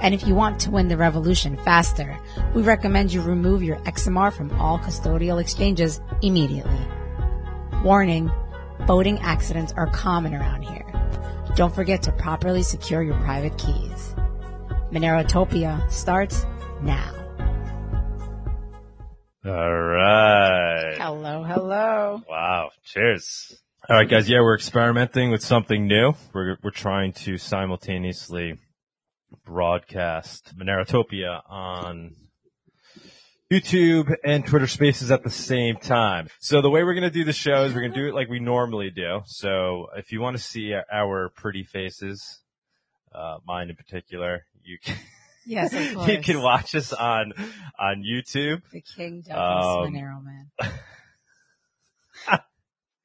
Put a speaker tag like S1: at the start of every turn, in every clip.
S1: And if you want to win the revolution faster, we recommend you remove your XMR from all custodial exchanges immediately. Warning, boating accidents are common around here. Don't forget to properly secure your private keys. Monerotopia starts now.
S2: All right.
S1: Hello, hello.
S2: Wow. Cheers. All right, guys. Yeah, we're experimenting with something new. We're, we're trying to simultaneously broadcast Monerotopia on YouTube and Twitter spaces at the same time. So the way we're going to do the show is we're going to do it like we normally do. So if you want to see our pretty faces, uh, mine in particular, you can,
S1: Yes, of course.
S2: you can watch us on, on YouTube.
S1: The King Douglas
S2: Um,
S1: Monero man.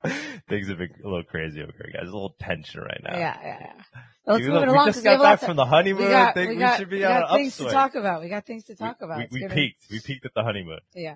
S2: Things have been a little crazy over here, guys. A little tension right now.
S1: Yeah, yeah, yeah. Let's move it along.
S2: we just
S1: we
S2: got back from the honeymoon.
S1: we got,
S2: thing.
S1: we
S2: We,
S1: got,
S2: should be
S1: we
S2: on an
S1: things to talk about. We got things to talk about.
S2: We, we, peaked. We peaked at the honeymoon.
S1: Yeah.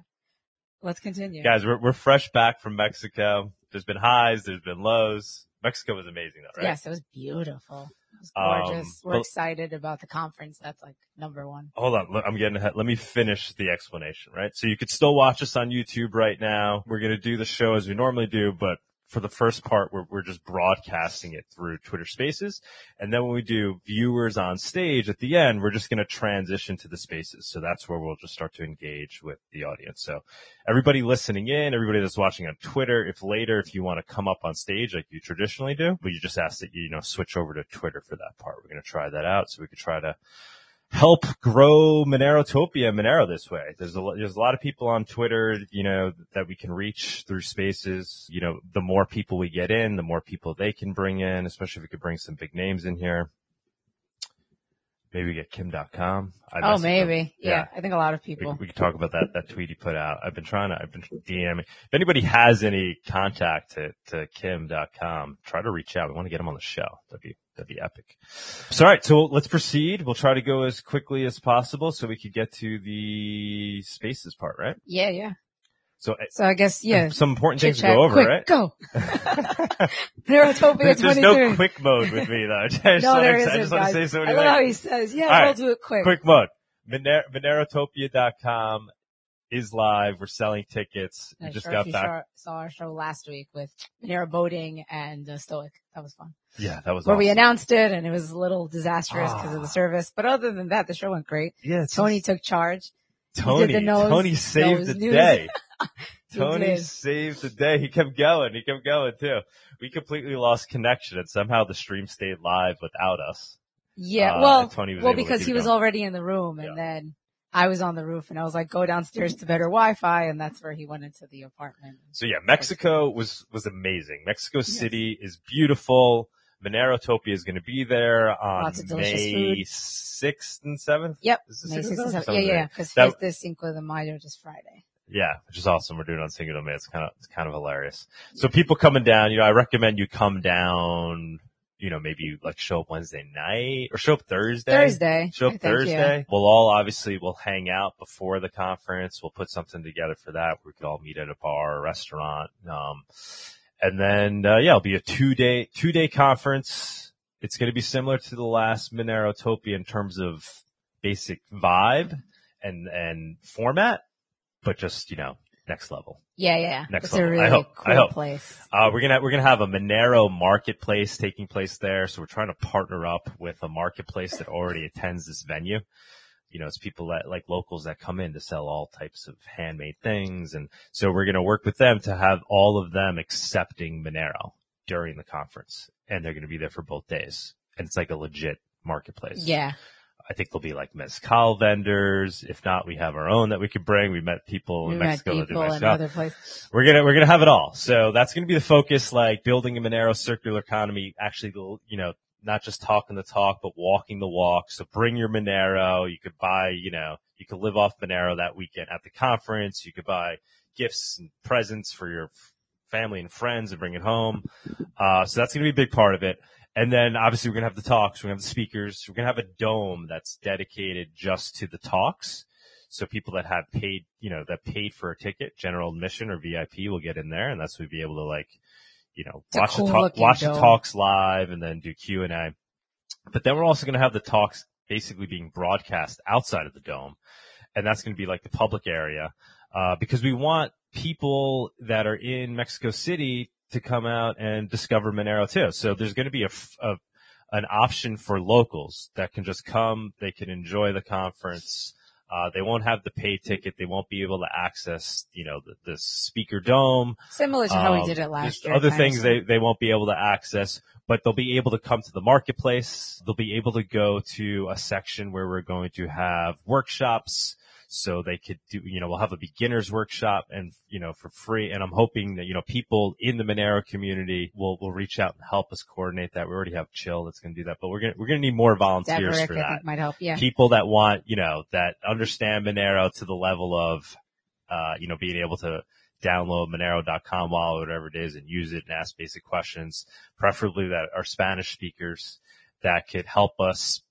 S1: Let's continue.
S2: Guys, we're, we're fresh back from Mexico. There's been highs. There's been lows. Mexico was amazing though, right?
S1: Yes, it was beautiful. It was
S2: Um,
S1: gorgeous. We're
S2: but-
S1: excited about the conference. That's like number one.
S2: Hold on. Look, I'm getting ahead. Let me finish the explanation, right? So you could still watch us on YouTube right now. We're going to do the show as we normally do, but for the first part, we're, we're just broadcasting it through Twitter spaces. And then when we do viewers on stage at the end, we're just going to transition to the spaces. So that's where we'll just start to engage with the audience. So everybody listening in, everybody that's watching on Twitter, if later, if you want to come up on stage like you traditionally do, but you just ask that you, you know, switch over to Twitter for that part. We're going to try that out so we could try to help grow Monerotopia Monero this way. There's a, there's a lot of people on Twitter, you know, that we can reach through spaces. You know, the more people we get in, the more people they can bring in, especially if we could bring some big names in here. Maybe we get Kim Dotcom. I
S1: Oh, maybe. Yeah.
S2: Yeah.
S1: I think a lot of
S2: We,
S1: people.
S2: we could talk about that, that tweet he put out. I've been trying to, I've been DMing. If anybody has any contact to, to Kim Dotcom, try to reach out. We want to get him on the show. That'd be, that'd be epic. So, all right. So let's proceed. We'll try to go as quickly as possible so we could get to the spaces part, right?
S1: Yeah, yeah.
S2: So
S1: So I guess, yeah.
S2: some important things to go over,
S1: Quick,
S2: right?
S1: Go. Monerotopia
S2: There's, there's no quick mode with me though. I just,
S1: No, there
S2: I
S1: isn't,
S2: just want to say so
S1: I love how he says, yeah,
S2: right.
S1: we'll do it quick.
S2: Quick mode. Moner- Monerotopia.com is live. We're selling tickets. We just
S1: sure
S2: got back.
S1: saw, saw our show last week with Monero boating and uh, Stoic. That was fun.
S2: Yeah, that was
S1: Where we announced it and it was a little disastrous because of the
S2: Ah.
S1: service. But other than that, the show went great.
S2: Yeah,
S1: Tony took charge.
S2: Tony,
S1: nose-
S2: Tony saved the
S1: news.
S2: day. Tony
S1: did.
S2: saved the day. He kept going. He kept going too. We completely lost connection and somehow the stream stayed live without us.
S1: Yeah.
S2: Uh,
S1: well,
S2: Tony was
S1: well, because he
S2: it
S1: was already in the room and
S2: Yeah.
S1: then I was on the roof and I was like, go downstairs to better Wi-Fi. And that's where he went into the apartment.
S2: So yeah, Mexico was, was amazing. Mexico City is beautiful. Monero Monerotopia is going to be there on
S1: Lots of delicious
S2: May 6th and 7th.
S1: Yep.
S2: Is
S1: May
S2: 6th
S1: 6th
S2: and
S1: and
S2: 7th?
S1: 7th. Yeah, yeah. Because
S2: That-
S1: Fiesta Cinco de Mayo just Friday.
S2: Yeah, which is awesome. We're doing on Cinco de Mayo. It's kind of, it's kind of hilarious. So people coming down, you know, I recommend you come down, you know, maybe like show up Wednesday night or show up Thursday.
S1: Thursday.
S2: Show up. Thursday. We'll all obviously we'll hang out before the conference. We'll put something together for that. We could all meet at a bar or restaurant. Um, and then, uh, yeah, it'll be a two day, two day conference. It's going to be similar to the last Monerotopia in terms of basic vibe and, and format, but just, you know, next level.
S1: Yeah, yeah.
S2: Next
S1: it's
S2: level.
S1: a
S2: I
S1: really
S2: hope.
S1: cool
S2: I hope.
S1: place.
S2: Uh, we're gonna we're gonna have a Monero marketplace taking place there, so we're trying to partner up with a marketplace that already attends this venue. You know, it's people that like locals that come in to sell all types of handmade things, and so we're gonna work with them to have all of them accepting Monero during the conference, and they're gonna be there for both days, and it's like a legit marketplace.
S1: Yeah.
S2: I think there'll be like mezcal vendors. If not, we have our own that we could bring. We met people
S1: We
S2: in
S1: met
S2: Mexico that do
S1: people in
S2: mezcal
S1: other places.
S2: we're gonna we're gonna have it all. So that's gonna be the focus, like building a Monero circular economy. Actually, you know, not just talking the talk, but walking the walk. So bring your Monero. You could buy, you know, you could live off Monero that weekend at the conference. You could buy gifts and presents for your family and friends and bring it home. Uh, so that's going to be a big part of it. And then obviously we're going to have the talks. We're going to have the speakers. We're going to have a dome that's dedicated just to the talks. So people that have paid, you know, that paid for a ticket, general admission or VIP will get in there and that's we'd be able to like, you know,
S1: It's
S2: watch
S1: cool
S2: the talk, watch the talks live and then do Q and A. But then we're also going to have the talks basically being broadcast outside of the dome. And that's going to be like the public area, uh, because we want people that are in Mexico City to come out and discover Monero too. So there's going to be a, a- an option for locals that can just come. They can enjoy the conference. Uh, they won't have the pay ticket. They won't be able to access, you know, the, the speaker dome.
S1: Similar to how we
S2: Um,
S1: did it last year.
S2: Other things they, they won't be able to access, but they'll be able to come to the marketplace. They'll be able to go to a section where we're going to have workshops. So they could do, you know, we'll have a beginners workshop and, you know, for free. And I'm hoping that, you know, people in the Monero community will, will reach out and help us coordinate that. We already have Chill that's going to do that, but we're going to, we're going to need more volunteers
S1: Deverick,
S2: for that
S1: might help. Yeah.
S2: people that want, you know, that understand Monero to the level of, uh, you know, being able to download Monero.com wallet, whatever it is, and use it and ask basic questions, preferably that are Spanish speakers that could help us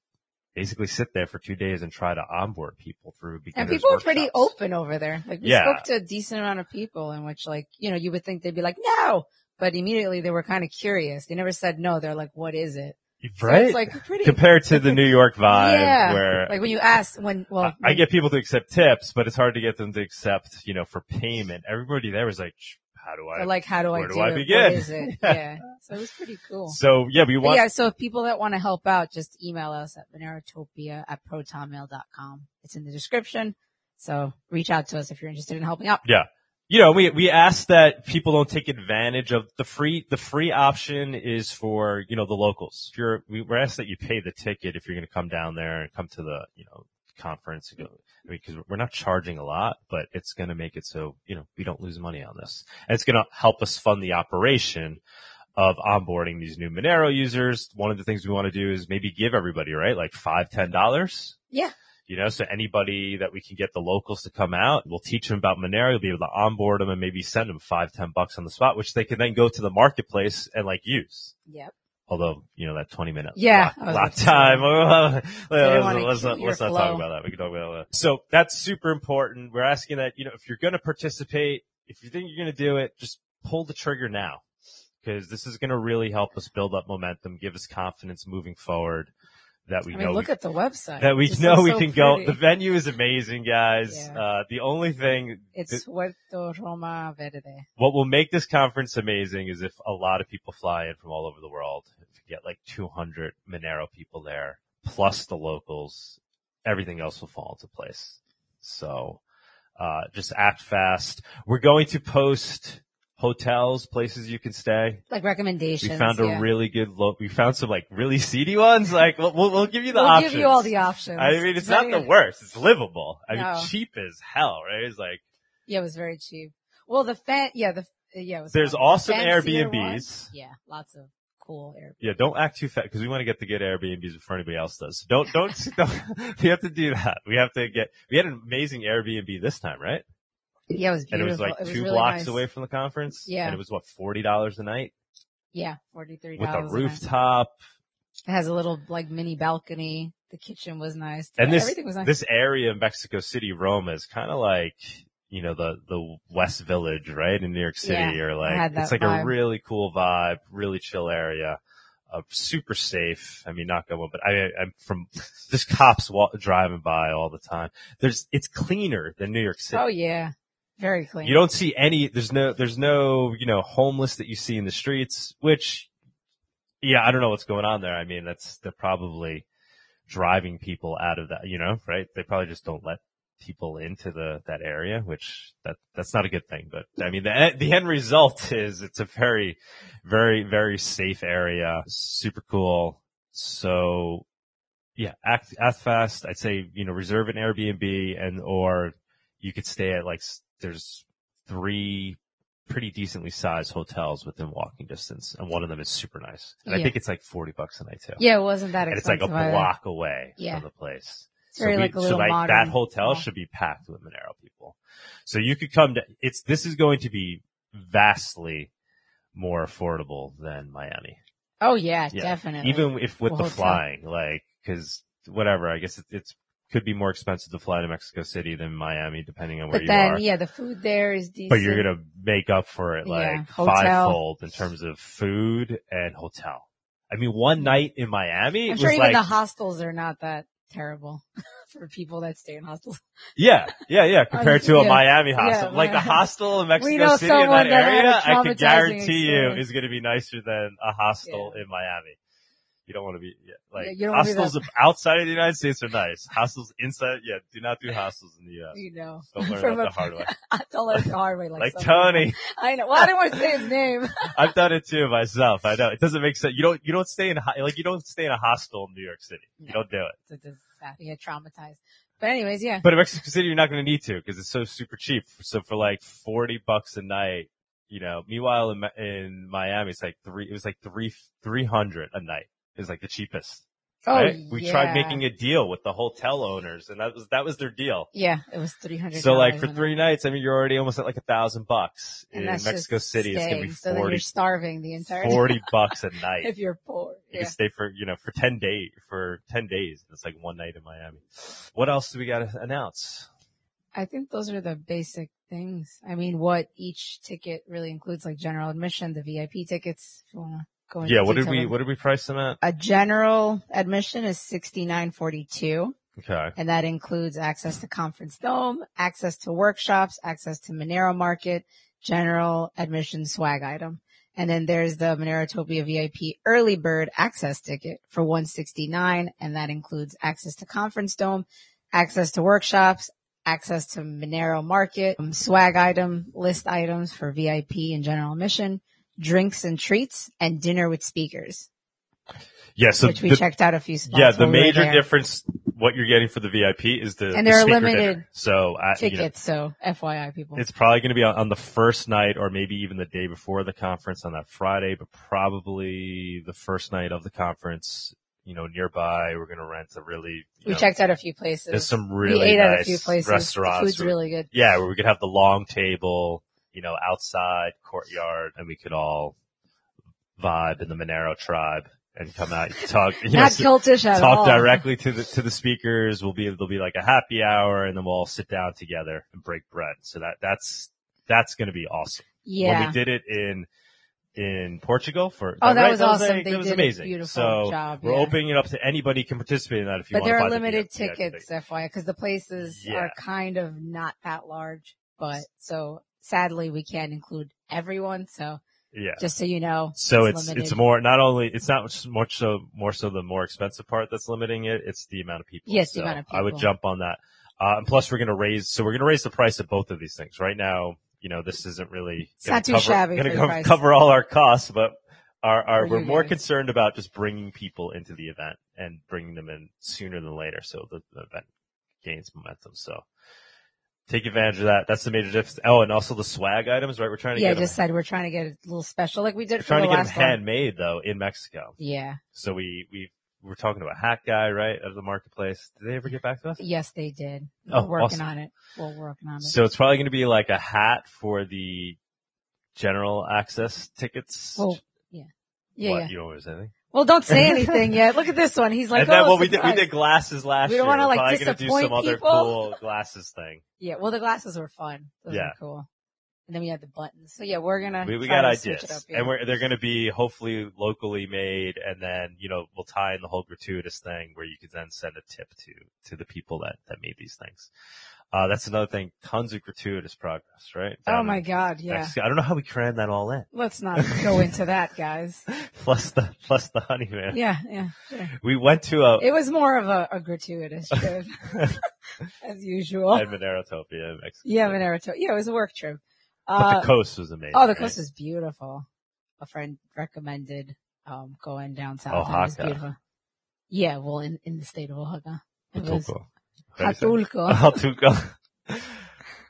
S2: basically sit there for two days and try to onboard people through
S1: And people are pretty open over there. Like we
S2: Yeah.
S1: spoke to a decent amount of people in which like, you know, you would think they'd be like, no, but immediately they were kind of curious. They never said no. They're like, what is it? So
S2: Right?
S1: it's like pretty,
S2: Compared to the New York vibe
S1: yeah.
S2: where
S1: like when you ask when, well,
S2: I- I get people to accept tips, but it's hard to get them to accept, you know, for payment. Everybody there was like, "Sh- how do I?
S1: like, how do I
S2: where
S1: do,
S2: do I begin?
S1: It? yeah. So it was pretty cool.
S2: So yeah, we
S1: But
S2: want
S1: yeah, so if people that want to help out, just email us at monerotopia at protonmail.com. It's in the description. So reach out to us if you're interested in helping out.
S2: Yeah. You know, we, we ask that people don't take advantage of the free, the free option is for, you know, the locals. If you're, we, we're asked that you pay the ticket if you're going to come down there and come to the, you know, conference. You go, I mean, cause we're not charging a lot, but it's going to make it so, you know, we don't lose money on this. And it's going to help us fund the operation of onboarding these new Monero users. One of the things we want to do is maybe give everybody, right? Like five, ten dollars.
S1: Yeah.
S2: You know, so anybody that we can get the locals to come out, we'll teach them about Monero. You'll be able to onboard them and maybe send them five, ten bucks on the spot, which they can then go to the marketplace and like use.
S1: Yep.
S2: Although, you know, that 20 minute
S1: Yeah,
S2: lock, lock
S1: about to say.
S2: time. let's, let's not, let's not talk about that. We can talk about that. So that's super important. We're asking that, you know, if you're going to participate, if you think you're going to do it, just pull the trigger now because this is going to really help us build up momentum, give us confidence moving forward that we
S1: I mean,
S2: know
S1: look
S2: we
S1: at the website.
S2: that we know we
S1: so
S2: can go. The venue is amazing, guys.
S1: Yeah.
S2: Uh, the only thing,
S1: It's Huerto Roma Verde.
S2: what will make this conference amazing is if a lot of people fly in from all over the world. If you get like 200 Monero people there, plus the locals, everything else will fall into place. So, uh, just act fast. We're going to post hotels, places you can stay.
S1: Like recommendations.
S2: We found
S1: yeah.
S2: a really good look. We found some like really seedy ones. Like we'll, we'll, we'll give you the options.
S1: We'll
S2: options.
S1: give you all the options.
S2: I mean, it's
S1: not
S2: the worst. It's livable. I
S1: No.
S2: mean, cheap as hell, right? It's like
S1: Yeah, it was very cheap. Well, the fan, yeah, the yeah, it was
S2: There's
S1: fun.
S2: awesome
S1: Fancier
S2: Airbnbs.
S1: ones, Yeah, lots of cool Airbnbs.
S2: yeah, don't act too fat because we want to get the good Airbnbs before anybody else does. So don't don't don't. We have to do that. We have to get. We had an amazing Airbnb this time, right?
S1: Yeah, it was beautiful.
S2: And it was like two
S1: really
S2: blocks
S1: nice.
S2: away from the conference.
S1: Yeah.
S2: and it was what forty dollars a night
S1: Yeah, forty three
S2: with a rooftop.
S1: It has a little like mini balcony. The kitchen was nice.
S2: And this
S1: everything was nice.
S2: this area in Mexico City, Roma, is kind of like you know the the West Village, right in New York City,
S1: Yeah,
S2: or like it's like a really cool vibe, really chill area. Uh, super safe. I mean, not going, but I, I'm from just cops wa- driving by all the time. There's, it's cleaner than New York City.
S1: oh yeah, very clean.
S2: You don't see any, there's no, there's no, you know, homeless that you see in the streets, which, yeah, I don't know what's going on there. I mean, that's, they're probably driving people out of that, you know, right? They probably just don't let people into the, that area, which that, that's not a good thing. But I mean, the, the end result is it's a very, very, very safe area. Super cool. So yeah, act, act fast. I'd say, you know, reserve an Airbnb and, or you could stay at like, there's three pretty decently sized hotels within walking distance, and one of them is super nice. And I think it's like forty bucks a night too.
S1: Yeah, it wasn't that expensive.
S2: and it's like a
S1: either.
S2: block away
S1: Yeah.
S2: from the place.
S1: It's very like a little
S2: that hotel
S1: mall.
S2: should be packed with Monero people. So you could come to it's this is going to be vastly more affordable than Miami.
S1: Oh yeah,
S2: Yeah.
S1: definitely.
S2: Even if with
S1: Well,
S2: the flying, like because whatever, I guess it, it's could be more expensive to fly to Mexico City than Miami, depending on where
S1: but
S2: you
S1: then
S2: are.
S1: yeah, the food there is decent.
S2: but you're gonna make up for it like
S1: Yeah,
S2: fivefold in terms of food and hotel. I mean, one mm. night in Miami,
S1: I'm sure even
S2: like,
S1: the hostels are not that terrible for people that stay in hostels.
S2: yeah, yeah, yeah, compared to a
S1: yeah.
S2: Miami hostel.
S1: Yeah,
S2: like the hostel in Mexico City in that area, I can guarantee you is going to be nicer than a hostel in Miami. You don't want to be yeah, like
S1: Yeah, you don't wanna be
S2: hostels outside of the United States are nice. Hostels inside, yeah, do not do hostels in the U.S.
S1: You know,
S2: Don't learn
S1: From a-
S2: the hard way.
S1: don't learn the hard way. Like,
S2: Like Tony.
S1: I know. Well, I didn't want to say his name.
S2: I've done it too myself. I know it doesn't make sense. You don't you don't stay in like you don't stay in a hostel in New York City. You don't do it.
S1: It's just sad. He had traumatized. But anyways, yeah.
S2: But in Mexico City, you're not going to need to because it's so super cheap. So for like forty bucks a night, you know. Meanwhile, in, in Miami, it's like three. It was like three three hundred a night. Is like the cheapest.
S1: Oh,
S2: right? We
S1: yeah.
S2: tried making a deal with the hotel owners, and that was that was their deal.
S1: Yeah, it was three hundred.
S2: So like for three nights, I mean, you're already almost at like a thousand bucks in Mexico City. It's gonna be
S1: staying, so you're starving the entire
S2: 40 bucks a night.
S1: if you're poor.
S2: You
S1: Yeah.
S2: can stay for, you know, for 10 days, for 10 days. It's like one night in Miami. What else do we got to announce?
S1: I think those are the basic things. I mean, what each ticket really includes, like general admission, the VIP tickets. If you want to go into
S2: Yeah. What did we, what did we price them at?
S1: A general admission is sixty nine forty two.
S2: Okay.
S1: and that includes access to Conference Dome, access to workshops, access to Monero Market, general admission swag item. And then there's the Monerotopia VIP early bird access ticket for 169 and that includes access to Conference Dome, access to workshops, access to Monero Market, swag item, list items for VIP and general admission, drinks and treats, and dinner with speakers,
S2: Yeah. So
S1: which we
S2: the,
S1: checked out a few spots.
S2: yeah, the
S1: while we
S2: major difference, what you're getting for the VIP is the,
S1: And
S2: the
S1: there are limited
S2: dinner. So at, you know,
S1: tickets, so FYI people.
S2: It's probably going to be on, on the first night or maybe even the day before the conference on that Friday, but probably the first night of the conference, you know, nearby. We're going to rent a really,
S1: We
S2: know,
S1: checked out a few places.
S2: there's some really we
S1: ate
S2: nice
S1: at a few places.
S2: restaurants.
S1: The food's
S2: where-
S1: really good.
S2: yeah, where we could have the long table, you know, outside courtyard and we could all vibe in the Monero tribe and come out and talk, you know,
S1: cultish at
S2: talk directly to the to the speakers. We'll be there'll be like a happy hour, and then we'll all sit down together and break bread. So that that's that's going to be awesome. When
S1: Yeah.
S2: we did it in in Portugal for
S1: Oh, that
S2: right?
S1: was awesome.
S2: a-
S1: They
S2: that was
S1: did
S2: amazing.
S1: beautiful
S2: so
S1: job,
S2: we're opening it up to anybody can participate in that if you
S1: but
S2: want
S1: there are limited tickets, FYI, because the places
S2: Yeah.
S1: are kind of not that large. But so sadly, we can't include everyone. So
S2: Yeah.
S1: just so you know,
S2: So it's
S1: limited.
S2: it's more not only it's not much so more so the more expensive part that's limiting it. It's the amount of people.
S1: Yes, the amount of people.
S2: I would jump on that. Uh, and plus, we're going to raise. So we're going to raise the price of both of these things. Right now, you know, this isn't really
S1: It's not too
S2: cover,
S1: shabby
S2: Going to
S1: price.
S2: cover all our costs, but our, our we're more concerned about just bringing people into the event and bringing them in sooner than later, so the, the event gains momentum. So. Take advantage of that. That's the major difference. Oh, and also the swag items, right? We're trying to
S1: yeah, I
S2: get
S1: just said we're trying to get a little special, like we did
S2: we're
S1: for
S2: trying
S1: the
S2: to get them handmade though in Mexico.
S1: Yeah.
S2: So we we were talking to a hat guy, right, of the marketplace. Did they ever get back to us?
S1: Yes, they did. Oh, we're
S2: Oh,
S1: working
S2: awesome.
S1: on it. We're working on it.
S2: So it's probably going to be like a hat for the general access tickets.
S1: well, yeah. Yeah,
S2: what,
S1: yeah.
S2: You say anything?
S1: Well, don't say anything yet. Look at this one. He's like,
S2: and then
S1: oh,
S2: well, we did we did glasses last
S1: We don't wanna,
S2: We're
S1: like,
S2: probably gonna do
S1: disappoint
S2: some other
S1: people.
S2: cool glasses thing.
S1: Yeah, well, the glasses were fun. Those
S2: Yeah.
S1: were cool. And then we had the buttons. So yeah, we're gonna.
S2: We, we got
S1: to switch
S2: ideas,
S1: It up, yeah.
S2: and we're they're going to be hopefully locally made, and then you know we'll tie in the whole gratuitous thing where you could then send a tip to to the people that that made these things. Uh, that's another thing. Tons of gratuitous progress, right?
S1: oh my
S2: in
S1: god, yeah.
S2: Mexico. I don't know how we crammed that all in.
S1: Let's not go into that, guys.
S2: plus the plus the honey man.
S1: Yeah, yeah. Sure.
S2: We went to a
S1: It was more of a, a gratuitous trip, as usual.
S2: at Monerotopia in Mexico.
S1: Yeah, Monero. to- Yeah, it was a work trip.
S2: But
S1: Uh,
S2: the coast was amazing.
S1: oh, the
S2: right?
S1: coast is beautiful. A friend recommended um going down south. and It was beautiful. Yeah, well, in in the state of Oaxaca. It was
S2: Huatulco. How do you say it?
S1: Huatulco.
S2: Huatulco.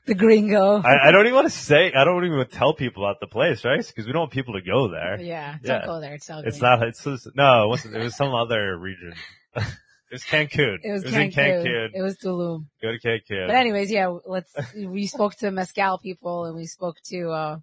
S1: The gringo.
S2: I, I don't even want to say. I don't even want to tell people about the place, right? Because we don't want people to go there.
S1: yeah, don't
S2: Yeah.
S1: go there. It's ugly.
S2: It's not. It's just, no. It wasn't. It was some other region. it was Cancun.
S1: It was,
S2: in
S1: Cancun.
S2: Cancun.
S1: It was Tulum.
S2: Go to Cancun.
S1: But anyways, yeah, let's, we spoke to mezcal people and we spoke to, uh,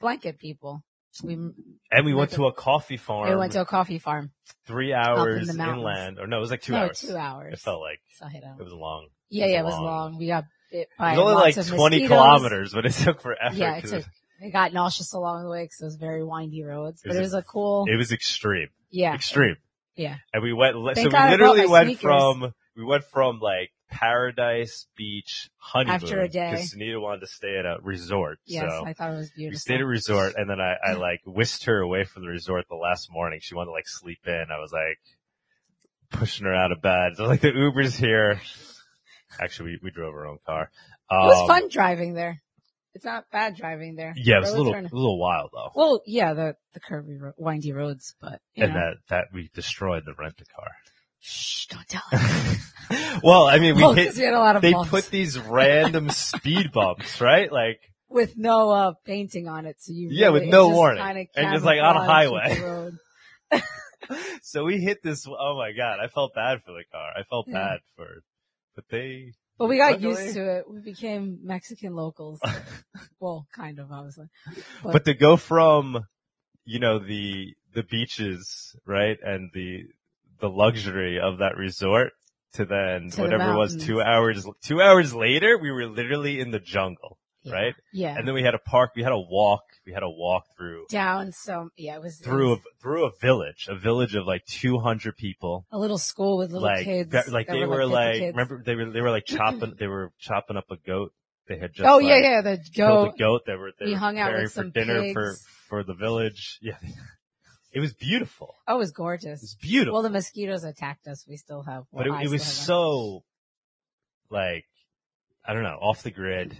S1: blanket people. We,
S2: and we went to a coffee farm.
S1: we went to a coffee farm.
S2: three hours
S1: mountains.
S2: inland, or no, it was like two
S1: no,
S2: hours.
S1: two hours.
S2: It felt like
S1: So I hit out.
S2: it was long.
S1: Yeah,
S2: was
S1: yeah,
S2: a
S1: it was
S2: long-
S1: long. We got bit
S2: It
S1: by
S2: was only like 20
S1: mosquitoes.
S2: kilometers, but it took forever.
S1: Yeah, it took. I got nauseous along the way because it was very windy roads,
S2: It
S1: but
S2: was
S1: it was a cool.
S2: It was extreme,
S1: yeah,
S2: extreme.
S1: Yeah.
S2: And we went, so
S1: Thank
S2: we
S1: God I
S2: literally went from, we went from like paradise beach honeymoon.
S1: After a day.
S2: Cause Sunita wanted to stay at a resort.
S1: Yes,
S2: so
S1: I thought it was beautiful.
S2: we stayed at a resort and then I, I like whisked her away from the resort the last morning. She wanted to like sleep in. I was like pushing her out of bed. So like the Uber's here. Actually, we, we drove our own car.
S1: it was
S2: Um,
S1: fun driving there. It's not bad driving there.
S2: Yeah, it was a little, a little wild though.
S1: Well, yeah, the the curvy, ro- windy roads, but you
S2: and
S1: know.
S2: that, that we destroyed the rent a car.
S1: Shh, don't tell her.
S2: well, I mean, we hit,
S1: we had a lot of
S2: they
S1: bumps
S2: put these random speed bumps, right? Like,
S1: with no uh, painting on it, so you
S2: Yeah,
S1: really-
S2: with no warning. And just, like, on a highway. so we hit this. Oh my god, I felt bad for the car. I felt
S1: Yeah.
S2: bad for, but they.
S1: But we got
S2: Luckily-
S1: used to it. We became Mexican locals. well, kind of, obviously. But-
S2: But to go from, you know, the the beaches, right, and the the luxury of that resort to then
S1: To the
S2: whatever it was two hours two hours later, we were literally in the jungle,
S1: Yeah.
S2: right?
S1: Yeah.
S2: And then we had a park. We had a walk. We had a walk through
S1: Down some, yeah, it was it
S2: through a through a village, a village of like two hundred people.
S1: a little school with little
S2: like
S1: kids.
S2: ve- like they were like
S1: 50 kids.
S2: remember they were they were like chopping they were chopping up a goat. They had just
S1: oh
S2: like,
S1: yeah, yeah, the goat.
S2: the goat. that were they
S1: We
S2: were
S1: hung out with
S2: for
S1: some
S2: dinner
S1: pigs.
S2: for for the village. Yeah, it was beautiful.
S1: Oh, it was gorgeous.
S2: It was beautiful.
S1: Well, the mosquitoes attacked us. We still have.
S2: but it, it was
S1: still have them.
S2: so like I don't know off the grid.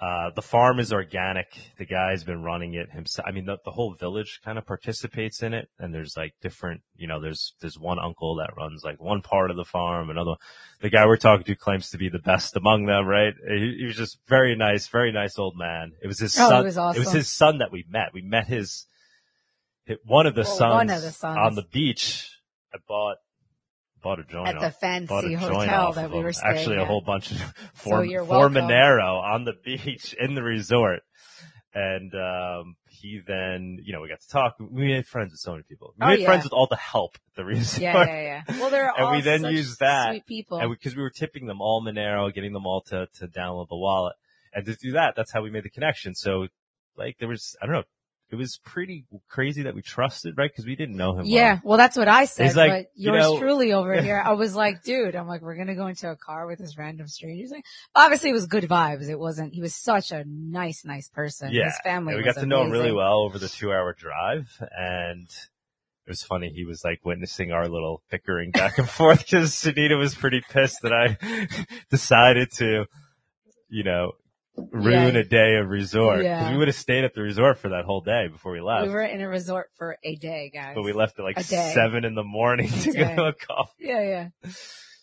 S2: Uh, the farm is organic. The guy's been running it himself. I mean, the, the whole village kind of participates in it. And there's like different, you know, there's, there's one uncle that runs like one part of the farm. Another, one. the guy we're talking to claims to be the best among them, right? He, he was just very nice, very nice old man. It was his
S1: Oh, it was awesome.
S2: his son that we met. We met his, his one of the
S1: Well,
S2: sons,
S1: one of the sons.
S2: on the beach. I bought, bought a joint
S1: at the
S2: off a
S1: fancy hotel that we were staying
S2: Actually, a whole bunch of
S1: So
S2: for,
S1: you're
S2: for. Monero on the beach in the resort. And, um, he then, you know, we got to talk. We made friends with so many people. We
S1: Oh,
S2: made
S1: yeah.
S2: friends with all the help at the resort.
S1: Yeah, yeah, yeah. Well, they're
S2: And
S1: all
S2: we then used that,
S1: sweet people.
S2: And because we, were tipping them all Monero, getting them all to, to download the wallet. And to do that, that's how we made the connection. So, like, there was, I don't know, it was pretty crazy that we trusted, right? Because we didn't know him.
S1: yeah, well, that's what I said.
S2: He's like,
S1: but
S2: you
S1: yours
S2: know-
S1: truly over here, I was like, dude, I'm like, we're gonna go into a car with this random stranger. He's like, obviously, it was good vibes. It wasn't. He was such a nice, nice person.
S2: Yeah.
S1: His family.
S2: And we got to know him really well over the two hour drive and it was funny. He was like witnessing our little bickering back and forth because Sunita was pretty pissed that I decided to, you know, ruin
S1: Yeah.
S2: a day of resort
S1: Yeah.
S2: we would have stayed at the resort for that whole day before we left.
S1: We were in a resort for a day, guys.
S2: but we left at like seven in the morning to go to a coffee.
S1: Yeah, yeah.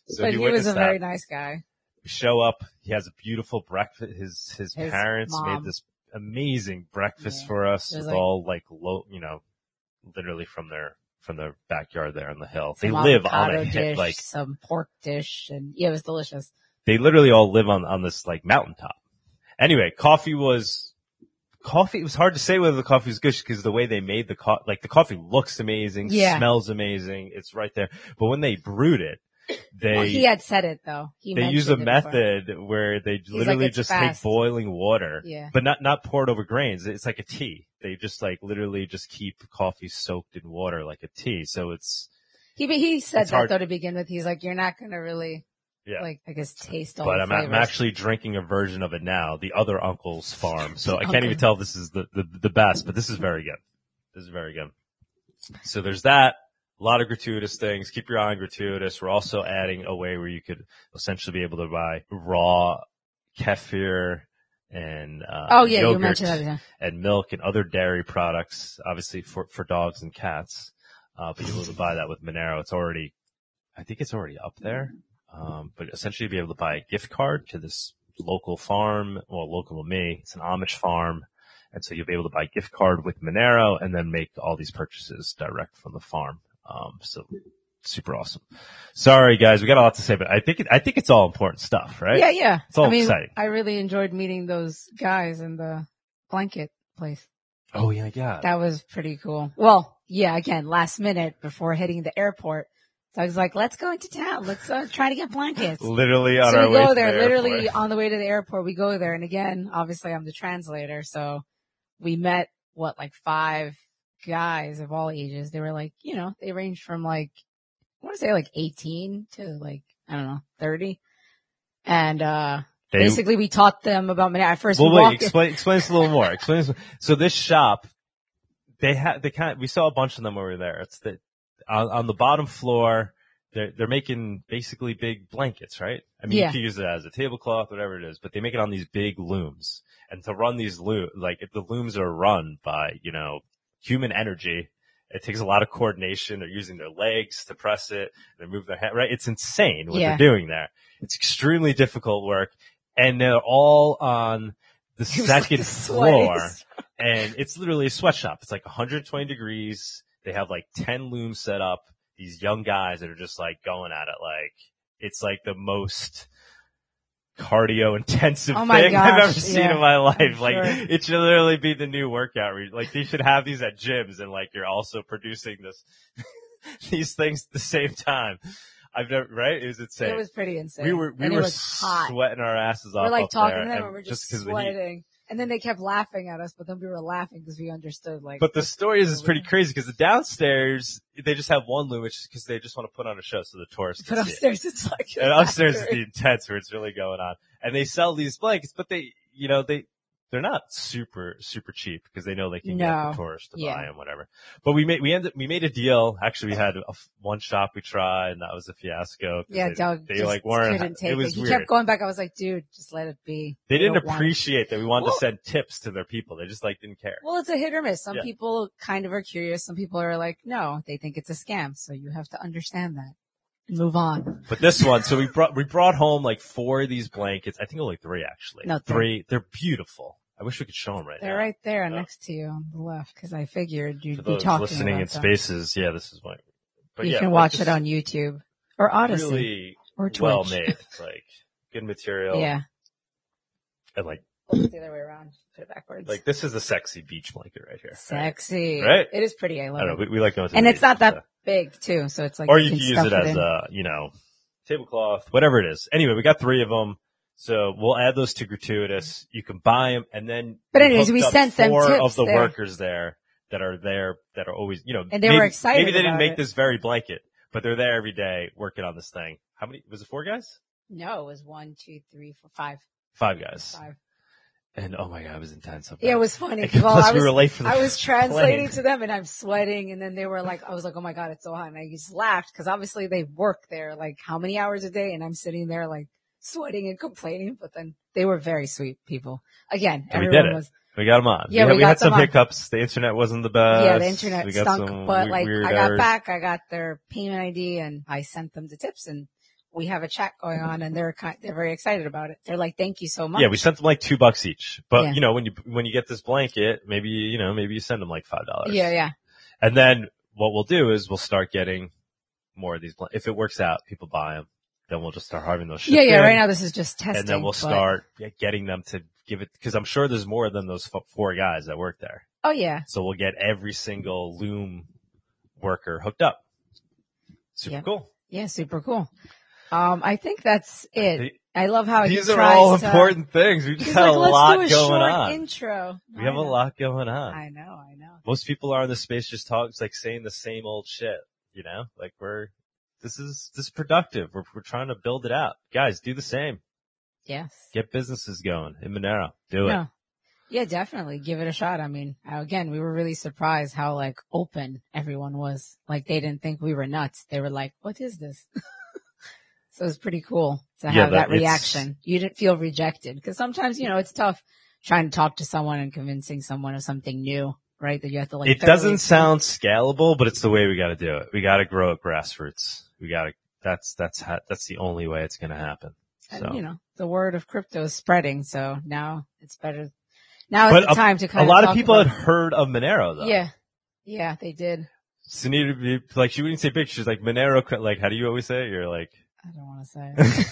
S2: So
S1: but
S2: he
S1: was a
S2: that.
S1: very nice guy.
S2: We show up. He has a beautiful breakfast. His his,
S1: His
S2: parents
S1: mom.
S2: made this amazing breakfast
S1: Yeah.
S2: for us with
S1: like-
S2: all like low, you know, literally from their from their backyard there on the hill. They live on a hit,
S1: dish,
S2: like
S1: some pork dish, and yeah, it was delicious.
S2: they literally all live on on this like mountaintop. Anyway, coffee was coffee. It was hard to say whether the coffee was good because the way they made the coffee, like the coffee looks amazing,
S1: Yeah.
S2: smells amazing. It's right there. But when they brewed it, they
S1: well, he had said it though. He
S2: they use a
S1: it before.
S2: method where they
S1: like,
S2: literally
S1: "It's
S2: just
S1: fast."
S2: take boiling water,
S1: Yeah.
S2: but not not pour it over grains. It's like a tea. They just like literally just keep coffee soaked in water like a tea. So it's
S1: He he said
S2: It's
S1: that
S2: hard-
S1: though to begin with. He's like, you're not gonna really
S2: yeah.
S1: like I guess taste all
S2: but
S1: the
S2: I'm, I'm
S1: flavors.
S2: actually drinking a version of it now, the other uncle's farm. So I can't even tell if this is the, the the best, but this is very good. This is very good. So there's that. A lot of gratuitous things. Keep your eye on gratuitous. We're also adding a way where you could essentially be able to buy raw kefir and uh,
S1: oh yeah, you
S2: yogurt
S1: mentioned that. Yeah.
S2: and milk and other dairy products, obviously for, for dogs and cats. Uh, but able to buy that with Monero. It's already, I think it's already up there. Um, but essentially be able to buy a gift card to this local farm, well, local to me. It's an Amish farm. And so you'll be able to buy a gift card with Monero and then make all these purchases direct from the farm. Um, so super awesome. Sorry guys, we got a lot to say, but I think, it, I think it's all important stuff, right?
S1: Yeah, yeah.
S2: It's all
S1: I mean,
S2: exciting.
S1: I really enjoyed meeting those guys in the blanket place.
S2: Oh yeah, yeah.
S1: That was pretty cool. Well, yeah, again, last minute before hitting the airport. So I was like, let's go into town. Let's uh, try to get blankets.
S2: literally on
S1: so
S2: our
S1: we
S2: way
S1: go
S2: to
S1: there,
S2: the
S1: literally
S2: airport.
S1: on the way to the airport, we go there. And again, obviously I'm the translator. So we met what, like five guys of all ages. They were like, you know, they ranged from like, I want to say like 18 to like, I don't know, 30. And, uh,
S2: They-
S1: basically we taught them about Monero. At first
S2: well,
S1: we
S2: wait, explain, explain this a little more. Explain. So this shop, they had, they kind of, we saw a bunch of them over there. It's the, on, on the bottom floor, they're, they're making basically big blankets, right? I mean,
S1: Yeah.
S2: you can use it as a tablecloth, whatever it is, but they make it on these big looms. And to run these looms, like if the looms are run by, you know, human energy, it takes a lot of coordination. They're using their legs to press it. They move their head, right? It's insane what
S1: Yeah.
S2: they're doing there. It's extremely difficult work. And they're all on the
S1: was like
S2: second floor and it's literally a sweatshop. It's like 120 degrees. They have like 10 looms set up. These young guys that are just like going at it. Like it's like the most cardio intensive
S1: Oh
S2: thing I've
S1: gosh,
S2: ever seen
S1: yeah,
S2: in my life. Like
S1: sure.
S2: it should literally be the new workout. Like they should have these at gyms and like you're also producing this, these things at the same time. I've never, right? It was insane.
S1: It was pretty insane.
S2: we were, we
S1: and
S2: were sweating our asses off.
S1: We're like talking
S2: there,
S1: to them
S2: and
S1: we're just,
S2: heat.
S1: sweating. And then they kept laughing at us, but then we were laughing because we understood like.
S2: But the story is, is pretty crazy because the downstairs they just have one loom, which because they just want to put on a show so the tourists
S1: but
S2: can see it.
S1: upstairs it's like.
S2: And upstairs is the intense where it's really going on. And they sell these blankets, but they, you know, they they're not super super cheap because they know they can get the tourists to
S1: Yeah.
S2: buy them, whatever. But we made we ended we made a deal. Actually, we had a one shop we tried, and that was a fiasco.
S1: Yeah,
S2: they,
S1: Doug
S2: they like weren't.
S1: couldn't take
S2: it
S1: it.
S2: was
S1: He
S2: weird.
S1: kept going back. I was like, dude, just let it be.
S2: they didn't
S1: don't want
S2: appreciate that we wanted
S1: Well-
S2: to send tips to their people. They just like didn't care.
S1: Well, it's a hit or miss. Some
S2: Yeah.
S1: people kind of are curious. Some people are like, no, they think it's a scam. So you have to understand that move on.
S2: But this one, so we brought we brought home like four of these blankets. I think only three actually.
S1: No, three.
S2: They're beautiful. I wish we could show them right now.
S1: They're
S2: now.
S1: right there
S2: Yeah.
S1: next to you on the left because I figured you'd be
S2: those
S1: talking
S2: listening
S1: about
S2: in
S1: them.
S2: spaces, yeah, this is what. But
S1: you
S2: yeah,
S1: can watch it on YouTube or Odysee
S2: Really
S1: or Twitch.
S2: well made, like good material.
S1: Yeah.
S2: and like
S1: Flip it the other way around. Put it backwards.
S2: like this is a sexy beach blanket right here.
S1: Sexy.
S2: Right?
S1: It is pretty. I
S2: I don't know.
S1: it.
S2: We, we like going to
S1: And
S2: the
S1: it's not that
S2: so.
S1: big too, so it's like
S2: or you can use
S1: stuff
S2: it as
S1: in.
S2: a you know tablecloth, whatever it is. Anyway, we got three of them. So we'll add those to gratuitous. You can buy them, and then
S1: But anyways, we sent them
S2: four
S1: tips
S2: of the
S1: there.
S2: workers there that are there that are always you know
S1: And they
S2: maybe,
S1: were excited
S2: Maybe they didn't make
S1: it.
S2: this very blanket, but they're there every day working on this thing. How many was it? Four guys?
S1: No, it was one, two, three, four, five.
S2: Five guys.
S1: Five.
S2: And oh my god, it was intense.
S1: Yeah, it was funny. Well,
S2: plus
S1: I
S2: we
S1: was,
S2: were late for the
S1: I was translating
S2: plane.
S1: to them and I'm sweating and then they were like, I was like, oh my God, it's so hot. And I just laughed because obviously they work there like how many hours a day and I'm sitting there like sweating and complaining, but then they were very sweet people. Again,
S2: And we
S1: everyone
S2: did it.
S1: was,
S2: We got them on.
S1: Yeah,
S2: we, had-
S1: we
S2: we had some
S1: on.
S2: hiccups. The internet wasn't the best.
S1: yeah, the internet
S2: we
S1: stunk, but
S2: we-
S1: like I got
S2: errors.
S1: back, I got their payment ID and I sent them the tips and we have a chat going on and they're kind, they're very excited about it. They're like, thank you so much.
S2: Yeah, we sent them like two bucks each. But
S1: Yeah.
S2: you know, when you when you get this blanket, maybe you know, maybe you send them like five dollars.
S1: yeah, yeah.
S2: And then what we'll do is we'll start getting more of these. Blan- if it works out, people buy them. Then we'll just start having those.
S1: Yeah, yeah.
S2: in,
S1: Right now this is just testing.
S2: and then we'll
S1: but-
S2: start getting them to give it because I'm sure there's more than those f- four guys that work there.
S1: Oh yeah.
S2: So we'll get every single loom worker hooked up. Super
S1: Yeah.
S2: cool.
S1: Yeah, super cool. Um, I think that's it.
S2: They-
S1: I love how
S2: These
S1: he
S2: are
S1: tries
S2: all
S1: to-
S2: important things. We just had
S1: like,
S2: a lot
S1: do a
S2: going
S1: short
S2: on.
S1: intro.
S2: we have
S1: I
S2: a
S1: know.
S2: lot going on.
S1: I know, I know.
S2: Most people are in the space just talk, it's like saying the same old shit, you know? Like we're, this is, this is productive. We're, we're trying to build it out. Guys, do the same.
S1: Yes.
S2: Get businesses going in Monero. Do it.
S1: No. Yeah, definitely. Give it a shot. I mean, again, we were really surprised how like open everyone was. Like they didn't think we were nuts. They were like, what is this? so it was pretty cool to
S2: Yeah,
S1: have that,
S2: that-
S1: reaction. You didn't feel rejected because sometimes, you know, it's tough trying to talk to someone and convincing someone of something new, right? That you have to like,
S2: it doesn't sound scalable, but it's the way we got to do it. We got to grow at grassroots. We got to, that's, that's how, that's the only way it's going to happen.
S1: And,
S2: So
S1: you know, the word of crypto is spreading. So now it's better. Now
S2: But
S1: the time to kind of.
S2: A lot
S1: of
S2: of people had heard of Monero though.
S1: Yeah. Yeah, they did.
S2: Sunita, like she wouldn't say big. She's like Monero. Like, how do you always say it? You're like,
S1: I don't want to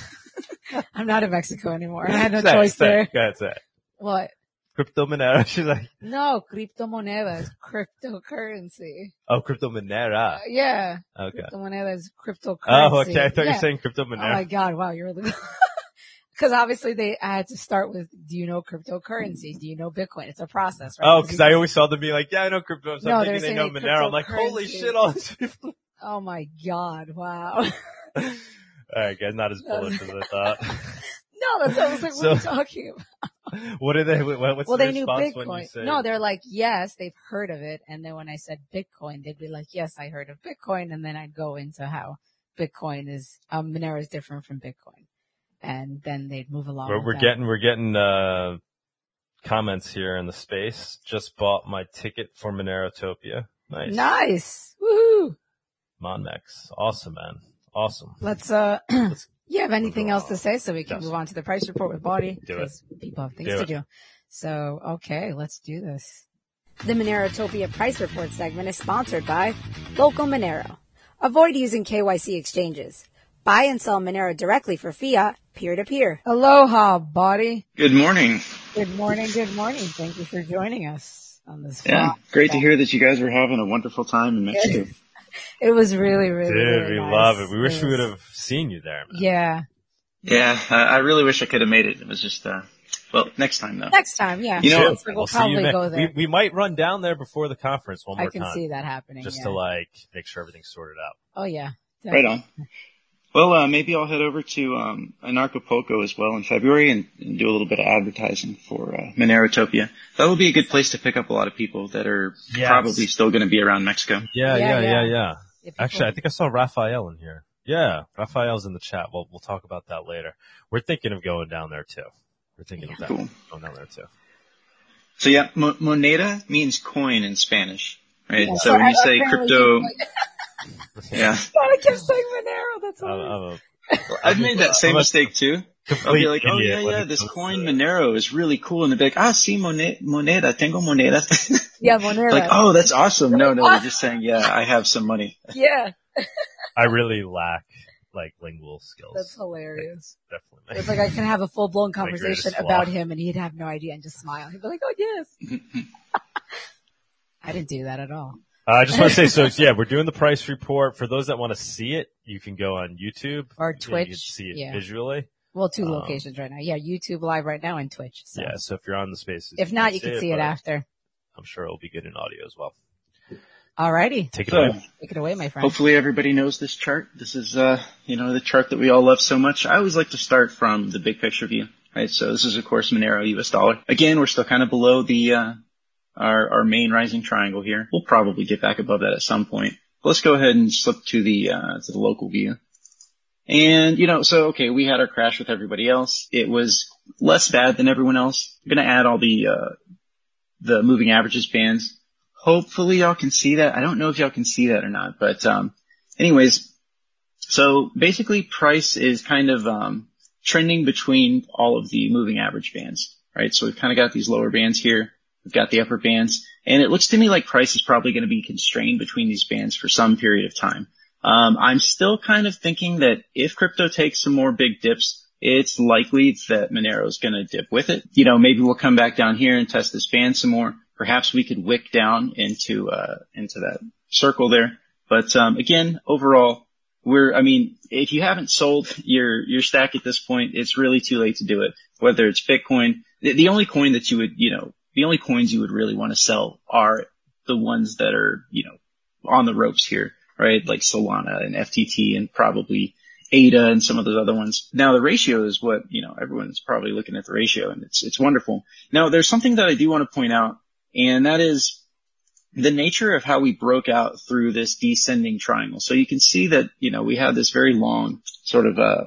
S1: say. I'm not in Mexico anymore. I had no
S2: say
S1: choice
S2: it.
S1: there.
S2: Ahead, it.
S1: What?
S2: Crypto Monero. She's like,
S1: No, criptomoneda is cryptocurrency.
S2: oh, Crypto Monera.
S1: Uh, yeah.
S2: Okay.
S1: Cryptomoneda is cryptocurrency.
S2: Oh, okay. I thought you were saying Crypto Monero.
S1: Oh my god, wow, you're really because obviously they I had to start with do you know cryptocurrency? Do you know Bitcoin? It's a process, right?
S2: Oh,
S1: Because
S2: because I always saw them be like, yeah, I know crypto. So
S1: No,
S2: I'm thinking they know Monero. I'm like, holy shit, all people.
S1: Oh my god, wow.
S2: All right, guys, not as bullish as I thought.
S1: no, that's I was like, what are you talking about?
S2: what did they? What, what's
S1: well,
S2: the
S1: they knew
S2: response when you
S1: Bitcoin.
S2: say?
S1: No, they're like, yes, they've heard of it. And then when I said Bitcoin, they'd be like, yes, I heard of Bitcoin. And then I'd go into how Bitcoin is, um, Monero is different from Bitcoin. And then they'd move along.
S2: we're, we're getting we're getting uh comments here in the space. Just bought my ticket for Monerotopia. Nice.
S1: nice. Woohoo.
S2: Monmex. Awesome, man. Awesome.
S1: Let's, uh,
S2: Let's
S1: you have anything else to say so we can
S2: Yes.
S1: move on to the price report with Bawdy?
S2: Do it.
S1: Because people have things
S2: Do
S1: to
S2: it.
S1: do. So, okay, let's do this. The Monerotopia price report segment is sponsored by Local Monero. Avoid using KYC exchanges. Buy and sell Monero directly for fiat, peer to peer. Aloha, Bawdy.
S3: Good morning.
S1: Good morning, good morning. Thank you for joining us on this.
S3: Yeah,
S1: fun-
S3: great to hear that you guys were having a wonderful time in Mexico.
S1: It was really, really,
S2: Dude,
S1: really
S2: we
S1: nice.
S2: love it. We wish we
S1: was-
S2: would have seen you there, man.
S1: Yeah.
S3: Yeah, I I really wish I could have made it. It was just, uh, well, next time though.
S1: Next time, yeah.
S3: You know-
S2: Chill.
S1: Looks like we'll,
S2: We'll see you
S1: probably go there.
S2: We, we might run down there before the conference one more time.
S1: I can
S2: time.
S1: see that happening.
S2: Just
S1: yeah.
S2: to like make sure everything's sorted out.
S1: Oh yeah.
S3: Right on. Well, uh, maybe I'll head over to um, Anarchapulco as well in February and, and do a little bit of advertising for uh, Monerotopia. That'll be a good place to pick up a lot of people that are
S2: Yes.
S3: probably still going to be around Mexico.
S2: Yeah,
S1: Yeah,
S2: yeah, yeah,
S1: yeah.
S2: yeah.
S1: If
S2: Actually, I think I saw Raphael in here. Yeah, Raphael's in the chat. Well, we'll talk about that later. We're thinking of going down there too. We're thinking of that.
S3: Cool.
S2: Going down there too.
S3: So yeah, mo- moneda means coin in Spanish, right?
S1: Yeah,
S3: so when
S1: I-
S3: you say crypto,
S1: you-
S3: yeah,
S1: I kept saying Monero. That's all.
S2: I'm a
S3: I've made that same mistake too. I'll
S2: complete
S3: be like, oh yeah, yeah, this coin Monero is really cool, and they'll be like, ah, sí, mone- moneda, tengo moneda.
S1: Yeah, Monero.
S3: like, oh, that's awesome. No, no, they're just saying, yeah, I have some money.
S1: yeah,
S2: I really lack like lingual skills.
S1: that's hilarious.
S2: Definitely.
S1: It's like I can have a full blown conversation about him, and he'd have no idea and just smile. He'd be like, "Oh yes." I didn't do that at all.
S2: Uh, I just want to say, so yeah, we're doing the price report. For those that want to see it, you can go on YouTube
S1: Or
S2: Yeah, you can
S1: Twitch,
S2: see it
S1: yeah.
S2: visually.
S1: Well, two
S2: Um,
S1: locations right now. Yeah, YouTube live right now and Twitch. So.
S2: Yeah, so if you're on the spaces,
S1: If not, you can see it
S2: but
S1: after.
S2: I'm sure it'll be good in audio as well.
S1: Alrighty,
S2: Take it
S3: So,
S2: away.
S1: take it away, my friend.
S3: hopefully everybody knows this chart. This is, uh, you know, the chart that we all love so much. I always like to start from the big picture view, right? So this is, of course, Monero US dollar. Again, we're still kind of below the, uh, our, our main rising triangle here. We'll probably get back above that at some point. Let's go ahead and slip to the, uh, to the local view. And, you know, so, okay, we had our crash with everybody else. It was less bad than everyone else. I'm going to add all the, uh, the moving averages bands. Hopefully y'all can see that. I don't know if y'all can see that or not, but, um, anyways, so basically price is kind of, um, trending between all of the moving average bands, right? So we've kind of got these lower bands here. We've got the upper bands and it looks to me like price is probably going to be constrained between these bands for some period of time. Um, I'm still kind of thinking that if crypto takes some more big dips, it's likely that Monero is going to dip with it. You know, maybe we'll come back down here and test this band some more. Perhaps we could wick down into, uh, into that circle there. But, um, again, overall, we're, I mean, if you haven't sold your, your stack at this point, it's really too late to do it. Whether it's Bitcoin, the, the only coin that you would, you know, the only coins you would really want to sell are the ones that are, you know, on the ropes here, right? Like Solana and FTT and probably ADA and some of those other ones. Now the ratio is what, you know, everyone's probably looking at the ratio and it's, it's wonderful. Now there's something that I do want to point out and that is the nature of how we broke out through this descending triangle. So you can see that, you know, we have this very long sort of, uh,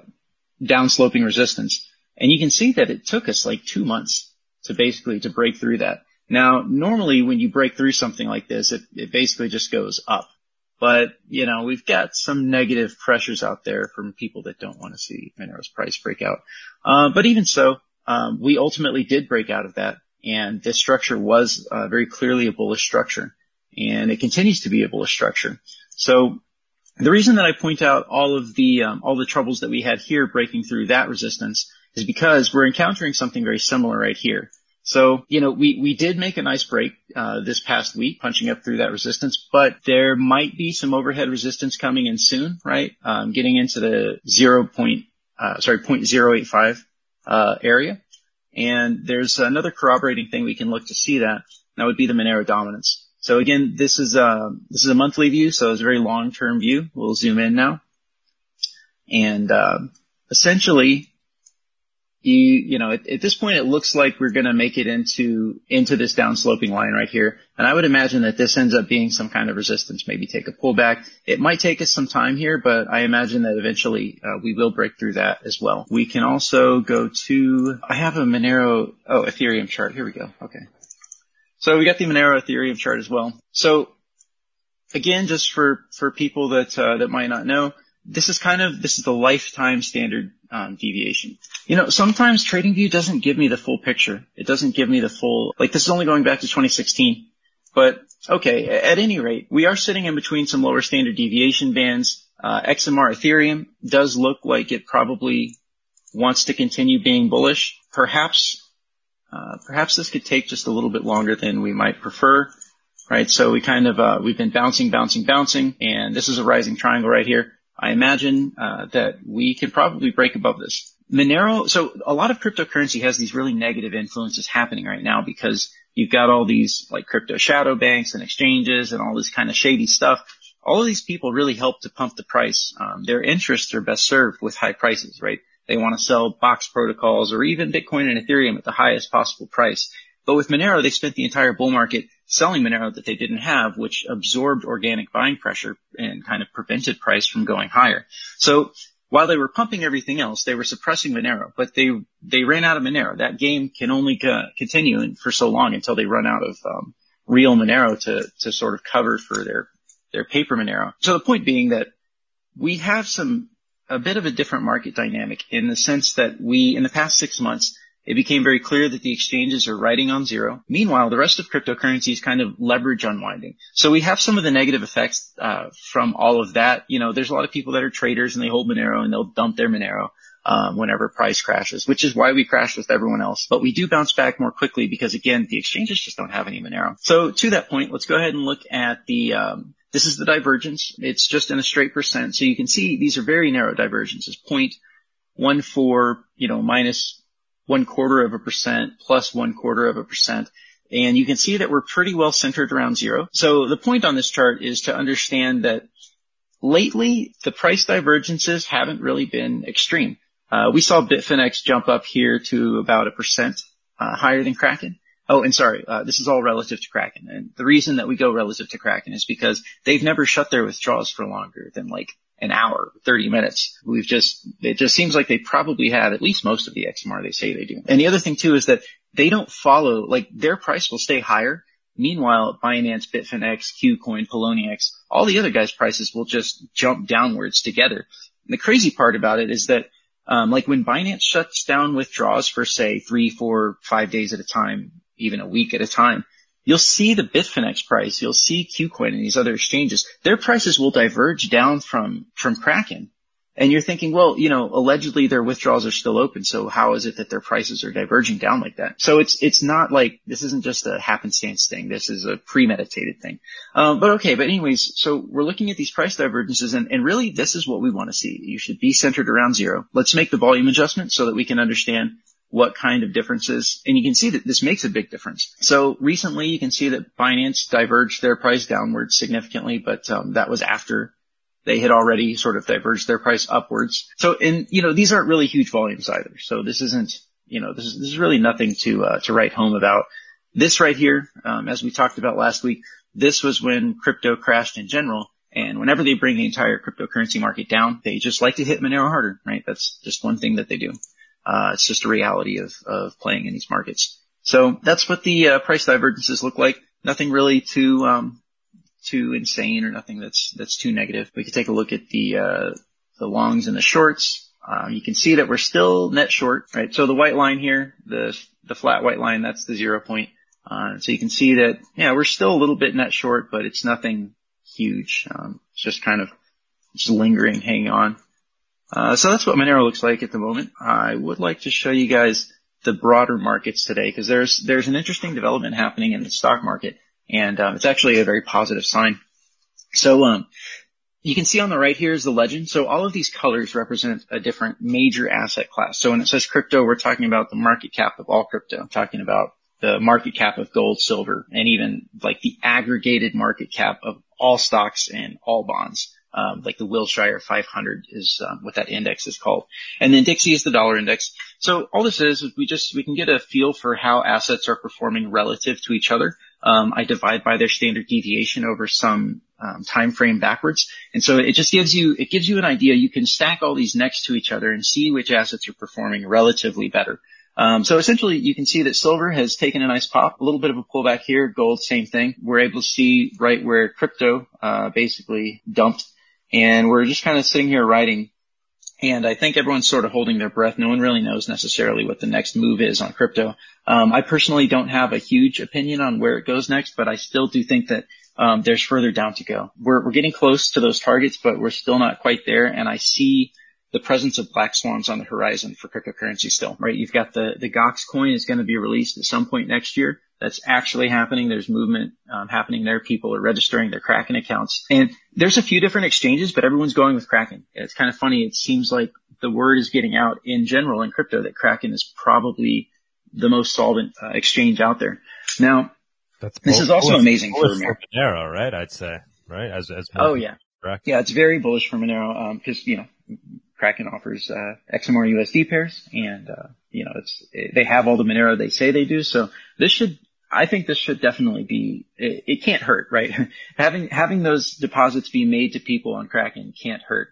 S3: downsloping resistance and you can see that it took us like two months to basically to break through that. Now, normally when you break through something like this, it, it basically just goes up, But, you know, we've got some negative pressures out there from people that don't want to see Monero's price break out. Uh, but even so, um, we ultimately did break out of that. And this structure was uh, very clearly a bullish structure. And it continues to be a bullish structure. So the reason that I point out all of the um, all the troubles that we had here breaking through that resistance is because we're encountering something very similar right here. So, you know, we, we did make a nice break, uh, this past week, punching up through that resistance, but there might be some overhead resistance coming in soon, right? Um, getting into the zero point, uh, sorry, 0.085, uh, area. And there's another corroborating thing we can look to see that. That would be the Monero dominance. So again, this is a, uh, this is a monthly view, so it's a very long-term view. We'll zoom in now. And, uh, essentially, you, you know, at, at, this point, it looks like we're going to make it into, into this downsloping line right here. And I would imagine that this ends up being some kind of resistance, maybe take a pullback. It might take us some time here, but I imagine that eventually uh, we will break through that as well. We can also go to, I have a Monero, oh, Ethereum chart. Here we go. Okay. So we got the Monero Ethereum chart as well. So again, just for, for people that, uh, that might not know, this is kind of, this is the lifetime standard um, deviation. You know, sometimes TradingView doesn't give me the full picture. It doesn't give me the full, like this is only going back to 2016. But okay, at any rate, we are sitting in between some lower standard deviation bands. Uh, XMR Ethereum does look like it probably wants to continue being bullish. Perhaps, uh, perhaps this could take just a little bit longer than we might prefer, right? So we kind of, uh, we've been bouncing, bouncing, bouncing, and this is a rising triangle right here. I imagine uh, that we can probably break above this. Monero, so a lot of cryptocurrency has these really negative influences happening right now because you've got all these like crypto shadow banks and exchanges and all this kind of shady stuff. All of these people really help to pump the price. Um, their interests are best served with high prices, right? They want to sell box protocols or even Bitcoin and Ethereum at the highest possible price. But with Monero, they spent the entire bull market selling Monero that they didn't have, which absorbed organic buying pressure and kind of prevented price from going higher. So while they were pumping everything else, they were suppressing Monero, but they they ran out of Monero. That game can only uh, continue for so long until they run out of um, real Monero to to sort of cover for their their paper Monero. So the point being that we have some a bit of a different market dynamic in the sense that we in the past six months it became very clear that the exchanges are riding on zero. Meanwhile, the rest of cryptocurrency is kind of leverage unwinding. So we have some of the negative effects uh, from all of that. You know, there's a lot of people that are traders and they hold Monero and they'll dump their Monero. Um, whenever price crashes, which is why we crash with everyone else. But we do bounce back more quickly because again, the exchanges just don't have any Monero. So to that point, let's go ahead and look at the, um, this is the divergence. It's just in a straight percent. So you can see these are very narrow divergences. Point one four, you know, minus one quarter of a percent plus one quarter of a percent. And you can see that we're pretty well centered around zero. So the point on this chart is to understand that lately the price divergences haven't really been extreme. Uh, we saw Bitfinex jump up here to about a percent uh, higher than Kraken. Oh, and sorry, uh, this is all relative to Kraken. And the reason that we go relative to Kraken is because they've never shut their withdrawals for longer than like an hour, 30 minutes. We've just, it just seems like they probably have at least most of the XMR they say they do. And the other thing too is that they don't follow, like their price will stay higher. Meanwhile, Binance, Bitfinex, KuCoin, Poloniex, all the other guys' prices will just jump downwards together. And the crazy part about it is that, um, like when Binance shuts down withdrawals for say three, four, five days at a time, even a week at a time, you'll see the Bitfinex price, you'll see KuCoin and these other exchanges, their prices will diverge down from, from Kraken. And you're thinking, well, you know, allegedly their withdrawals are still open. So how is it that their prices are diverging down like that? So it's, it's not like, this isn't just a happenstance thing. This is a premeditated thing. Um, but okay. But anyways, so we're looking at these price divergences and, and really this is what we want to see. You should be centered around zero. Let's make the volume adjustment so that we can understand what kind of differences, and you can see that this makes a big difference. So recently you can see that Binance diverged their price downwards significantly, but um, that was after they had already sort of diverged their price upwards. So, and you know, these aren't really huge volumes either. So this isn't, you know, this is, this is really nothing to, uh, to write home about. This right here, um, as we talked about last week, this was when crypto crashed in general. And whenever they bring the entire cryptocurrency market down, they just like to hit Monero harder, right? That's just one thing that they do. Uh, it's just a reality of, of playing in these markets. So that's what the uh, price divergences look like. Nothing really too um, too insane or nothing that's, that's too negative. We could take a look at the, uh, the longs and the shorts. Um, you can see that we're still net short, right? So the white line here, the, the flat white line, that's the zero point. Uh, so you can see that, yeah, we're still a little bit net short, but it's nothing huge. Um, it's just kind of just lingering, hanging on. Uh, so that's what Monero looks like at the moment. I would like to show you guys the broader markets today because there's there's an interesting development happening in the stock market, and um, it's actually a very positive sign. So um, you can see on the right here is the legend. So all of these colors represent a different major asset class. So when it says crypto, we're talking about the market cap of all crypto. I'm talking about the market cap of gold, silver, and even like the aggregated market cap of all stocks and all bonds. Um, like the Wilshire 500 is um, what that index is called. And then Dixie is the dollar index. So all this is, is we just, we can get a feel for how assets are performing relative to each other. Um, I divide by their standard deviation over some um, time frame backwards. And so it just gives you, it gives you an idea. You can stack all these next to each other and see which assets are performing relatively better. Um, so essentially, you can see that silver has taken a nice pop, a little bit of a pullback here. Gold, same thing. We're able to see right where crypto uh, basically dumped, and we're just kind of sitting here writing. And I think everyone's sort of holding their breath. No one really knows necessarily what the next move is on crypto. Um, I personally don't have a huge opinion on where it goes next, but I still do think that um, there's further down to go. We're we're getting close to those targets, but we're still not quite there. And I see the presence of black swans on the horizon for cryptocurrency still, right? You've got the, the Gox coin is going to be released at some point next year. That's actually happening. There's movement um, happening there. People are registering their Kraken accounts. And there's a few different exchanges, but everyone's going with Kraken. It's kind of funny. It seems like the word is getting out in general in crypto that Kraken is probably the most solvent uh, exchange out there. Now, That's this is also amazing for
S2: Monero, right? I'd say, right? As, as
S3: oh yeah. Correct. Yeah, it's very bullish for Monero, um, cause, you know, Kraken offers uh, XMR USD pairs, and uh, you know it's they have all the Monero they say they do. So this should, I think this should definitely be. It, it can't hurt, right? having having those deposits be made to people on Kraken can't hurt.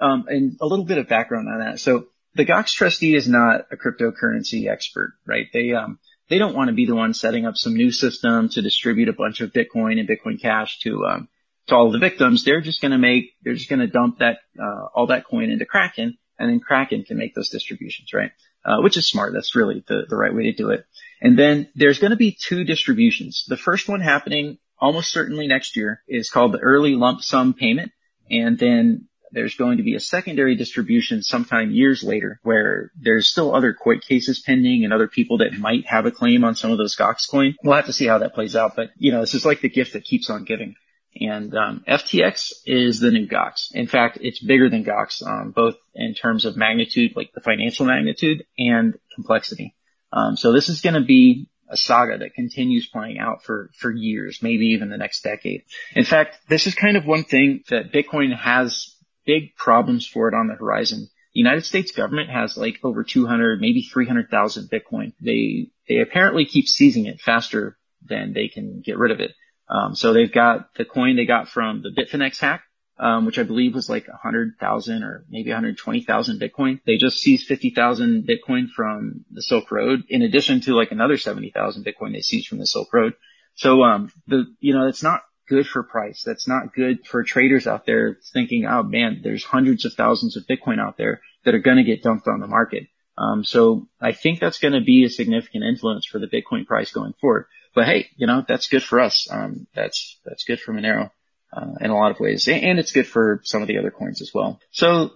S3: Um, and a little bit of background on that. So the Gox trustee is not a cryptocurrency expert, right? They um they don't want to be the one setting up some new system to distribute a bunch of Bitcoin and Bitcoin Cash to um to all the victims, they're just going to make, they're just going to dump that, uh, all that coin into Kraken and then Kraken can make those distributions, right? Uh, which is smart. That's really the, the right way to do it. And then there's going to be two distributions. The first one happening almost certainly next year is called the early lump sum payment. And then there's going to be a secondary distribution sometime years later where there's still other court cases pending and other people that might have a claim on some of those Gox coin. We'll have to see how that plays out. But, you know, this is like the gift that keeps on giving. And um, FTX is the new Gox. In fact, it's bigger than Gox, um, both in terms of magnitude, like the financial magnitude, and complexity. Um, so this is going to be a saga that continues playing out for for years, maybe even the next decade. In fact, this is kind of one thing that Bitcoin has big problems for it on the horizon. The United States government has like over 200, maybe 300,000 Bitcoin. They they apparently keep seizing it faster than they can get rid of it. Um, so they've got the coin they got from the Bitfinex hack, um, which I believe was like 100,000 or maybe 120,000 Bitcoin. They just seized 50,000 Bitcoin from the Silk Road, in addition to like another 70,000 Bitcoin they seized from the Silk Road. So, um, the, you know, it's not good for price. That's not good for traders out there thinking, oh man, there's hundreds of thousands of Bitcoin out there that are going to get dumped on the market. Um, so I think that's going to be a significant influence for the Bitcoin price going forward. But hey, you know, that's good for us. Um, that's, that's good for Monero, uh, in a lot of ways. And it's good for some of the other coins as well. So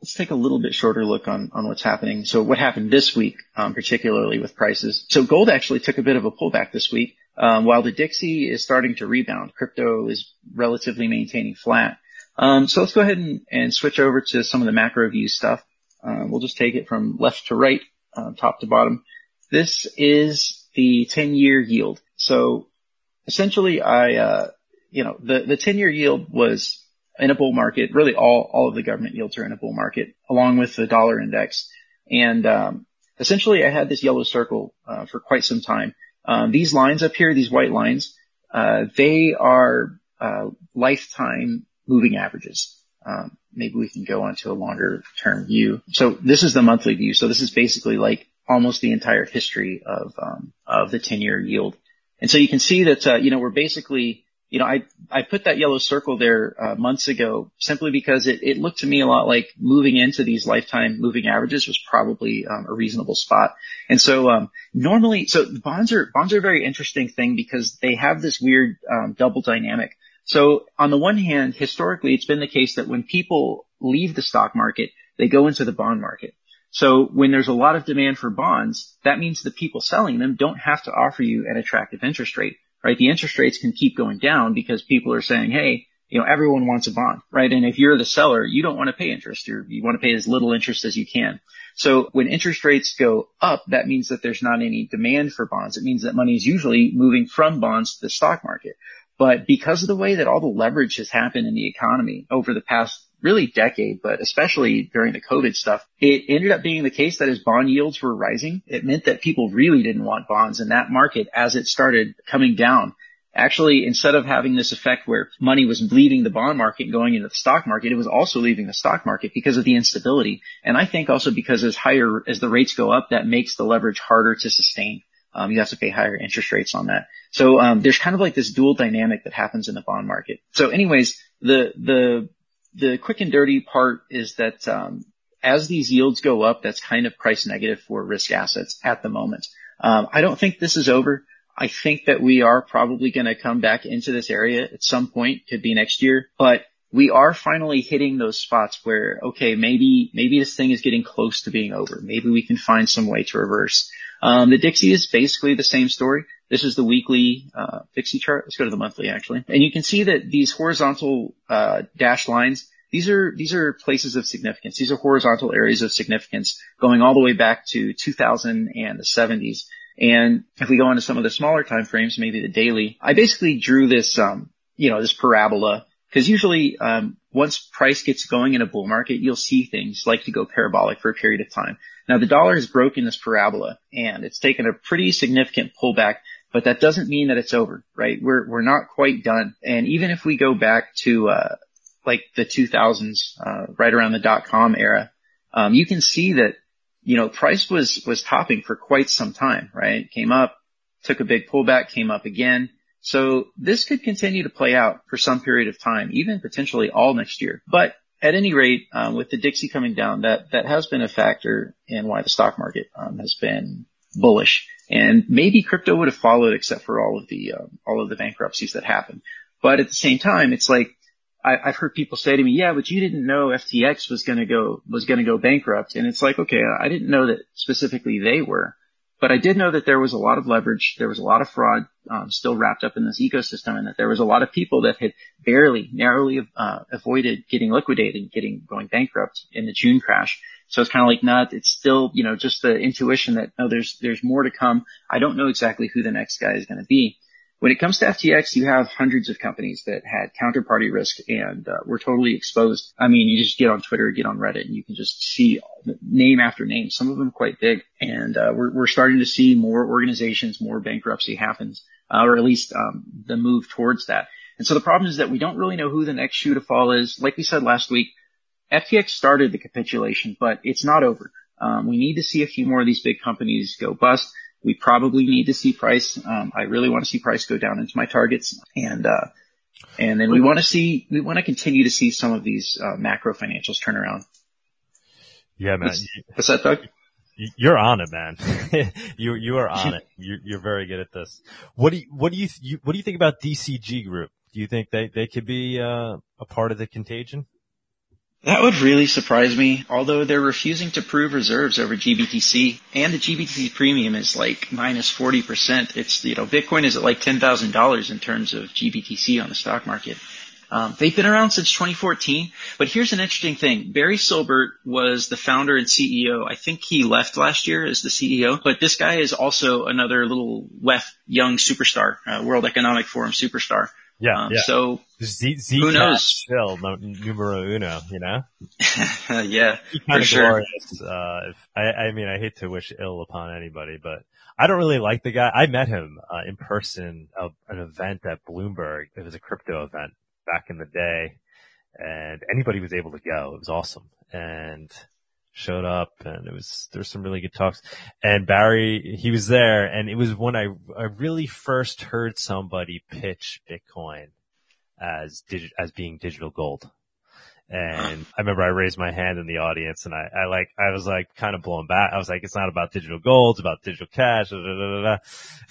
S3: let's take a little bit shorter look on, on what's happening. So what happened this week, um, particularly with prices. So gold actually took a bit of a pullback this week. Um, while the Dixie is starting to rebound, crypto is relatively maintaining flat. Um, so let's go ahead and, and, switch over to some of the macro view stuff. Uh, we'll just take it from left to right, uh, top to bottom. This is the 10 year yield. So essentially I, uh, you know, the, the 10 year yield was in a bull market. Really all, all of the government yields are in a bull market along with the dollar index. And, um, essentially I had this yellow circle, uh, for quite some time. Um, these lines up here, these white lines, uh, they are, uh, lifetime moving averages. Um, maybe we can go on to a longer term view. So this is the monthly view. So this is basically like almost the entire history of um, of the 10 year yield. And so you can see that uh, you know we're basically you know, I, I put that yellow circle there uh, months ago simply because it, it looked to me a lot like moving into these lifetime moving averages was probably um, a reasonable spot. And so um, normally, so bonds are bonds are a very interesting thing because they have this weird um, double dynamic. So on the one hand, historically, it's been the case that when people leave the stock market, they go into the bond market. So when there's a lot of demand for bonds, that means the people selling them don't have to offer you an attractive interest rate right? The interest rates can keep going down because people are saying, hey, you know, everyone wants a bond, right? And if you're the seller, you don't want to pay interest. You're, you want to pay as little interest as you can. So when interest rates go up, that means that there's not any demand for bonds. It means that money is usually moving from bonds to the stock market. But because of the way that all the leverage has happened in the economy over the past really decade, but especially during the COVID stuff, it ended up being the case that as bond yields were rising, it meant that people really didn't want bonds in that market as it started coming down. Actually, instead of having this effect where money was leaving the bond market and going into the stock market, it was also leaving the stock market because of the instability. And I think also because as higher, as the rates go up, that makes the leverage harder to sustain. Um, you have to pay higher interest rates on that. So um, there's kind of like this dual dynamic that happens in the bond market. So anyways, the the the quick and dirty part is that um, as these yields go up, that's kind of price negative for risk assets at the moment. Um, I don't think this is over. I think that we are probably going to come back into this area at some point, could be next year, but we are finally hitting those spots where, okay, maybe, maybe this thing is getting close to being over. Maybe we can find some way to reverse. Um, the Dixie is basically the same story. This is the weekly uh, Dixie chart. Let's go to the monthly actually, and you can see that these horizontal uh, dashed lines. These are these are places of significance. These are horizontal areas of significance going all the way back to 2000 and the 70s. And if we go into some of the smaller time frames, maybe the daily, I basically drew this, um, you know, this parabola because usually um, once price gets going in a bull market, you'll see things like to go parabolic for a period of time. Now the dollar has broken this parabola and it's taken a pretty significant pullback but that doesn't mean that it's over, right? We're, we're not quite done. And even if we go back to, uh, like the 2000s, uh, right around the dot com era, um, you can see that, you know, price was, was topping for quite some time, right? Came up, took a big pullback, came up again. So this could continue to play out for some period of time, even potentially all next year. But at any rate, um, with the Dixie coming down, that that has been a factor in why the stock market um, has been bullish. And maybe crypto would have followed except for all of the, uh, all of the bankruptcies that happened. But at the same time, it's like, I, have heard people say to me, yeah, but you didn't know FTX was going to go, was going to go bankrupt. And it's like, okay, I didn't know that specifically they were, but I did know that there was a lot of leverage. There was a lot of fraud, um, still wrapped up in this ecosystem and that there was a lot of people that had barely, narrowly, uh, avoided getting liquidated, and getting going bankrupt in the June crash. So it's kind of like not, it's still, you know, just the intuition that, no, there's, there's more to come. I don't know exactly who the next guy is going to be. When it comes to FTX, you have hundreds of companies that had counterparty risk and uh, were totally exposed. I mean, you just get on Twitter, get on Reddit, and you can just see name after name. Some of them quite big, and uh, we're we're starting to see more organizations, more bankruptcy happens, uh, or at least um, the move towards that. And so the problem is that we don't really know who the next shoe to fall is. Like we said last week, FTX started the capitulation, but it's not over. Um, we need to see a few more of these big companies go bust. We probably need to see price. Um, I really want to see price go down into my targets, and uh, and then we want to see we want to continue to see some of these uh, macro financials turn around.
S2: Yeah, man.
S3: What's, what's that, Doug?
S2: You're on it, man. you you are on it. You're, you're very good at this. What do you what do you, you what do you think about DCG Group? Do you think they they could be uh, a part of the contagion?
S3: That would really surprise me, although they're refusing to prove reserves over GBTC and the GBTC premium is like minus 40%. It's, you know, Bitcoin is at like $10,000 in terms of GBTC on the stock market. Um, they've been around since 2014, but here's an interesting thing. Barry Silbert was the founder and CEO. I think he left last year as the CEO, but this guy is also another little left young superstar, uh, World Economic Forum superstar.
S2: Yeah, um,
S3: yeah. So
S2: Z, Z
S3: who knows?
S2: Still numero uno, you know.
S3: yeah, for sure.
S2: Uh, if, I, I mean, I hate to wish ill upon anybody, but I don't really like the guy. I met him uh, in person at an event at Bloomberg. It was a crypto event back in the day, and anybody was able to go. It was awesome, and showed up and it was, there were some really good talks and Barry, he was there and it was when I, I really first heard somebody pitch Bitcoin as digi- as being digital gold. And I remember I raised my hand in the audience and I, I like, I was like kind of blown back. I was like, it's not about digital gold, it's about digital cash. Da, da, da,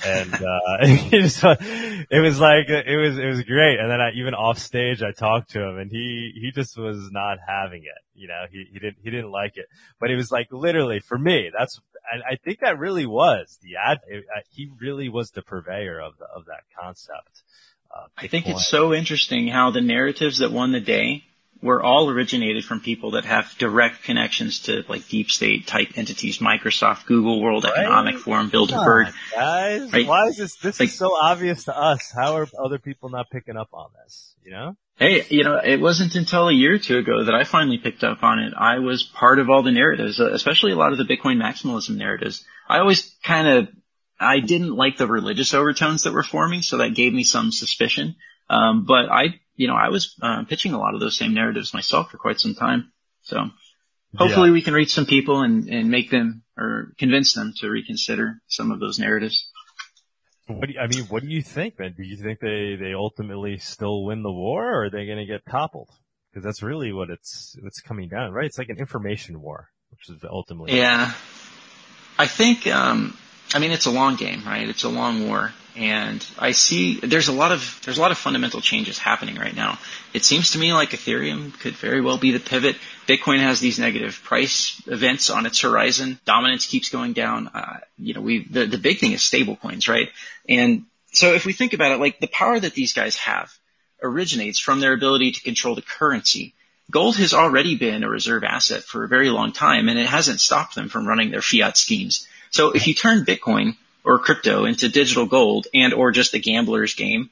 S2: and, uh, it, was, it was like, it was, it was great. And then I, even off stage, I talked to him and he, he just was not having it. You know, he, he didn't, he didn't like it, but it was like literally for me, that's, and I think that really was the ad. It, he really was the purveyor of the, of that concept.
S3: Uh, I think it's so interesting how the narratives that won the day were all originated from people that have direct connections to like deep state type entities, Microsoft, Google, World right? Economic Forum, Bilderberg.
S2: guys, right? why is this, this like, is so obvious to us? How are other people not picking up on this? You know?
S3: Hey, you know, it wasn't until a year or two ago that I finally picked up on it. I was part of all the narratives, uh, especially a lot of the Bitcoin maximalism narratives. I always kind of, I didn't like the religious overtones that were forming, so that gave me some suspicion. Um, but I you know, I was uh, pitching a lot of those same narratives myself for quite some time. So hopefully yeah. we can reach some people and, and make them or convince them to reconsider some of those narratives.
S2: What do you, I mean, what do you think, man? Do you think they, they ultimately still win the war or are they going to get toppled? Because that's really what it's, it's coming down, right? It's like an information war, which is ultimately.
S3: Yeah. I think, um, I mean, it's a long game, right? It's a long war. And I see there's a lot of there's a lot of fundamental changes happening right now. It seems to me like Ethereum could very well be the pivot. Bitcoin has these negative price events on its horizon. Dominance keeps going down. Uh, you know, we the the big thing is stablecoins, right? And so if we think about it, like the power that these guys have originates from their ability to control the currency. Gold has already been a reserve asset for a very long time, and it hasn't stopped them from running their fiat schemes. So if you turn Bitcoin or crypto into digital gold and or just a gambler's game,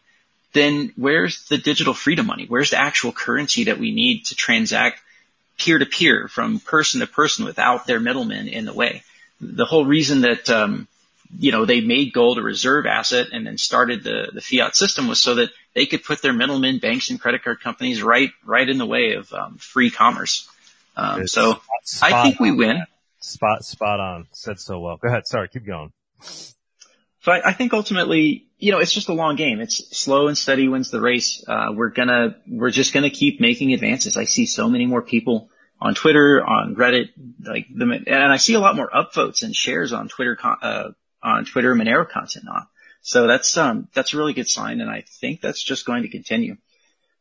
S3: then where's the digital freedom money? Where's the actual currency that we need to transact peer to peer from person to person without their middlemen in the way? The whole reason that, um, you know, they made gold a reserve asset and then started the, the fiat system was so that they could put their middlemen, banks and credit card companies right, right in the way of um, free commerce. Um, so I think we win.
S2: Spot, spot on. Said so well. Go ahead. Sorry. Keep going.
S3: So I, I, think ultimately, you know, it's just a long game. It's slow and steady wins the race. Uh, we're gonna, we're just gonna keep making advances. I see so many more people on Twitter, on Reddit, like the, and I see a lot more upvotes and shares on Twitter, uh, on Twitter Monero content now. So that's, um, that's a really good sign. And I think that's just going to continue.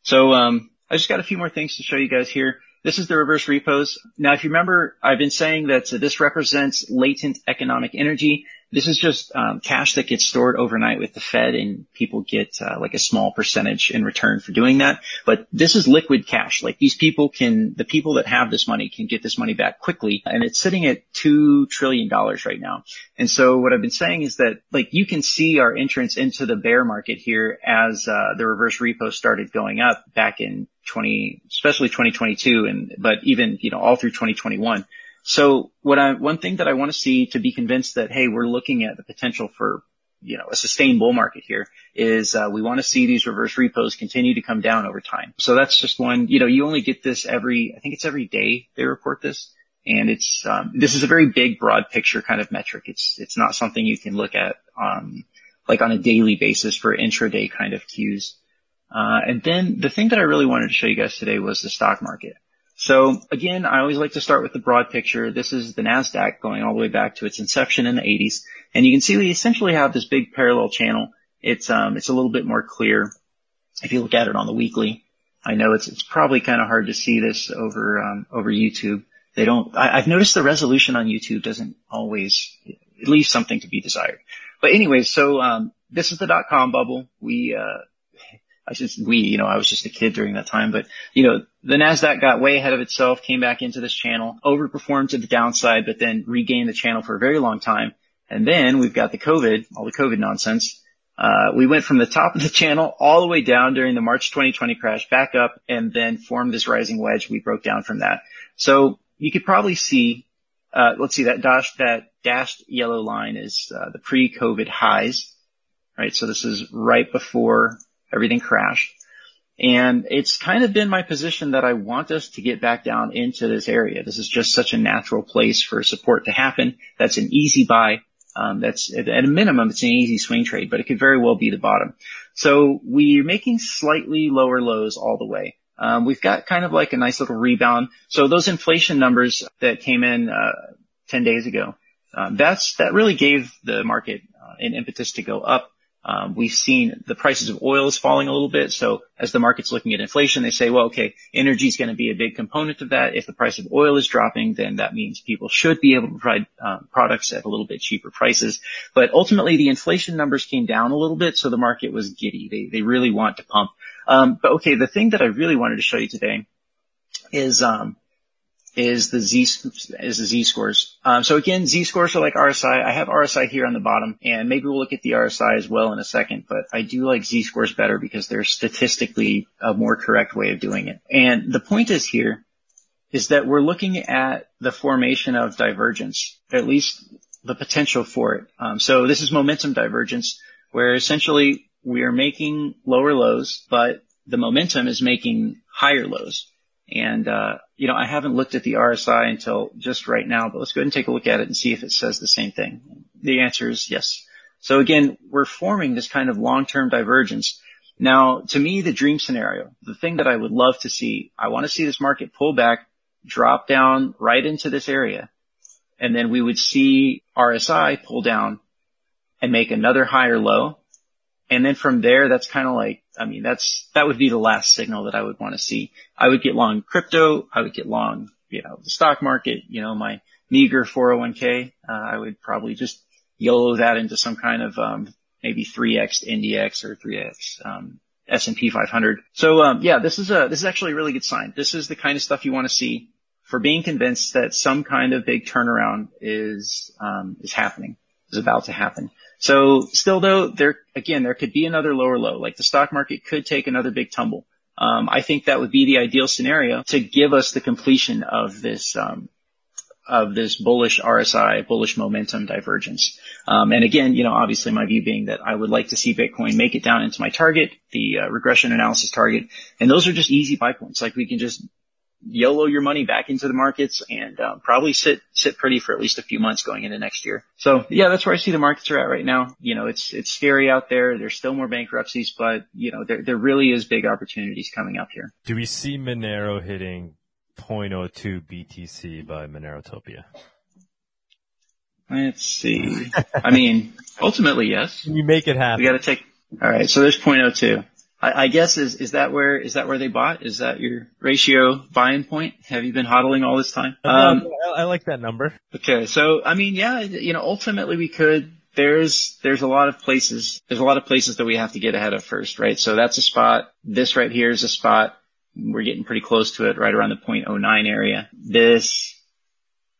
S3: So, um, I just got a few more things to show you guys here. This is the reverse repos. Now, if you remember, I've been saying that this represents latent economic energy. This is just um, cash that gets stored overnight with the Fed, and people get uh, like a small percentage in return for doing that. But this is liquid cash. Like these people can, the people that have this money can get this money back quickly, and it's sitting at two trillion dollars right now. And so what I've been saying is that like you can see our entrance into the bear market here as uh, the reverse repo started going up back in 20, especially 2022, and but even you know all through 2021. So what I, one thing that I want to see to be convinced that, hey, we're looking at the potential for, you know, a sustained bull market here is, uh, we want to see these reverse repos continue to come down over time. So that's just one, you know, you only get this every, I think it's every day they report this. And it's, um, this is a very big, broad picture kind of metric. It's, it's not something you can look at, um, like on a daily basis for intraday kind of cues. Uh, and then the thing that I really wanted to show you guys today was the stock market. So again, I always like to start with the broad picture. This is the NASDAQ going all the way back to its inception in the 80s. And you can see we essentially have this big parallel channel. It's, um, it's a little bit more clear if you look at it on the weekly. I know it's, it's probably kind of hard to see this over, um, over YouTube. They don't, I, I've noticed the resolution on YouTube doesn't always, it leaves something to be desired. But anyway, so, um, this is the dot com bubble. We, uh, I we, you know, I was just a kid during that time, but you know, the NASDAQ got way ahead of itself, came back into this channel, overperformed to the downside, but then regained the channel for a very long time. And then we've got the COVID, all the COVID nonsense. Uh, we went from the top of the channel all the way down during the March 2020 crash, back up, and then formed this rising wedge. We broke down from that. So you could probably see, uh, let's see that dashed, that dashed yellow line is, uh, the pre-COVID highs, right? So this is right before everything crashed. And it's kind of been my position that I want us to get back down into this area. This is just such a natural place for support to happen. That's an easy buy. Um, that's at, a minimum, it's an easy swing trade, but it could very well be the bottom. So we're making slightly lower lows all the way. Um, we've got kind of like a nice little rebound. So those inflation numbers that came in uh, 10 days ago, um, that's that really gave the market uh, an impetus to go up. Um, we've seen the prices of oil is falling a little bit. So as the market's looking at inflation, they say, well, okay, energy is going to be a big component of that. If the price of oil is dropping, then that means people should be able to provide uh, products at a little bit cheaper prices. But ultimately, the inflation numbers came down a little bit, so the market was giddy. They they really want to pump. Um, but okay, the thing that I really wanted to show you today is um, is the Z is the Z scores. Um, so again, Z scores are like RSI. I have RSI here on the bottom, and maybe we'll look at the RSI as well in a second. But I do like Z scores better because they're statistically a more correct way of doing it. And the point is here is that we're looking at the formation of divergence, at least the potential for it. Um, so this is momentum divergence, where essentially we are making lower lows, but the momentum is making higher lows. And, uh, you know, I haven't looked at the RSI until just right now, but let's go ahead and take a look at it and see if it says the same thing. The answer is yes. So again, we're forming this kind of long-term divergence. Now, to me, the dream scenario, the thing that I would love to see, I want to see this market pull back, drop down right into this area, and then we would see RSI pull down and make another higher low. And then from there, that's kind of like I mean, that's, that would be the last signal that I would want to see. I would get long crypto. I would get long, you know, the stock market, you know, my meager 401k. Uh, I would probably just YOLO that into some kind of, um, maybe 3x NDX or 3x, um, S&P 500. So, um, yeah, this is a, this is actually a really good sign. This is the kind of stuff you want to see for being convinced that some kind of big turnaround is, um, is happening, is about to happen. So still though, there, again, there could be another lower low, like the stock market could take another big tumble. Um, I think that would be the ideal scenario to give us the completion of this, um, of this bullish RSI, bullish momentum divergence. Um, and again, you know, obviously my view being that I would like to see Bitcoin make it down into my target, the uh, regression analysis target. And those are just easy buy points. Like we can just YOLO your money back into the markets and uh, probably sit sit pretty for at least a few months going into next year. So yeah, that's where I see the markets are at right now. You know, it's it's scary out there. There's still more bankruptcies, but you know, there there really is big opportunities coming up here.
S2: Do we see Monero hitting 0.02 BTC by Monerotopia?
S3: Let's see. I mean, ultimately, yes.
S2: Can you make it happen?
S3: We got to take. All right, so there's 0.02. I, I guess is is that where is that where they bought? Is that your ratio buying point? Have you been hodling all this time?
S2: Um, I, I like that number.
S3: Okay, so I mean, yeah, you know, ultimately we could. There's there's a lot of places. There's a lot of places that we have to get ahead of first, right? So that's a spot. This right here is a spot. We're getting pretty close to it, right around the 0.09 area. This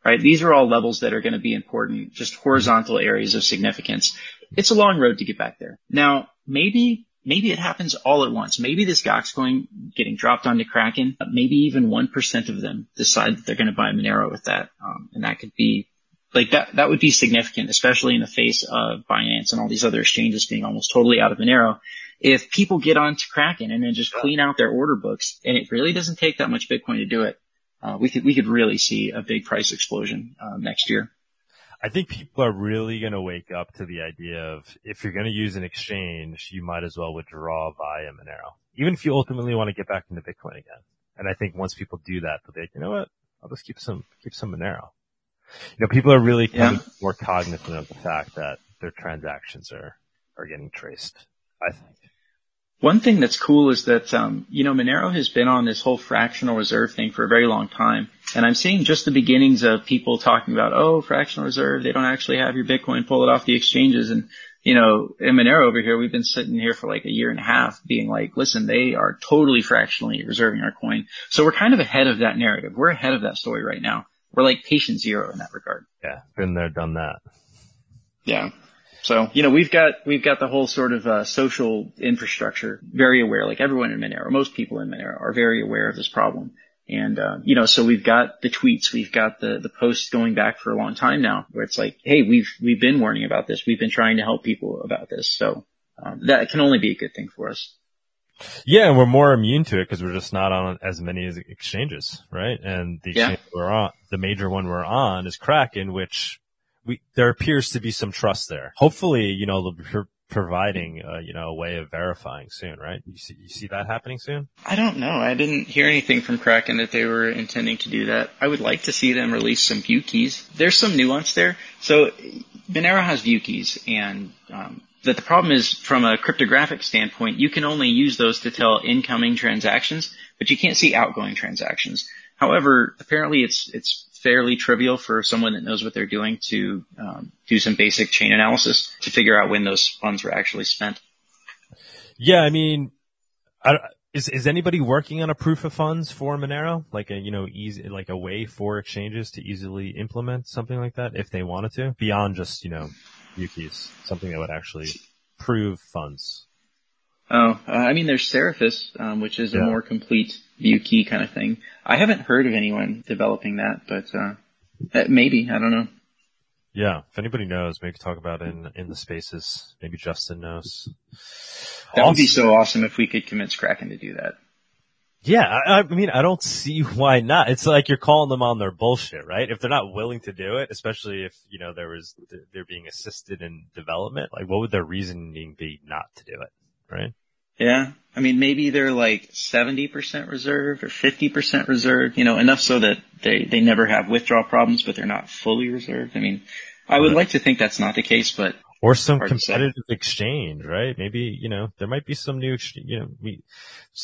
S3: right? These are all levels that are going to be important, just horizontal areas of significance. It's a long road to get back there. Now, maybe maybe it happens all at once. Maybe this Gox coin getting dropped onto Kraken, maybe even 1% of them decide that they're going to buy Monero with that. Um, and that could be like that, that would be significant, especially in the face of Binance and all these other exchanges being almost totally out of Monero. If people get onto Kraken and then just clean out their order books, and it really doesn't take that much Bitcoin to do it, uh, we could, we could really see a big price explosion, uh, next year.
S2: I think people are really going to wake up to the idea of if you're going to use an exchange, you might as well withdraw via Monero, even if you ultimately want to get back into Bitcoin again. And I think once people do that, they'll be like, you know what? I'll just keep some, keep some Monero. You know, people are really yeah. more cognizant of the fact that their transactions are, are getting traced, I think.
S3: One thing that's cool is that, um, you know, Monero has been on this whole fractional reserve thing for a very long time. And I'm seeing just the beginnings of people talking about, oh, fractional reserve, they don't actually have your Bitcoin, pull it off the exchanges. And, you know, in Monero over here, we've been sitting here for like a year and a half being like, listen, they are totally fractionally reserving our coin. So we're kind of ahead of that narrative. We're ahead of that story right now. We're like patient zero in that regard.
S2: Yeah. Been there, done that.
S3: Yeah. So, you know, we've got, we've got the whole sort of, uh, social infrastructure very aware, like everyone in Monero, most people in Monero are very aware of this problem. And, uh, you know, so we've got the tweets, we've got the, the posts going back for a long time now where it's like, Hey, we've, we've been warning about this. We've been trying to help people about this. So, um, that can only be a good thing for us.
S2: Yeah, and we're more immune to it because we're just not on as many exchanges, right? And the exchange yeah. we're on, the major one we're on is Kraken, which we, there appears to be some trust there. Hopefully, you know, they'll providing, uh, you know, a way of verifying soon, right? You see, you see that happening soon?
S3: I don't know. I didn't hear anything from Kraken that they were intending to do that. I would like to see them release some view keys. There's some nuance there. So Monero has view keys and, um, that the problem is from a cryptographic standpoint, you can only use those to tell incoming transactions, but you can't see outgoing transactions. However, apparently it's, it's fairly trivial for someone that knows what they're doing to um, do some basic chain analysis to figure out when those funds were actually spent.
S2: Yeah, I mean, I, is is anybody working on a proof of funds for Monero, like a you know easy like a way for exchanges to easily implement something like that if they wanted to, beyond just you know view keys, something that would actually prove funds.
S3: Oh, uh, I mean, there's Seraphis, um, which is yeah. a more complete view key kind of thing. I haven't heard of anyone developing that, but uh, maybe I don't know.
S2: Yeah, if anybody knows, maybe talk about in in the spaces. Maybe Justin knows.
S3: That also, would be so awesome if we could convince Kraken to do that.
S2: Yeah, I, I, mean, I don't see why not. It's like you're calling them on their bullshit, right? If they're not willing to do it, especially if you know there was they're being assisted in development, like what would their reasoning be not to do it, right?
S3: Yeah. I mean, maybe they're like 70% reserved or 50% reserved, you know, enough so that they, they never have withdrawal problems, but they're not fully reserved. I mean, I would like to think that's not the case, but
S2: or some competitive exchange, right? Maybe, you know, there might be some new, you know, we,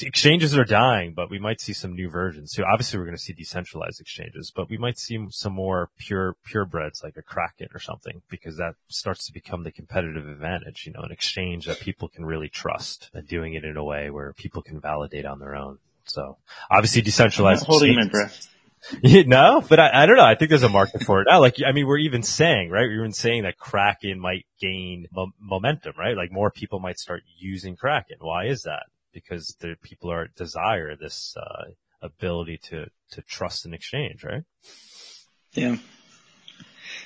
S2: exchanges are dying, but we might see some new versions. So obviously we're going to see decentralized exchanges, but we might see some more pure, purebreds like a Kraken or something because that starts to become the competitive advantage, you know, an exchange that people can really trust and doing it in a way where people can validate on their own. So obviously decentralized.
S3: holding my breath.
S2: no, but I, I, don't know. I think there's a market for it now. Like, I mean, we're even saying, right? We're even saying that Kraken might gain mo- momentum, right? Like more people might start using Kraken. Why is that? Because the people are desire this, uh, ability to, to trust an exchange, right?
S3: Yeah.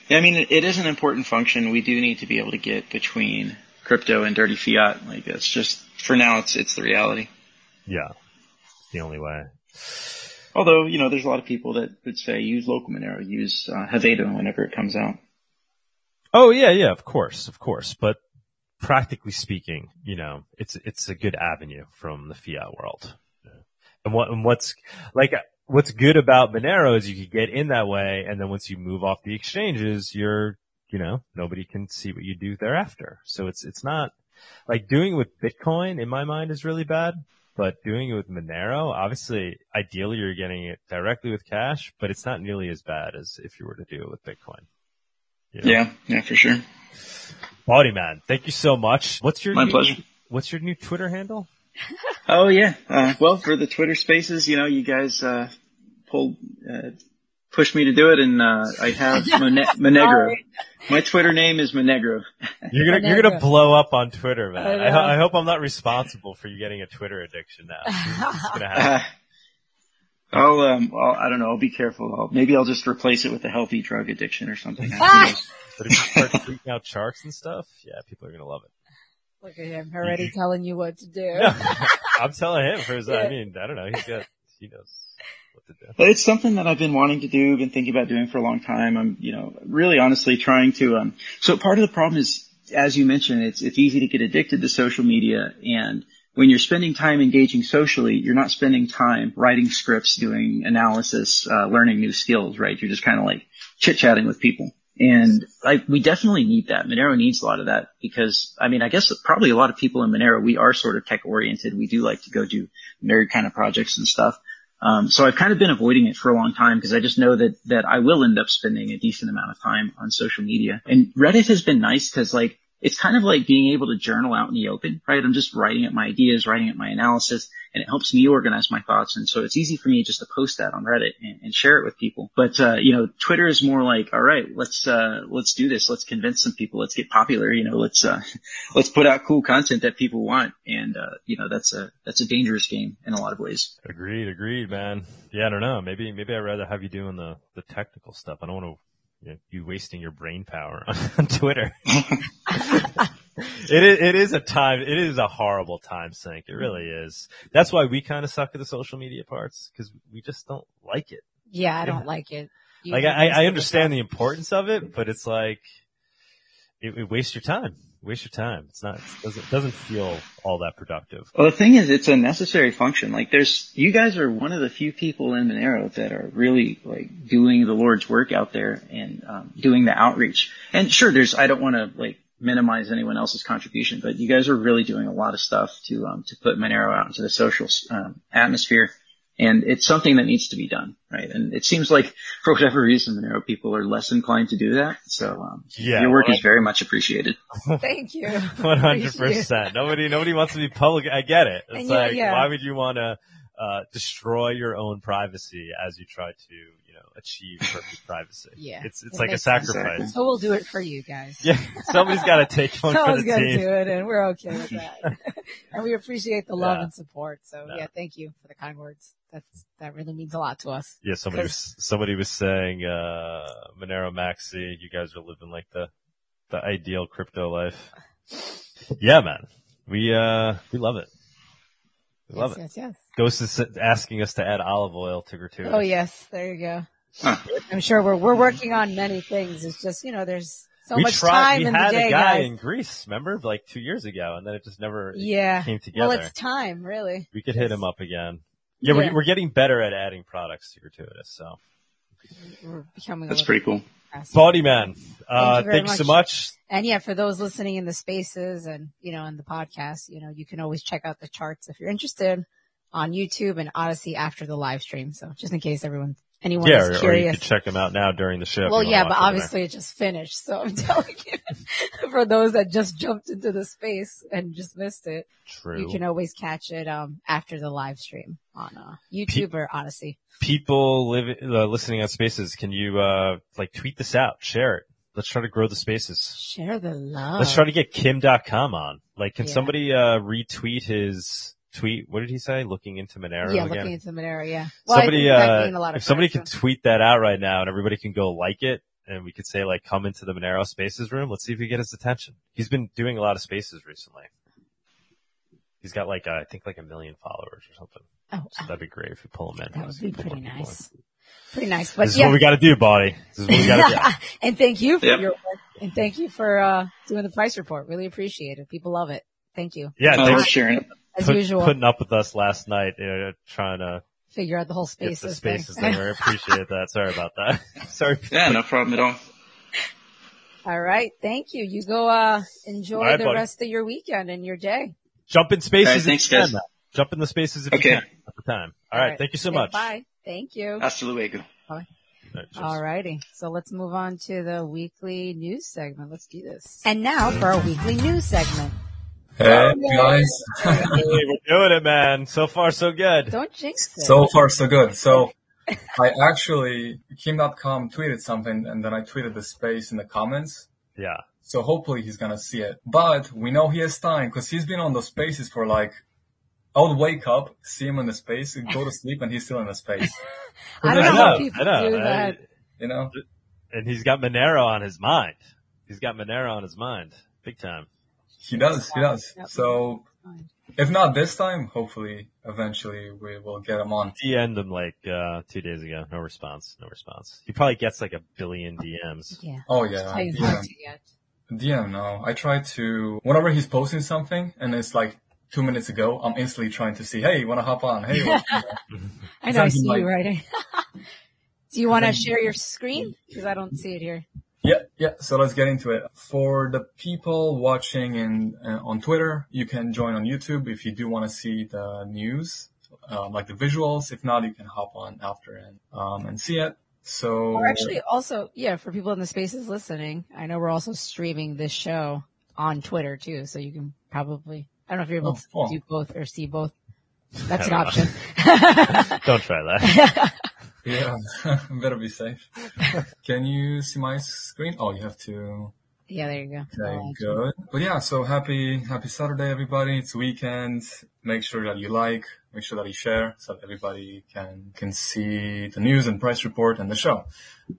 S3: Yeah. I mean, it, it is an important function. We do need to be able to get between crypto and dirty fiat. Like it's just, for now, it's, it's the reality.
S2: Yeah. It's the only way.
S3: Although, you know, there's a lot of people that would say use local Monero, use uh, Haveno whenever it comes out.
S2: Oh yeah, yeah, of course, of course. But practically speaking, you know, it's it's a good avenue from the fiat world. And what and what's like what's good about Monero is you can get in that way, and then once you move off the exchanges, you're you know nobody can see what you do thereafter. So it's it's not like doing it with Bitcoin in my mind is really bad but doing it with Monero, obviously, ideally you're getting it directly with cash, but it's not nearly as bad as if you were to do it with Bitcoin.
S3: You know? Yeah, yeah, for sure.
S2: Bawdy man, thank you so much. What's your
S3: my
S2: new,
S3: pleasure?
S2: What's your new Twitter handle?
S3: oh yeah, uh, well for the Twitter Spaces, you know, you guys uh, pulled uh, pushed me to do it, and uh, I have Mon- Monegro. My Twitter name is Monegro.
S2: You're gonna Monegro. you're gonna blow up on Twitter, man. I, I, I, hope I'm not responsible for you getting a Twitter addiction now. gonna.
S3: I'll um, I'll, I don't know. I'll be careful. I'll, maybe I'll just replace it with a healthy drug addiction or something.
S2: but if you start tweeting out charts and stuff, yeah, people are gonna love it.
S1: Look at him already telling you what to do.
S2: No, I'm telling him for his. Yeah. I mean, I don't know. He's got he knows
S3: what to do. It's something that I've been wanting to do, been thinking about doing for a long time. I'm, you know, really honestly trying to, um, so part of the problem is, as you mentioned, it's, it's easy to get addicted to social media and when you're spending time engaging socially, you're not spending time writing scripts, doing analysis, uh, learning new skills, right? You're just kind of like chit chatting with people. And I, we definitely need that. Monero needs a lot of that because, I mean, I guess probably a lot of people in Monero, we are sort of tech oriented. We do like to go do nerd kind of projects and stuff. Um, so I've kind of been avoiding it for a long time because I just know that that I will end up spending a decent amount of time on social media. And Reddit has been nice because like it's kind of like being able to journal out in the open, right? I'm just writing up my ideas, writing up my analysis, and it helps me organize my thoughts. And so it's easy for me just to post that on Reddit and, and share it with people. But, uh, you know, Twitter is more like, all right, let's, uh, let's do this. Let's convince some people. Let's get popular. You know, let's, uh, let's put out cool content that people want. And, uh, you know, that's a, that's a dangerous game in a lot of ways.
S2: Agreed. Agreed, man. Yeah, I don't know. Maybe, maybe I'd rather have you doing the, the technical stuff. I don't want to you, know, you wasting your brain power on, on Twitter. it is, it is a time, it is a horrible time sink. It really is. That's why we kind of suck at the social media parts because we just don't like it.
S1: Yeah, I don't like it. You
S2: like I, I understand the importance of it, but it's like it, it wastes your time. Waste your time. It's not. It doesn't doesn't feel all that productive.
S3: Well, the thing is, it's a necessary function. Like there's, you guys are one of the few people in Monero that are really like doing the Lord's work out there and um, doing the outreach. And sure, there's, I don't want to like minimize anyone else's contribution, but you guys are really doing a lot of stuff to, um, to put Monero out into the social, um, atmosphere. And it's something that needs to be done, right? And it seems like for whatever reason, Monero people are less inclined to do that. So, um,
S2: Yeah,
S3: your work
S2: well,
S3: is very much appreciated.
S1: Thank you.
S2: One hundred percent. Nobody nobody wants to be public. I get it. It's
S1: And yeah,
S2: like
S1: yeah.
S2: why would you want to uh, destroy your own privacy as you try to you know achieve perfect privacy?
S1: Yeah,
S2: it's it's
S1: it
S2: like a
S1: makes sense.
S2: sacrifice.
S1: So we'll do it for you guys.
S2: Yeah, somebody's got to take one for
S1: Someone's
S2: the
S1: gonna
S2: team.
S1: do it, and we're okay with that. and we appreciate the love
S2: Yeah.
S1: and support. So
S2: No.
S1: yeah, thank you for the kind words. That's that really means a lot to us.
S2: Yeah, somebody was somebody was saying uh Monero Maxi, you guys are living like the the ideal crypto life. Yeah, man. We uh we love it. We love it.
S1: yes, yes.
S2: Ghost is asking us to add olive oil to gratuitous.
S1: Oh yes, there you go.
S3: Huh.
S1: I'm sure we're we're working on many things. It's just you know there's so
S2: we
S1: much
S2: tried.
S1: time
S2: We
S1: in
S2: had
S1: the day,
S2: a guy
S1: guys.
S2: in Greece, remember, like two years ago, and then it just never
S1: yeah.
S2: came together.
S1: Well, it's time, really.
S2: we could hit him up again. Yeah,
S1: Yeah.
S2: We're, we're getting better at adding products to gratuitous. So,
S1: We're becoming.
S3: That's pretty cool.
S1: little
S2: Bawdy Man, uh,
S1: you very
S2: thanks so
S1: much.
S2: much.
S1: And yeah, for those listening in the spaces and, you know, in the podcast, you know, you can always check out the charts if you're interested on YouTube and Odysee after the live stream. So just in case everyone, anyone
S2: Yeah,
S1: is
S2: or, or you
S1: curious.
S2: could check them out now during the show.
S1: well, yeah, but obviously it just finished. So I'm telling you, for those that just jumped into the space and just missed it.
S2: True.
S1: you can always catch it, um, after the live stream on, uh, YouTube or Odysee.
S2: people live, uh, listening on spaces, can you, uh, like tweet this out, share it. Let's try to grow the spaces.
S1: Share the love.
S2: Let's try to get Kim Dotcom on. Like, can
S1: Yeah.
S2: somebody, uh, retweet his tweet? What did he say? Looking into Monero
S1: yeah,
S2: again?
S1: looking into Monero, yeah. Well, I
S2: somebody,
S1: think that
S2: uh,
S1: a lot of
S2: if somebody could tweet that out right now and everybody can go like it and we could say like, come into the Monero spaces room. Let's see if we get his attention. He's been doing a lot of spaces recently. He's got like, uh, I think like a million followers or something.
S1: Oh,
S2: So that'd be great if we pull him in.
S1: that would be pretty
S2: people.
S1: nice. Pretty nice. But
S2: This is
S1: yeah.
S2: what we gotta do, buddy. This is what we gotta do.
S1: and thank you for
S3: Yep.
S1: your work. And thank you for uh doing the price report. Really appreciate it. People love it. Thank you.
S2: Yeah,
S3: Oh,
S2: thanks for
S3: sharing it.
S1: As
S2: put-
S1: usual,
S2: putting up with us last night, uh, trying to
S1: figure out the whole
S2: get
S1: spaces,
S2: the spaces thing. I appreciate that. Sorry about that. Sorry.
S3: Yeah, no problem at all.
S1: All right. Thank you. You go uh enjoy
S2: All right,
S1: the
S2: buddy.
S1: rest of your weekend and your day.
S2: Jump in spaces.
S3: All right,
S2: if
S3: thanks,
S2: you can,
S3: guys.
S2: man. Jump in the spaces if
S3: Okay.
S2: you can at the time. All right. Thank you so
S1: Say
S2: much.
S1: Bye. Thank you.
S3: Hasta luego.
S2: All right, cheers.
S1: All righty. So let's move on to the weekly news segment. Let's do this. And now for our weekly news segment.
S4: Hey guys.
S2: Hey, we're doing it, man. So far, so good.
S1: Don't jinx it.
S4: so far so good. So I actually Kim Dotcom tweeted something and then I tweeted the space in the comments.
S2: Yeah.
S4: So hopefully he's gonna see it. But we know he has time because he's been on those spaces for like I would wake up, see him in the space, and go to sleep and he's still in the space.
S1: I don't know
S2: know.
S1: how people
S2: I know.
S1: do
S2: I-
S1: that.
S4: You know?
S2: and he's got Monero on his mind. He's got Monero on his mind. Big time.
S4: He does, he does.
S1: Yep.
S4: So if not this time, hopefully eventually we will get him on.
S2: He ended him like, uh, two days ago. No response. No response. He probably gets like a billion DMs.
S1: Yeah.
S4: Oh yeah. DM.
S1: hard.
S4: DM, no. I try to, whenever he's posting something and it's like two minutes ago, I'm instantly trying to see, hey, you want to hop on? Hey, what-
S1: I know. I see
S4: like-
S1: you writing. do you want to share your screen? Because I don't see it here.
S4: Yeah, yeah. So let's get into it. For the people watching in uh, on Twitter, you can join on YouTube if you do want to see the news, um, like the visuals. If not, you can hop on after and um, and see it. So
S1: Or actually, also, yeah, for people in the spaces listening, I know we're also streaming this show on Twitter too, so you can probably, I don't know if you're able
S4: Oh,
S1: to
S4: cool.
S1: do both or see both. That's an option.
S2: Don't try that.
S4: Yeah, better be safe. can you see my screen? Oh, you have to.
S1: yeah, there you go.
S4: Okay,
S1: Uh,
S4: good. But yeah, so happy, happy Saturday, everybody. It's weekend. Make sure that you like, make sure that you share so that everybody can, can see the news and price report and the show.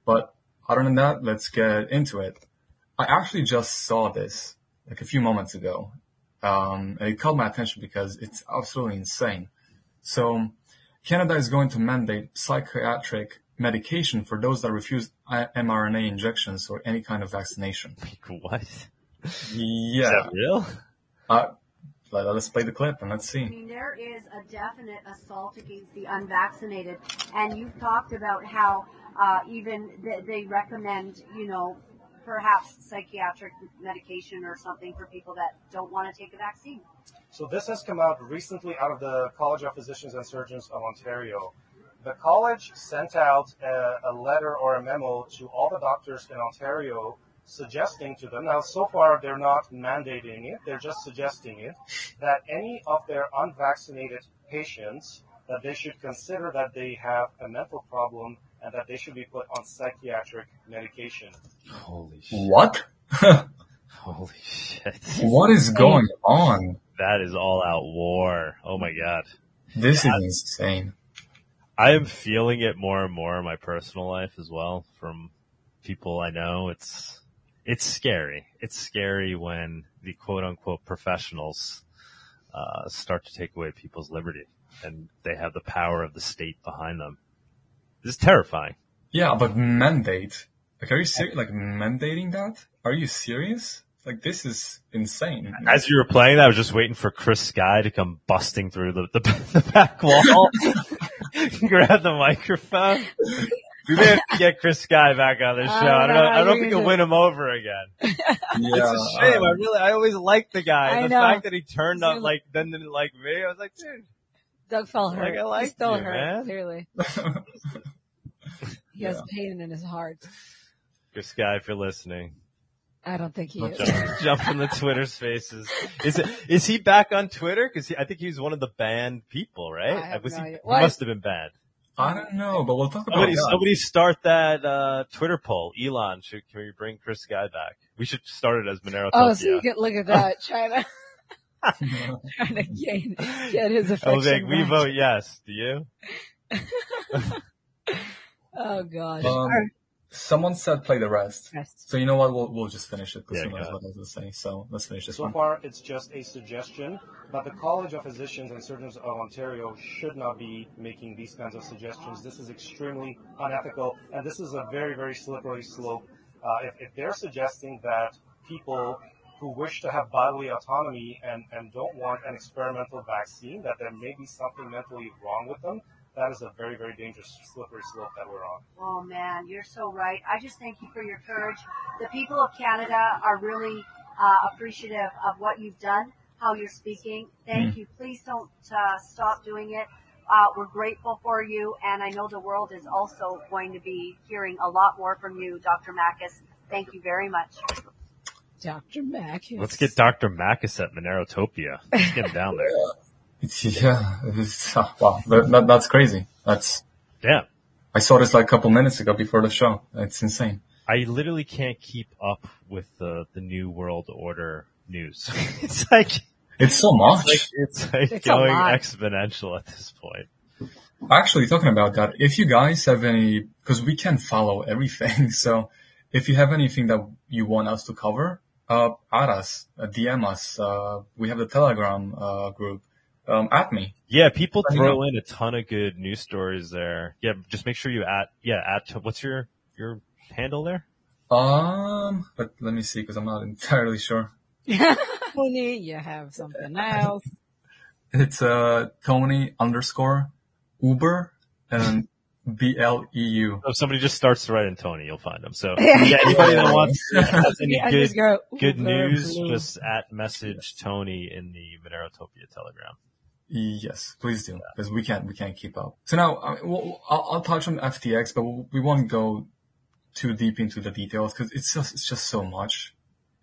S4: But other than that, let's get into it. I actually just saw this like a few moments ago. Um, and it caught my attention because it's absolutely insane. So Canada is going to mandate psychiatric medication for those that refuse mRNA injections or any kind of vaccination.
S2: What? Is
S4: Yeah.
S2: that real?
S4: Uh, let, us play the clip and let's see.
S5: I mean, there is a definite assault against the unvaccinated, and you've talked about how uh, even th- they recommend, you know, perhaps psychiatric medication or something for people that don't want to take a vaccine.
S6: So this has come out recently out of the College of Physicians and Surgeons of Ontario. The college sent out a, a letter or a memo to all the doctors in Ontario suggesting to them, now so far they're not mandating it, they're just suggesting it, that any of their unvaccinated patients, that they should consider that they have a mental problem and that they should be put on psychiatric medication.
S2: Holy shit.
S4: What?
S2: Holy shit.
S4: what is going on?
S2: That is all out war. Oh my god.
S4: This is insane.
S2: I am feeling it more and more in my personal life as well from people I know. It's, it's scary. It's scary when the quote unquote professionals, uh, start to take away people's liberty and they have the power of the state behind them. This is terrifying.
S4: Yeah, but mandate. Like, are you serious? Like, mandating that? Are you serious? Like, this is insane.
S2: As you were playing that, I was just waiting for Chris Sky to come busting through the, the, the back wall, grab the microphone. We may have to get Chris Sky back on the show. I don't know. I don't know if we can win him over again.
S4: yeah,
S2: It's a shame. I um, really, I always liked the guy.
S1: I
S2: the
S1: know.
S2: fact that he turned up like, then didn't like me, I was like, dude,
S1: Doug felt
S2: Like,
S1: hurt.
S2: I liked
S1: He's still
S2: you,
S1: hurt,
S2: man.
S1: clearly. He has pain in his heart.
S2: Chris Sky, if you're listening,
S1: I don't think he is.
S2: jump, jump in the Twitter spaces. Is it, is he back on Twitter? Cause he, I think he was one of the banned people, right?
S1: I have
S2: was
S1: no
S2: he,
S1: idea.
S2: he
S1: What?
S2: must have been banned.
S4: I don't know, but we'll talk about
S2: Somebody,
S4: that.
S2: somebody start that, uh, Twitter poll. Elon, should, can we bring Chris Sky back? We should start it as Monero
S1: Oh, so you can look at that, trying to trying to gain get his
S2: I
S1: affection.
S2: was like, we
S1: back.
S2: vote yes. Do you?
S1: Oh gosh.
S4: Um, someone said play the rest.
S1: Rest.
S4: So you know what? We'll we'll just finish it because
S2: Yeah,
S4: who knows what I was going to say. So let's finish this
S6: So
S4: one.
S6: far, it's just a suggestion, but the College of Physicians and Surgeons of Ontario should not be making these kinds of suggestions. This is extremely unethical, and this is a very, very slippery slope. Uh, if, if they're suggesting that people who wish to have bodily autonomy and, and don't want an experimental vaccine, that there may be something mentally wrong with them, that is a very, very dangerous, slippery slope that we're on.
S5: Oh man, you're so right. I just thank you for your courage. The people of Canada are really uh, appreciative of what you've done, how you're speaking. Thank you. Please don't uh, stop doing it. Uh, we're grateful for you, and I know the world is also going to be hearing a lot more from you, Dr. Makis. Thank you very much.
S1: Dr. Mac.
S2: Let's get Dr. Makis at Monerotopia. Let's get him down there.
S4: It's, yeah, it's, uh, wow, that, that, that's crazy. That's
S2: Damn.
S4: I saw this like a couple minutes ago before the show. It's insane.
S2: I literally can't keep up with the, the new world order news. it's like,
S4: It's so much.
S2: like, it's like
S1: It's
S2: going exponential at this point.
S4: Actually, talking about that, if you guys have any, because we can follow everything, so if you have anything that you want us to cover, uh, add us, uh, DM us. Uh, we have the Telegram uh, group. Um, at me.
S2: Yeah, people
S4: Let me
S2: throw
S4: know.
S2: in a ton of good news stories there. Yeah, just make sure you add, yeah, add to, what's your, your handle there?
S4: Um, but let me see because I'm not entirely sure.
S1: Tony, you have something else.
S4: It's uh Tony underscore Uber and B L E U.
S2: If somebody just starts to write in Tony, you'll find them. So yeah, anybody that wants has any
S1: Yeah,
S2: good,
S1: go,
S2: good news,
S1: Blue.
S2: just at message Tony in the Monerotopia Telegram.
S4: Yes, please do because we can't we can't keep up. So now I mean, we'll, I'll, I'll touch on FTX, but we won't go too deep into the details because it's just it's just so much.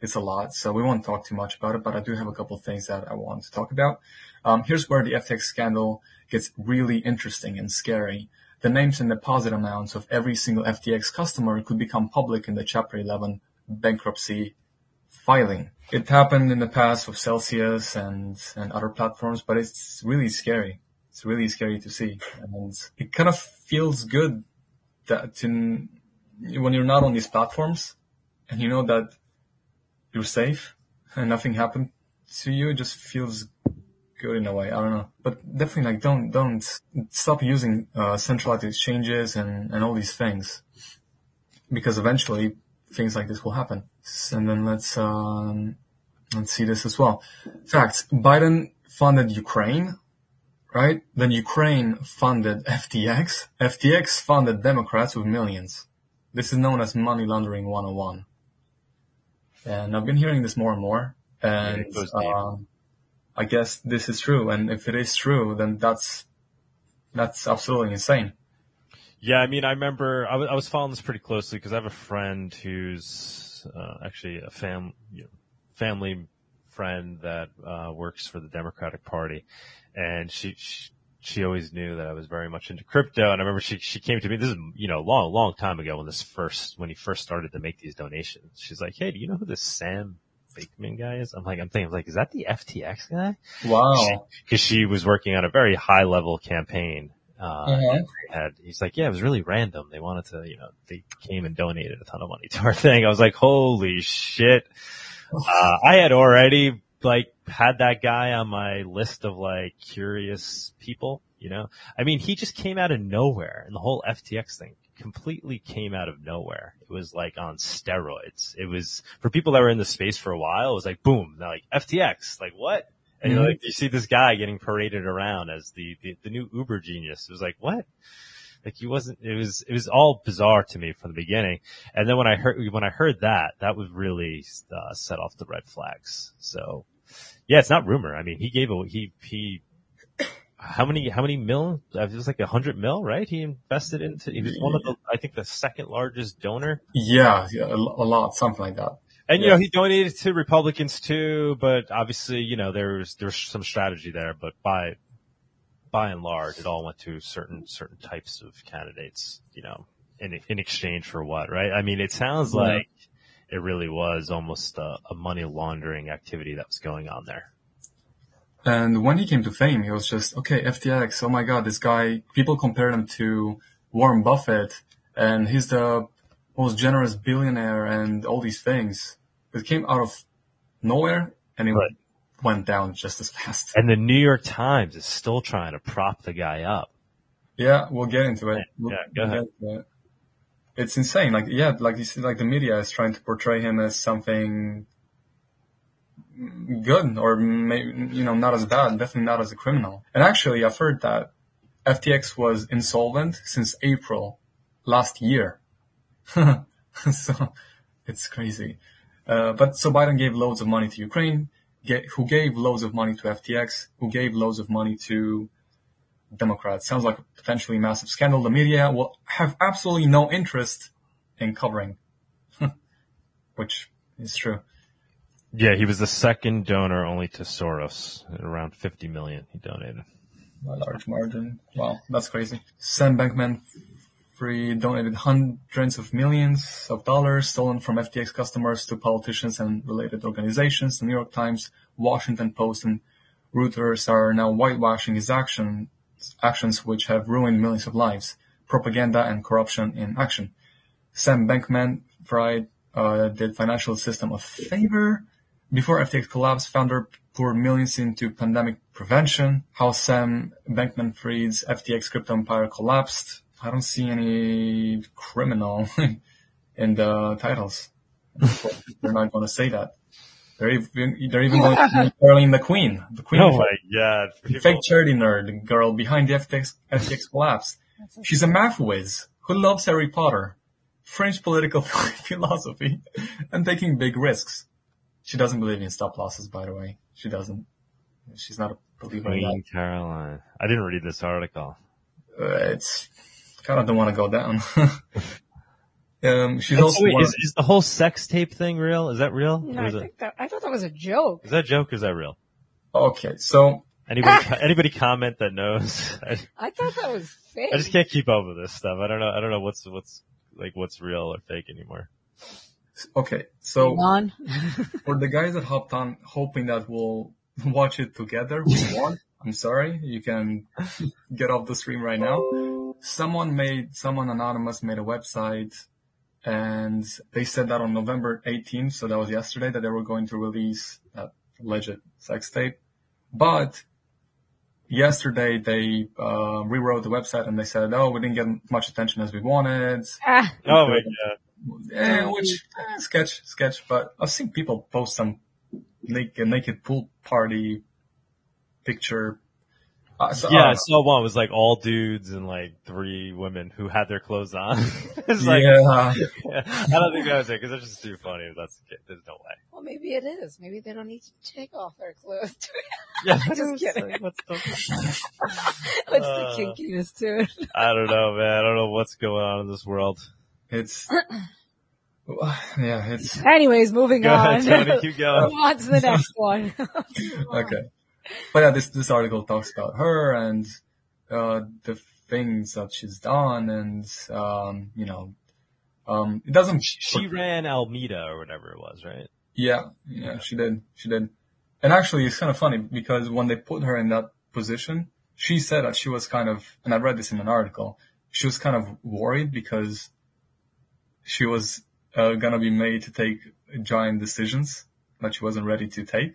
S4: It's a lot, so we won't talk too much about it. But I do have a couple of things that I want to talk about. Um, here's where the FTX scandal gets really interesting and scary. The names and deposit amounts of every single FTX customer could become public in the Chapter 11 bankruptcy filing. It happened in the past with Celsius and, and other platforms, but it's really scary. It's really scary to see. And it kind of feels good that when you're not on these platforms and you know that you're safe and nothing happened to you, it just feels good in a way. I don't know, but definitely like don't don't stop using uh, centralized exchanges and and all these things because eventually things like this will happen. And then let's um, let's see this as well. Facts: Biden funded Ukraine, right? Then Ukraine funded FTX. FTX funded Democrats with millions. This is known as money laundering 101. And I've been hearing this more and more. And uh, I guess this is true. And if it is true, then that's that's absolutely insane.
S2: Yeah, I mean, I remember I was, I was following this pretty closely because I have a friend who's uh, actually a fam, you know, family friend that uh, works for the Democratic Party, and she, she she always knew that I was very much into crypto. And I remember she, she came to me, this is, you know, long, long time ago when this first, when he first started to make these donations. She's like, Hey, do you know who this Sam Bankman guy is? I'm like, I'm thinking, like, is that the FTX guy?
S4: Wow.
S2: Cause she was working on a very high level campaign. Uh, uh-huh. had, he's like, yeah, it was really random. They wanted to, you know, they came and donated a ton of money to our thing. I was like, holy shit. Uh, I had already like had that guy on my list of like curious people, you know? I mean, he just came out of nowhere and the whole FTX thing completely came out of nowhere. It was like on steroids. It was for people that were in the space for a while. It was like boom, like FTX, like what? And mm-hmm. like you see this guy getting paraded around as the, the the new Uber genius. It was like what? Like he wasn't. It was it was all bizarre to me from the beginning. And then when I heard when I heard that, that was really uh, set off the red flags. So yeah, it's not rumor. I mean, he gave a he he. How many how many mil? It was like a hundred mil, right? He invested into. He was one of the I think the second largest donor.
S4: Yeah, yeah, a, a lot, something like that.
S2: And you know, he donated to Republicans too, but obviously, you know, there's there's some strategy there, but by by and large, it all went to certain certain types of candidates, you know, in in exchange for what, right? I mean, it sounds yeah. like it really was almost a, a money laundering activity that was going on there.
S4: And when he came to fame, he was just, okay, FTX, oh my God, this guy, people compare him to Warren Buffett and he's the most generous billionaire and all these things. It came out of nowhere and it right. went down just as fast.
S2: And the New York Times is still trying to prop the guy up.
S4: Yeah, we'll get into it. We'll, yeah, go we'll ahead it's insane. Like, yeah, like you see, like the media is trying to portray him as something good or maybe, you know, not as bad, definitely not as a criminal. And actually, I've heard that FTX was insolvent since April last year. so it's crazy. Uh, but so Biden gave loads of money to Ukraine, get, who gave loads of money to FTX, who gave loads of money to Democrats. Sounds like a potentially massive scandal. The media will have absolutely no interest in covering, which is true.
S2: Yeah, he was the second donor only to Soros, around 50 million he donated.
S4: A large margin. Wow, that's crazy. Sam Bankman Fried donated hundreds of millions of dollars stolen from FTX customers to politicians and related organizations. The New York Times, Washington Post, and Reuters are now whitewashing his action actions which have ruined millions of lives, propaganda and corruption in action. Sam Bankman-Fried uh, did financial system a favor. Before FTX collapse, founder poured millions into pandemic prevention. How Sam Bankman-Fried's FTX crypto empire collapsed. I don't see any criminal in the titles. They're not going to say that. They're even, they're even going to Caroline the Queen. The Queen.
S2: Oh my god.
S4: People... Fake charity nerd girl behind the FTX, FTX collapse. She's a math whiz who loves Harry Potter, French political philosophy, and taking big risks. She doesn't believe in stop losses, by the way. She doesn't. She's not a believer
S2: Queen in that. Caroline. I didn't read this article.
S4: Uh, it's kind of don't want to go down. Um, she's
S2: and
S4: also
S2: wait, is, is, the whole sex tape thing real? Is that real?
S1: No, I, think that, I thought that was a joke.
S2: Is that a joke? Is that real?
S4: Okay, so
S2: anybody anybody comment that knows?
S1: I, I thought that was fake.
S2: I just can't keep up with this stuff. I don't know. I don't know what's what's like what's real or fake anymore.
S4: Okay, so for the guys that hopped on hoping that we'll watch it together, we won't. I'm sorry. You can get off the stream right now. Someone made, someone anonymous made a website and they said that on November 18th, so that was yesterday, that they were going to release that alleged sex tape. But yesterday they uh, rewrote the website and they said, "Oh, we didn't get much attention as we wanted."
S1: Ah,
S2: Oh my god.
S4: Eh, which eh, sketch, sketch. But I've seen people post some naked, naked pool party picture. Uh, so,
S2: Yeah, I
S4: uh,
S2: saw one. It was like all dudes and like three women who had their clothes on. it's like,
S4: yeah.
S2: I don't think that was it because it's just too funny. if That's. There's no way.
S1: well, maybe it is. Maybe they don't need to take off their clothes.
S2: Yeah,
S1: Just kidding.
S2: Like, what's the,
S1: What's
S2: Uh,
S1: the kinkiness to it?
S2: I don't know, man. I don't know what's going on in this world.
S4: It's yeah, it's
S1: Anyways, moving
S2: Go
S1: on.
S2: ahead, Tony. Keep going.
S1: on to the next one.
S4: okay. But yeah, this this article talks about her and uh the things that she's done and um you know um it doesn't
S2: She ran Alameda or whatever it was, right?
S4: yeah yeah she did she did and actually it's kind of funny because when they put her in that position she said that she was kind of and I read this in an article she was kind of worried because she was uh, gonna be made to take giant decisions that she wasn't ready to take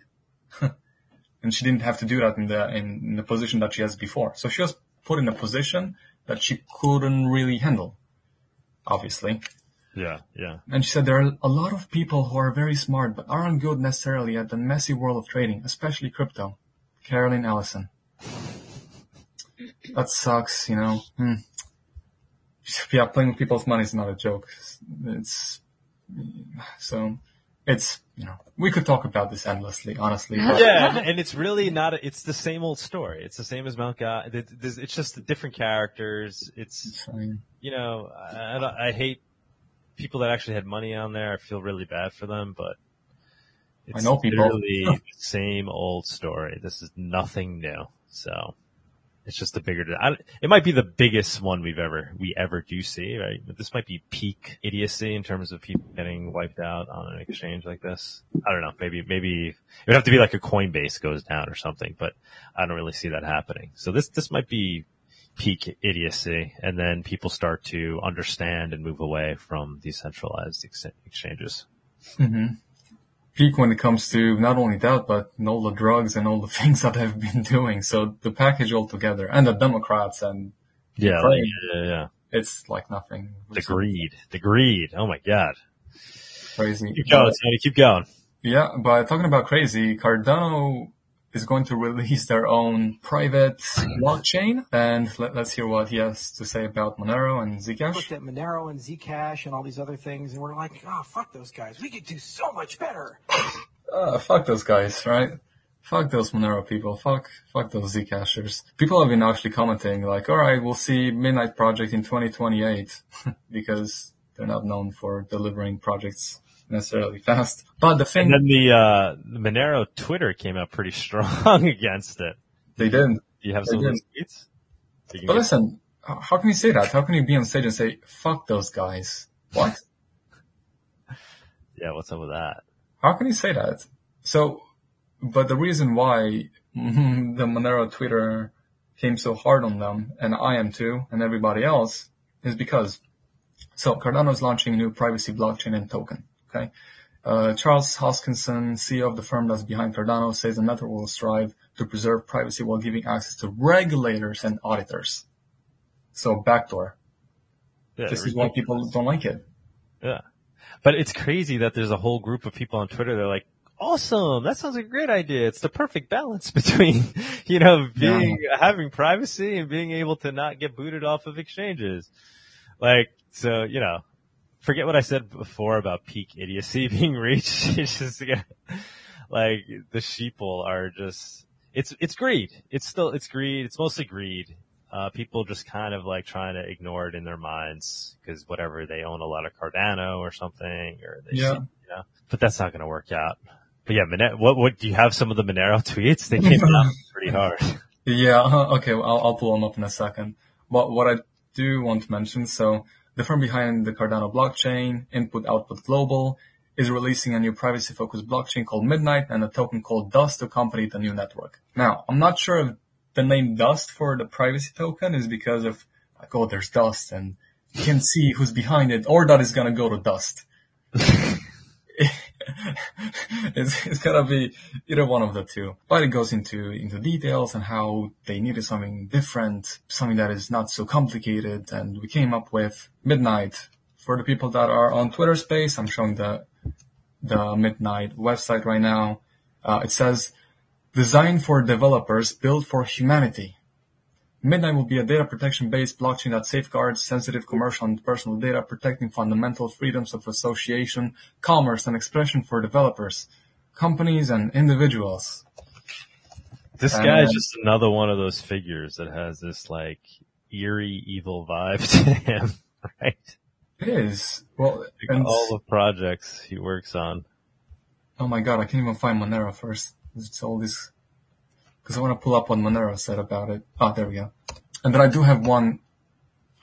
S4: and she didn't have to do that in the in, in the position that she has before. So she was put in a position that she couldn't really handle, obviously.
S2: Yeah, yeah.
S4: And she said there are a lot of people who are very smart but aren't good necessarily at the messy world of trading, especially crypto. Caroline Ellison. That sucks, you know. Hmm. Yeah, playing with people's money is not a joke. It's so it's you know we could talk about this endlessly, honestly. But
S2: Yeah, and, and it's really not. A, it's the same old story. It's the same as Mount Gox. It, it's just different characters. It's you know, I, I, I hate people that actually had money on there. I feel really bad for them, but it's
S4: I know people.
S2: literally the same old story. This is nothing new. So it's just a bigger. I, it might be the biggest one we've ever we ever do see, right? But this might be peak idiocy in terms of people getting wiped out on an exchange like this. I don't know. Maybe maybe it would have to be like a Coinbase goes down or something, but I don't really see that happening. So this this might be peak idiocy, and then people start to understand and move away from decentralized ex- exchanges.
S4: hmm Peak when it comes to not only that, but all the drugs and all the things that they've been doing. So the package altogether, and the Democrats, and
S2: Yeah,
S4: Right.
S2: yeah, yeah.
S4: it's like nothing.
S2: The greed, the greed. Oh my god.
S4: Crazy.
S2: Keep going, Tony. Keep going.
S4: Yeah, but talking about crazy, Cardano is going to release their own private blockchain, and let, us hear what he has to say about Monero and Zcash.
S7: looked at Monero and Zcash and all these other things, and we're like, oh, fuck those guys. We could do so much better.
S4: Uh, fuck those guys, right? Fuck those Monero people. Fuck, fuck those Zcashers. People have been actually commenting like, all right, we'll see Midnight Project in 2028 because they're not known for delivering projects necessarily fast. But the thing
S2: And then the uh, the Monero Twitter came out pretty strong against it.
S4: they didn't.
S2: Do you have some of tweets? So
S4: But
S2: get-
S4: listen, h- how can you say that? How can you be on stage and say, fuck those guys? What?
S2: yeah, what's up with that?
S4: How can you say that? So, but the reason why the Monero Twitter came so hard on them, and I am too, and everybody else, is because, so Cardano is launching a new privacy blockchain and token, okay? Uh, Charles Hoskinson, CEO of the firm that's behind Cardano, says the network will strive to preserve privacy while giving access to regulators and auditors. So backdoor.
S2: Yeah,
S4: This is why people don't like it.
S2: Yeah. But it's crazy that there's a whole group of people on Twitter that are like, awesome, that sounds like a great idea. It's the perfect balance between, you know, being, having privacy and being able to not get booted off of exchanges. Like, so, you know, forget what I said before about peak idiocy being reached. It's just, yeah, like, the sheeple are just, it's, it's greed. It's still, it's greed. It's mostly greed. Uh, people just kind of like trying to ignore it in their minds because whatever they own a lot of Cardano or something, or they
S4: Yeah.
S2: see, you know, but that's not going to work out. But yeah, Monero, what, what, do you have some of the Monero tweets? They came out pretty hard.
S4: Yeah, uh, okay, well, I'll, I'll pull them up in a second. But what I do want to mention, so the firm behind the Cardano blockchain, Input Output Global, is releasing a new privacy focused blockchain called Midnight and a token called Dust to accompany the new network. Now, I'm not sure if the name Dust for the privacy token is because of, like, oh, there's dust and you can see who's behind it or that is going to go to dust. it's, it's gotta be either one of the two. But it goes into, into details and how they needed something different, something that is not so complicated. And we came up with Midnight. For the people that are on Twitter space, I'm showing the, the Midnight website right now. Uh, it says, designed for developers, built for humanity. Midnight will be a data protection-based blockchain that safeguards sensitive commercial and personal data, protecting fundamental freedoms of association, commerce, and expression for developers, companies, and individuals.
S2: This guy is just another one of those figures that has this like eerie evil vibe to him, right?
S4: It is. Well,
S2: Like
S4: and,
S2: all the projects he works on.
S4: oh my god, I can't even find Monero first. It's all this, because I want to pull up what Monero said about it. Oh, there we go. And then I do have one,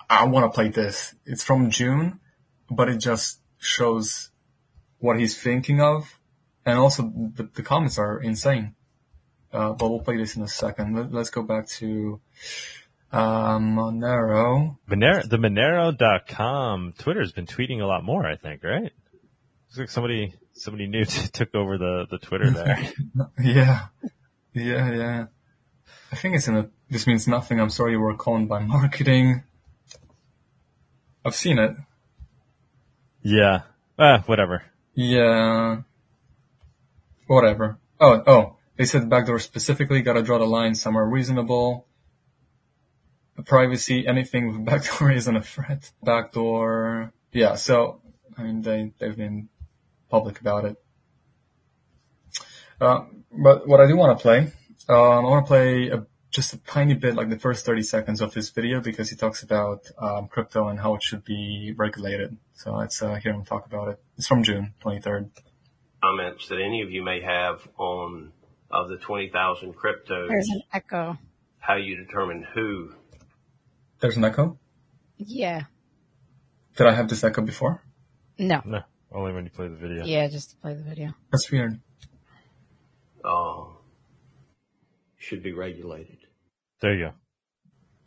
S4: I want to play this. It's from June, but it just shows what he's thinking of. And also the, the comments are insane. Uh, but we'll play this in a second. Let, let's go back to, uh, Monero.
S2: Monero, the Monero.com Twitter has been tweeting a lot more, I think, right? Looks like somebody, somebody new t- took over the, the Twitter there.
S4: Yeah. Yeah, yeah. I think it's in a, this means nothing. I'm sorry you were conned by marketing. I've seen it.
S2: yeah. Ah, whatever.
S4: Yeah. Whatever. Oh, oh, they said backdoor specifically, gotta draw the line somewhere reasonable. Privacy, anything with backdoor isn't a threat. Backdoor, yeah, so, I mean, they, they've been public about it. Uh, but what I do want to play, um, I want to play a, just a tiny bit, like the first 30 seconds of this video because he talks about um, crypto and how it should be regulated. So let's uh, hear him talk about it. It's from June 23rd.
S8: comments that any of you may have on of the 20,000 cryptos,
S1: There's an echo.
S8: how you determine who.
S4: There's an echo.
S1: Yeah.
S4: Did I have this echo before?
S1: No.
S2: No, only when you play the video.
S1: Yeah, just to play the video.
S4: That's weird.
S8: Uh, should be regulated.
S2: There you go.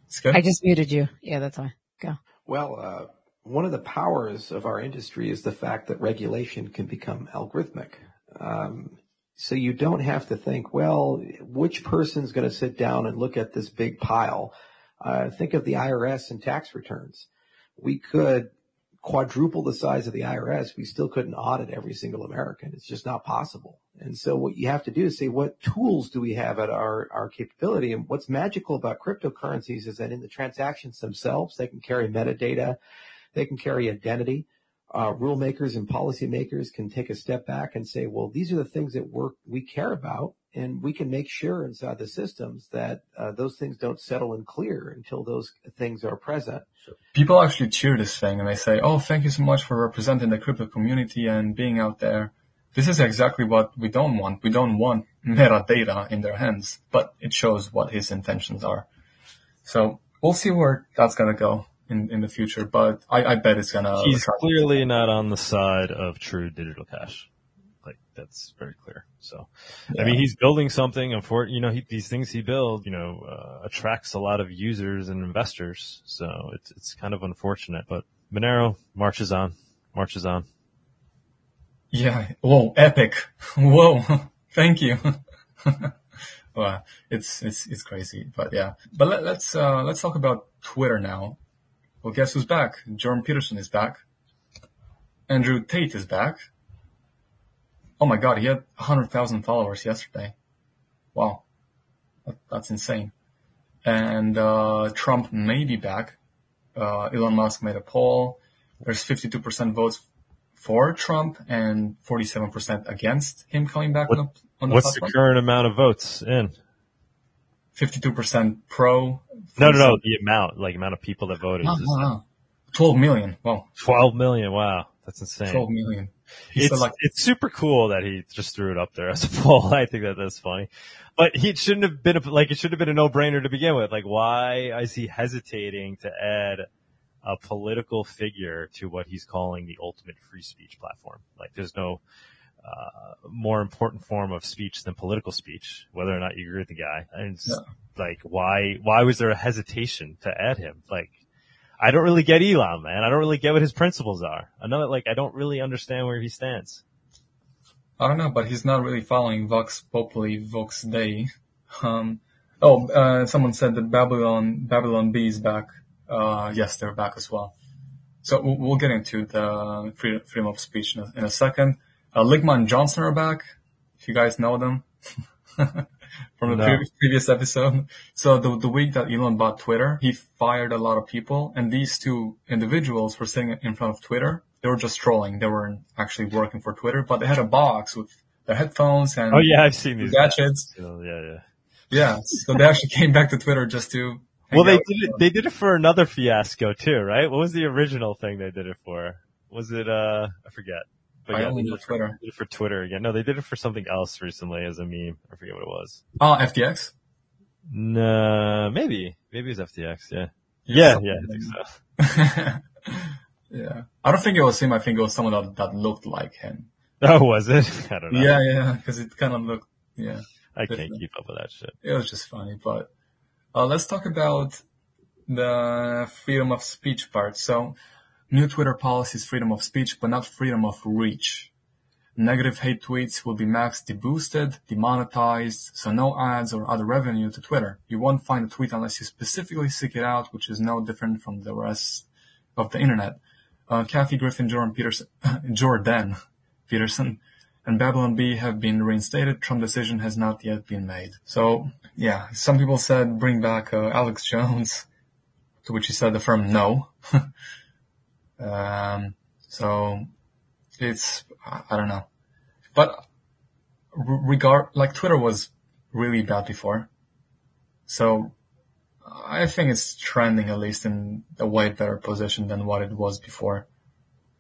S4: It's.
S1: I just muted you. Yeah, that's why. Go.
S9: Well, uh, one of the powers of our industry is the fact that regulation can become algorithmic. Um, so you don't have to think, well, which person's going to sit down and look at this big pile? Uh, think of the IRS and tax returns. We could quadruple the size of the IRS. We still couldn't audit every single American. It's just not possible. And so what you have to do is say, what tools do we have at our, our capability? And what's magical about cryptocurrencies is that in the transactions themselves, they can carry metadata. They can carry identity. Uh, rule makers and policymakers can take a step back and say, well, these are the things that we're, we care about. And we can make sure inside the systems that uh, those things don't settle and clear until those things are present.
S4: People actually cheer this thing and they say, "Oh, thank you so much for representing the crypto community and being out there." This is exactly what we don't want. We don't want metadata in their hands, but it shows what his intentions are. So we'll see where that's gonna go in, in the future, but I, I bet it's gonna.
S2: He's clearly not on the side of true digital cash. Like that's very clear. So, I mean, he's building something. And for you know, he, these things he builds, you know, uh, attracts a lot of users and investors. So it's it's kind of unfortunate, but Monero marches on, marches on.
S4: Yeah. Whoa, epic. Whoa. Thank you. well, it's, it's, it's crazy, but yeah. But let, let's, uh, let's talk about Twitter now. Well, guess who's back? Jordan Peterson is back. Andrew Tate is back. Oh my god, he had 100,000 followers yesterday. Wow. That's insane. And, uh, Trump may be back. Uh, Elon Musk made a poll. There's 52% votes for Trump and 47% against him coming back
S2: What-
S4: on the, on the
S2: What's the current amount of votes in?
S4: 52% pro.
S2: No, no, no. The amount, like amount of people that voted.
S4: No, no, no. 12 million. Wow.
S2: 12 million. Wow. That's insane.
S4: 12 million.
S2: It's,
S4: like,
S2: it's super cool that he just threw it up there as a poll. I think that that's funny, but he shouldn't have been a, like it should have been a no brainer to begin with. Like, why is he hesitating to add a political figure to what he's calling the ultimate free speech platform? Like, there's no uh, more important form of speech than political speech, whether or not you agree with the guy. And
S4: Yeah.
S2: like, why why was there a hesitation to add him? Like, I don't really get Elon, man. I don't really get what his principles are. Another, like, I don't really understand where he stands.
S4: I don't know, but he's not really following Vox Populi, Vox Dei. Um, oh, uh, someone said that Babylon, Babylon Bee is back. Uh, yes, they're back as well. So we'll, get into the freedom, freedom of speech in a, in a second. Uh, and Johnson are back. If you guys know them from the
S2: No.
S4: previous, previous episode. So the, the week that Elon bought Twitter, he fired a lot of people and these two individuals were sitting in front of Twitter. They were just trolling. They weren't actually working for Twitter, but they had a box with their headphones and
S2: Oh yeah, I've seen these.
S4: gadgets.
S2: Yeah, yeah.
S4: Yeah. So they actually came back to Twitter just to. hang
S2: Well, they did it. They did it for another fiasco too, right? What was the original thing they did it for? Was it uh? I forget. But
S4: I
S2: yeah,
S4: only know
S2: did, it for,
S4: Twitter.
S2: did it for Twitter again. No, they did it for something else recently as a meme. I forget what it was.
S4: Oh, FTX.
S2: No, maybe maybe it was FTX. Yeah. Yeah, yeah, I think so.
S4: yeah. I don't think it was him. I think it was someone that, that looked like him.
S2: Oh, was it? I don't know.
S4: Yeah, yeah, because it kind of looked, yeah.
S2: I can't keep up with that shit.
S4: It was just funny, but uh, let's talk about the freedom of speech part. So, new Twitter policy is freedom of speech, but not freedom of reach. Negative hate tweets will be max deboosted, demonetized, so no ads or other revenue to Twitter. You won't find a tweet unless you specifically seek it out, which is no different from the rest of the internet. Uh, Kathy Griffin, Jordan Peterson, Jordan Peterson, and Babylon Bee have been reinstated. Trump decision has not yet been made. So yeah, some people said bring back uh, Alex Jones, to which he said the firm no. um, so it's I don't know, but regard like Twitter was really bad before, so I think it's trending at least in a way better position than what it was before.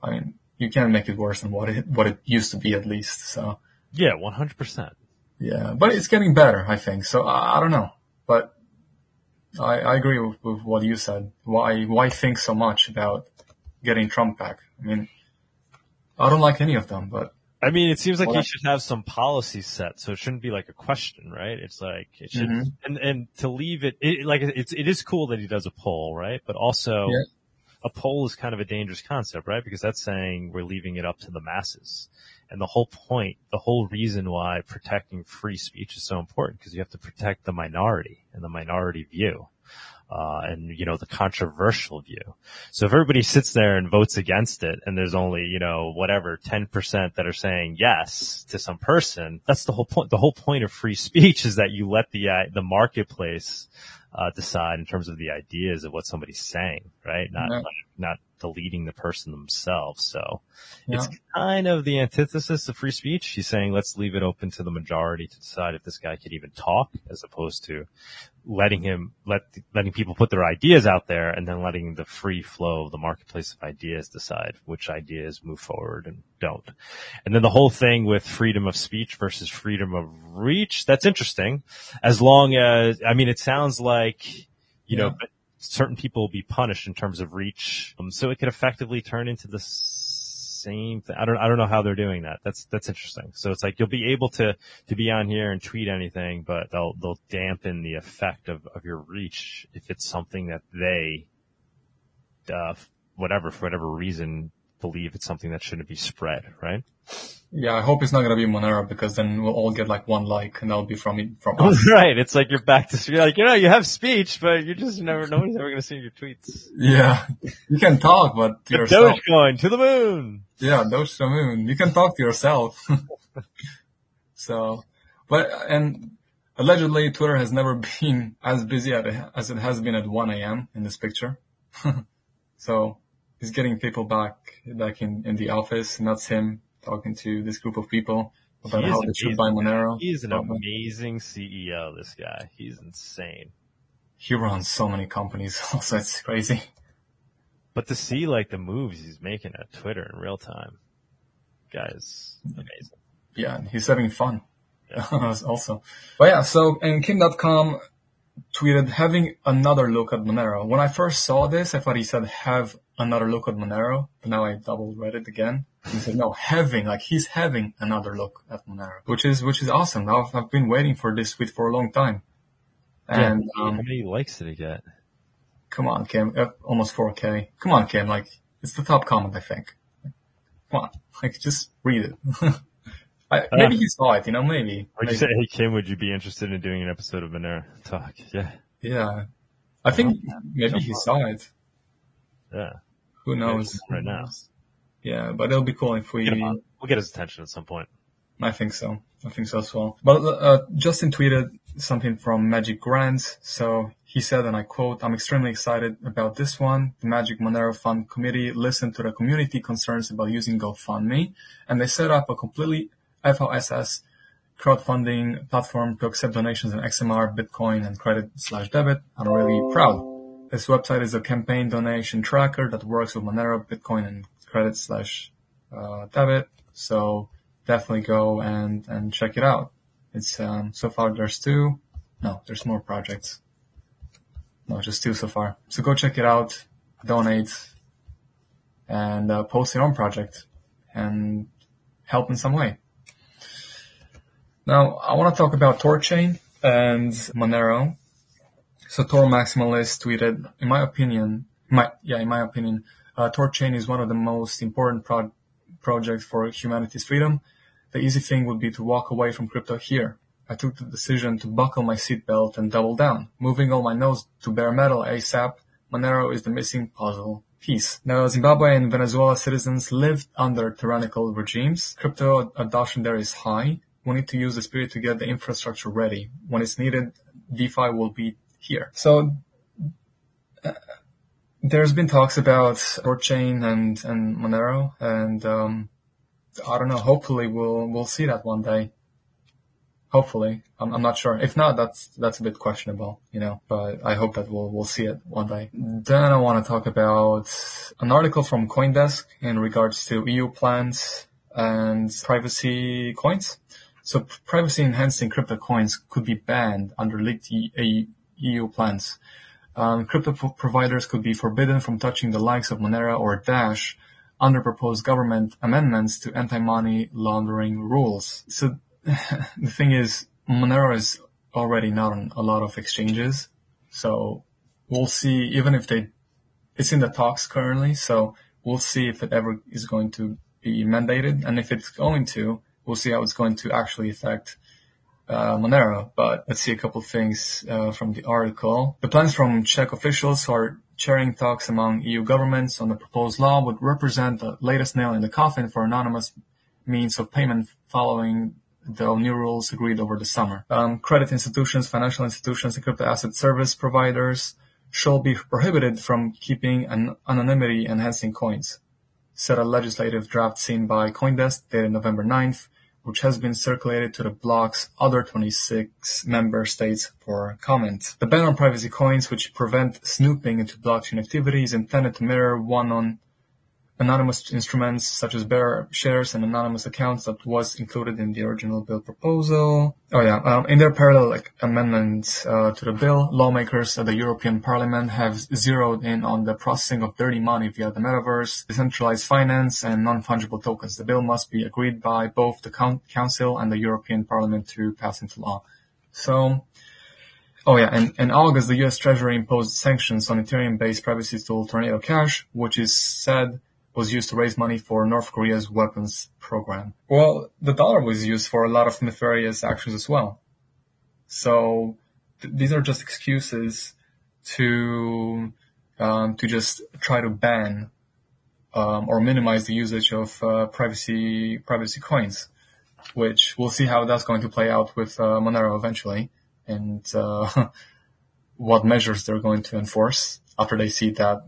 S4: I mean, you can't make it worse than what it what it used to be at least. So
S2: Yeah, one hundred percent.
S4: yeah, but it's getting better, I think. So I, I don't know, but I, I agree with, with what you said. Why why think so much about getting Trump back? I mean, I don't like any of them, but
S2: I mean, it seems like
S4: Well,
S2: he should have some policy set, so it shouldn't be like a question, right? It's like it should,
S4: Mhm.
S2: and and to leave it, it like it's it is cool that he does a poll, right? But also,
S4: Yeah.
S2: a poll is kind of a dangerous concept, right? Because that's saying we're leaving it up to the masses, and the whole point, the whole reason why protecting free speech is so important, because you have to protect the minority and the minority view. Uh, and you know the controversial view. So if everybody sits there and votes against it, and there's only you know whatever ten percent that are saying yes to some person, that's the whole point. The whole point of free speech is that you let the uh, the marketplace uh, decide in terms of the ideas of what somebody's saying, right? Not not deleting the person themselves. So
S4: Yeah.
S2: it's kind of the antithesis of free speech. He's saying let's leave it open to the majority to decide if this guy could even talk, as opposed to letting him let letting people put their ideas out there and then letting the free flow of the marketplace of ideas decide which ideas move forward and don't. And then the whole thing with freedom of speech versus freedom of reach, that's interesting. As long as I mean it sounds like you know
S4: Yeah.
S2: but certain people will be punished in terms of reach. Um, so it could effectively turn into the same thing. I don't, I don't know how they're doing that. That's, that's interesting. So it's like you'll be able to, to be on here and tweet anything, but they'll, they'll dampen the effect of, of your reach if it's something that they, uh, whatever, for whatever reason, believe it's something that shouldn't be spread, right?
S4: yeah, I hope it's not gonna be Monero because then we'll all get like one like, and that'll be from it from us.
S2: right. It's like you're back to, you're like, you know, you have speech, but you're just never, nobody's ever going to see your tweets.
S4: yeah, you can talk, but to yourself.
S2: Dogecoin to the moon.
S4: Yeah, Doge to the moon. You can talk to yourself. so, but, and allegedly Twitter has never been as busy at, as it has been at 1 a.m. in this picture. so he's getting people back, back in, in the office and that's him talking to this group of people about how they should buy. Monero.
S2: He is an
S4: But
S2: amazing CEO, this guy. He's insane.
S4: He runs so many companies. Also, it's crazy.
S2: But to see like the moves he's making at Twitter in real time, guys, amazing.
S4: yeah, and he's having fun also. But yeah, so, and Kim Dotcom tweeted having another look at Monero. When I first saw this, I thought he said have another look at Monero, but now I double read it again. He said no, having, like he's having another look at Monero, which is, which is awesome. Now I've, I've been waiting for this tweet for a long time. And,
S2: yeah,
S4: um,
S2: how many likes did he get?
S4: come on, Kim, uh, almost 4k. Come on, Kim, like it's the top comment, I think. Come on, like just read it. I, maybe he saw it, you know, maybe. Maybe.
S2: you say, hey Kim, would you be interested in doing an episode of Monero Talk? Yeah,
S4: Yeah. I think maybe he saw it.
S2: yeah.
S4: Who knows?
S2: Right now,
S4: Yeah, but it'll be cool if we.
S2: Get we'll get his attention at some point.
S4: I think so. I think so as well. But uh, Justin tweeted something from Magic Grants. So he said, and I quote, I'm extremely excited about this one. The Magic Monero Fund Committee listened to the community concerns about using GoFundMe, and they set up a completely FOSS crowdfunding platform to accept donations in XMR, Bitcoin, and credit slash debit. I'm really proud. This website is a campaign donation tracker that works with Monero, Bitcoin, and credit slash uh, debit. So definitely go and, and check it out. It's, um, so far there's two. No, there's more projects. No, just two so far. So go check it out, donate, and uh, post your own project and help in some way. Now, I want to talk about TorChain and Monero. So Tor Maximalist tweeted, in my opinion, my, yeah, in my opinion, uh, THORChain is one of the most important pro- projects for humanity's freedom. The easy thing would be to walk away from crypto here. I took the decision to buckle my seatbelt and double down, moving all my nodes to bare metal ASAP. Monero is the missing puzzle piece. Now, Zimbabwe and Venezuela citizens lived under tyrannical regimes. Crypto adoption there is high. We need to use the spirit to get the infrastructure ready. When it's needed, DeFi will be here. So uh, there's been talks about Chain and and Monero, and um, I don't know. Hopefully, we'll we'll see that one day. Hopefully, I'm, I'm not sure. If not, that's that's a bit questionable, you know. But I hope that we'll we'll see it one day. Then I want to talk about an article from CoinDesk in regards to EU plans and privacy coins. So privacy enhancing crypto coins could be banned under leaked EU plans. Um, crypto providers could be forbidden from touching the likes of Monero or Dash under proposed government amendments to anti-money laundering rules. So the thing is, Monero is already not on a lot of exchanges. So we'll see, even if they, it's in the talks currently. So we'll see if it ever is going to be mandated. And if it's going to, we'll see how it's going to actually affect uh, Monero. But let's see a couple things uh, from the article. The plans from Czech officials who are chairing talks among EU governments on the proposed law would represent the latest nail in the coffin for anonymous means of payment following the new rules agreed over the summer. Um, credit institutions, financial institutions, and crypto asset service providers shall be prohibited from keeping an anonymity enhancing coins, said a legislative draft seen by Coindesk dated November 9th which has been circulated to the bloc's other 26 member states for comment. The ban on privacy coins, which prevent snooping into blockchain activity, is intended to mirror one on anonymous instruments such as bearer shares and anonymous accounts that was included in the original bill proposal. Oh yeah, um, in their parallel like, amendments uh, to the bill, lawmakers at the European Parliament have zeroed in on the processing of dirty money via the metaverse, decentralized finance, and non-fungible tokens. The bill must be agreed by both the Council and the European Parliament to pass into law. So, Oh yeah, and in August, the U.S. Treasury imposed sanctions on Ethereum-based privacy tool Tornado Cash, which is said was used to raise money for North Korea's weapons program. Well, the dollar was used for a lot of nefarious actions as well. So th- these are just excuses to um, to just try to ban um, or minimize the usage of uh, privacy privacy coins, which we'll see how that's going to play out with uh, Monero eventually, and uh, what measures they're going to enforce after they see that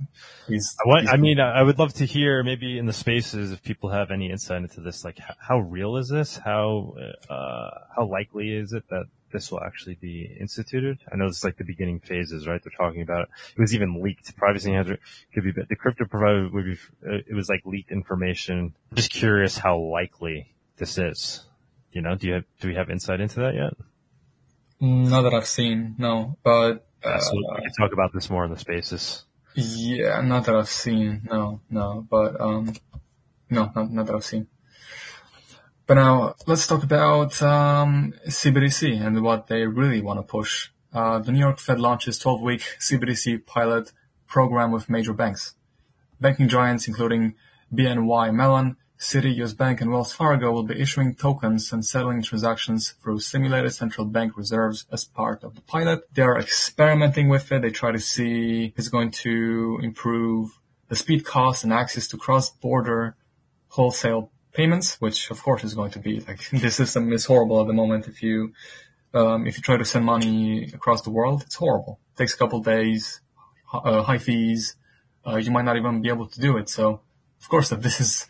S4: he's.
S2: I, want, I mean, I would love to hear maybe in the spaces if people have any insight into this. Like, how, how real is this? How uh, how likely is it that this will actually be instituted? I know it's like the beginning phases, right? They're talking about it. It was even leaked. Privacy hazard could be the crypto provider would be. It was like leaked information. I'm just curious how likely this is. You know, do you have do we have insight into that yet?
S4: Not that I've seen, no. But
S2: uh, so we can talk about this more in the spaces.
S4: Yeah, not that I've seen. No, no, but um, no, not, not that I've seen. But now let's talk about um, CBDC and what they really want to push. Uh, the New York Fed launches 12-week CBDC pilot program with major banks. Banking giants including BNY Mellon, Citi, US Bank, and Wells Fargo will be issuing tokens and settling transactions through simulated central bank reserves as part of the pilot. They are experimenting with it. They try to see if it's going to improve the speed, cost, and access to cross-border wholesale payments, which of course is going to be like the system is horrible at the moment. If you um, if you try to send money across the world, it's horrible. It takes a couple days, uh, high fees. Uh, you might not even be able to do it. So, of course, that this is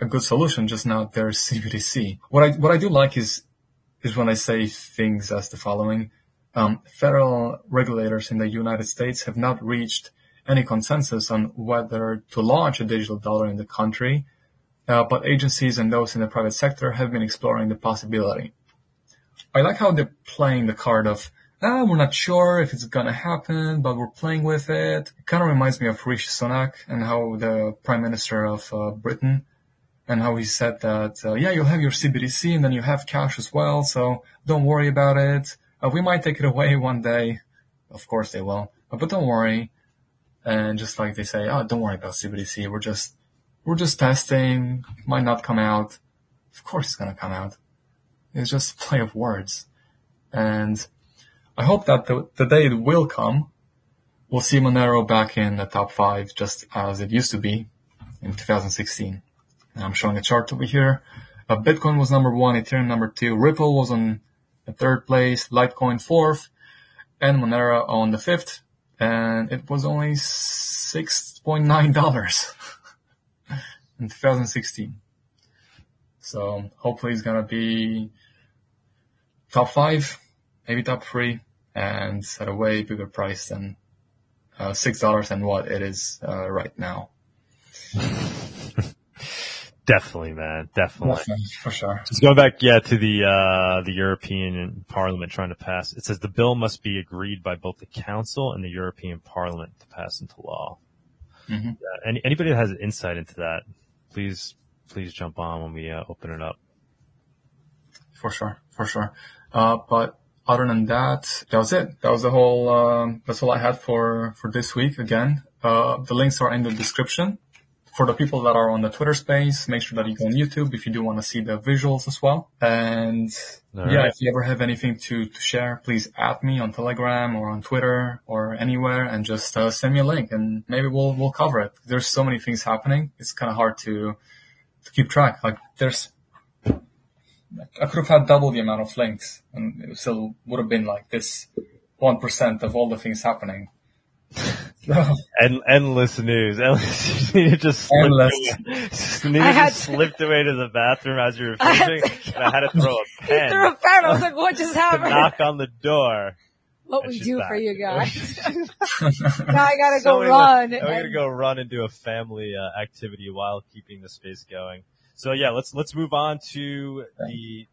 S4: a good solution, just now there's CBDC. What I what I do like is is when I say things as the following. Um, federal regulators in the United States have not reached any consensus on whether to launch a digital dollar in the country, uh, but agencies and those in the private sector have been exploring the possibility. I like how they're playing the card of, ah, we're not sure if it's gonna happen, but we're playing with it. It kind of reminds me of Rishi Sunak and how the Prime Minister of uh, Britain and how he said that, uh, yeah, you'll have your CBDC and then you have cash as well, so don't worry about it. Uh, we might take it away one day. Of course they will, but don't worry. And just like they say, oh, don't worry about CBDC. We're just, we're just testing. It might not come out. Of course it's gonna come out. It's just a play of words. And I hope that the, the day it will come, we'll see Monero back in the top five just as it used to be in 2016. I'm showing a chart over here. Uh, Bitcoin was number one, Ethereum number two, Ripple was on the third place, Litecoin fourth, and Monero on the fifth. And it was only $6.9 in 2016. So hopefully it's gonna be top five, maybe top three, and at a way bigger price than uh, six dollars and what it is uh, right now.
S2: Definitely, man. Definitely.
S4: Definitely, for sure.
S2: Just going back, yeah, to the uh, the European Parliament trying to pass. It says the bill must be agreed by both the Council and the European Parliament to pass into law.
S4: Mm-hmm.
S2: Yeah, any, anybody that has insight into that, please please jump on when we uh, open it up.
S4: For sure, for sure. Uh, but other than that, that was it. That was the whole. Um, that's all I had for for this week. Again, uh, the links are in the description. For the people that are on the Twitter space, make sure that you go on YouTube if you do want to see the visuals as well. And
S2: All
S4: yeah, if you ever have anything to, to share, please add me on Telegram or on Twitter or anywhere and just uh, send me a link and maybe we'll, we'll cover it. There's so many things happening. It's kind of hard to, to keep track. Like there's, I could have had double the amount of links and it still would have been like this 1% of all the things happening.
S2: And endless news. Endless. You just slipped
S4: Endless.
S2: away.
S1: I had
S2: just
S1: to-
S2: slipped away to the bathroom as you were
S1: I
S2: finishing, and I had to throw a
S1: He
S2: pen
S1: threw a pen. I was like, what just
S2: to
S1: happened?
S2: knock on the door.
S1: what we do
S2: back.
S1: for you guys. now I gotta
S2: So
S1: go
S2: many-
S1: run.
S2: Now we're gonna go run and do a family uh, activity while keeping the space going. So yeah, let's let's move on to the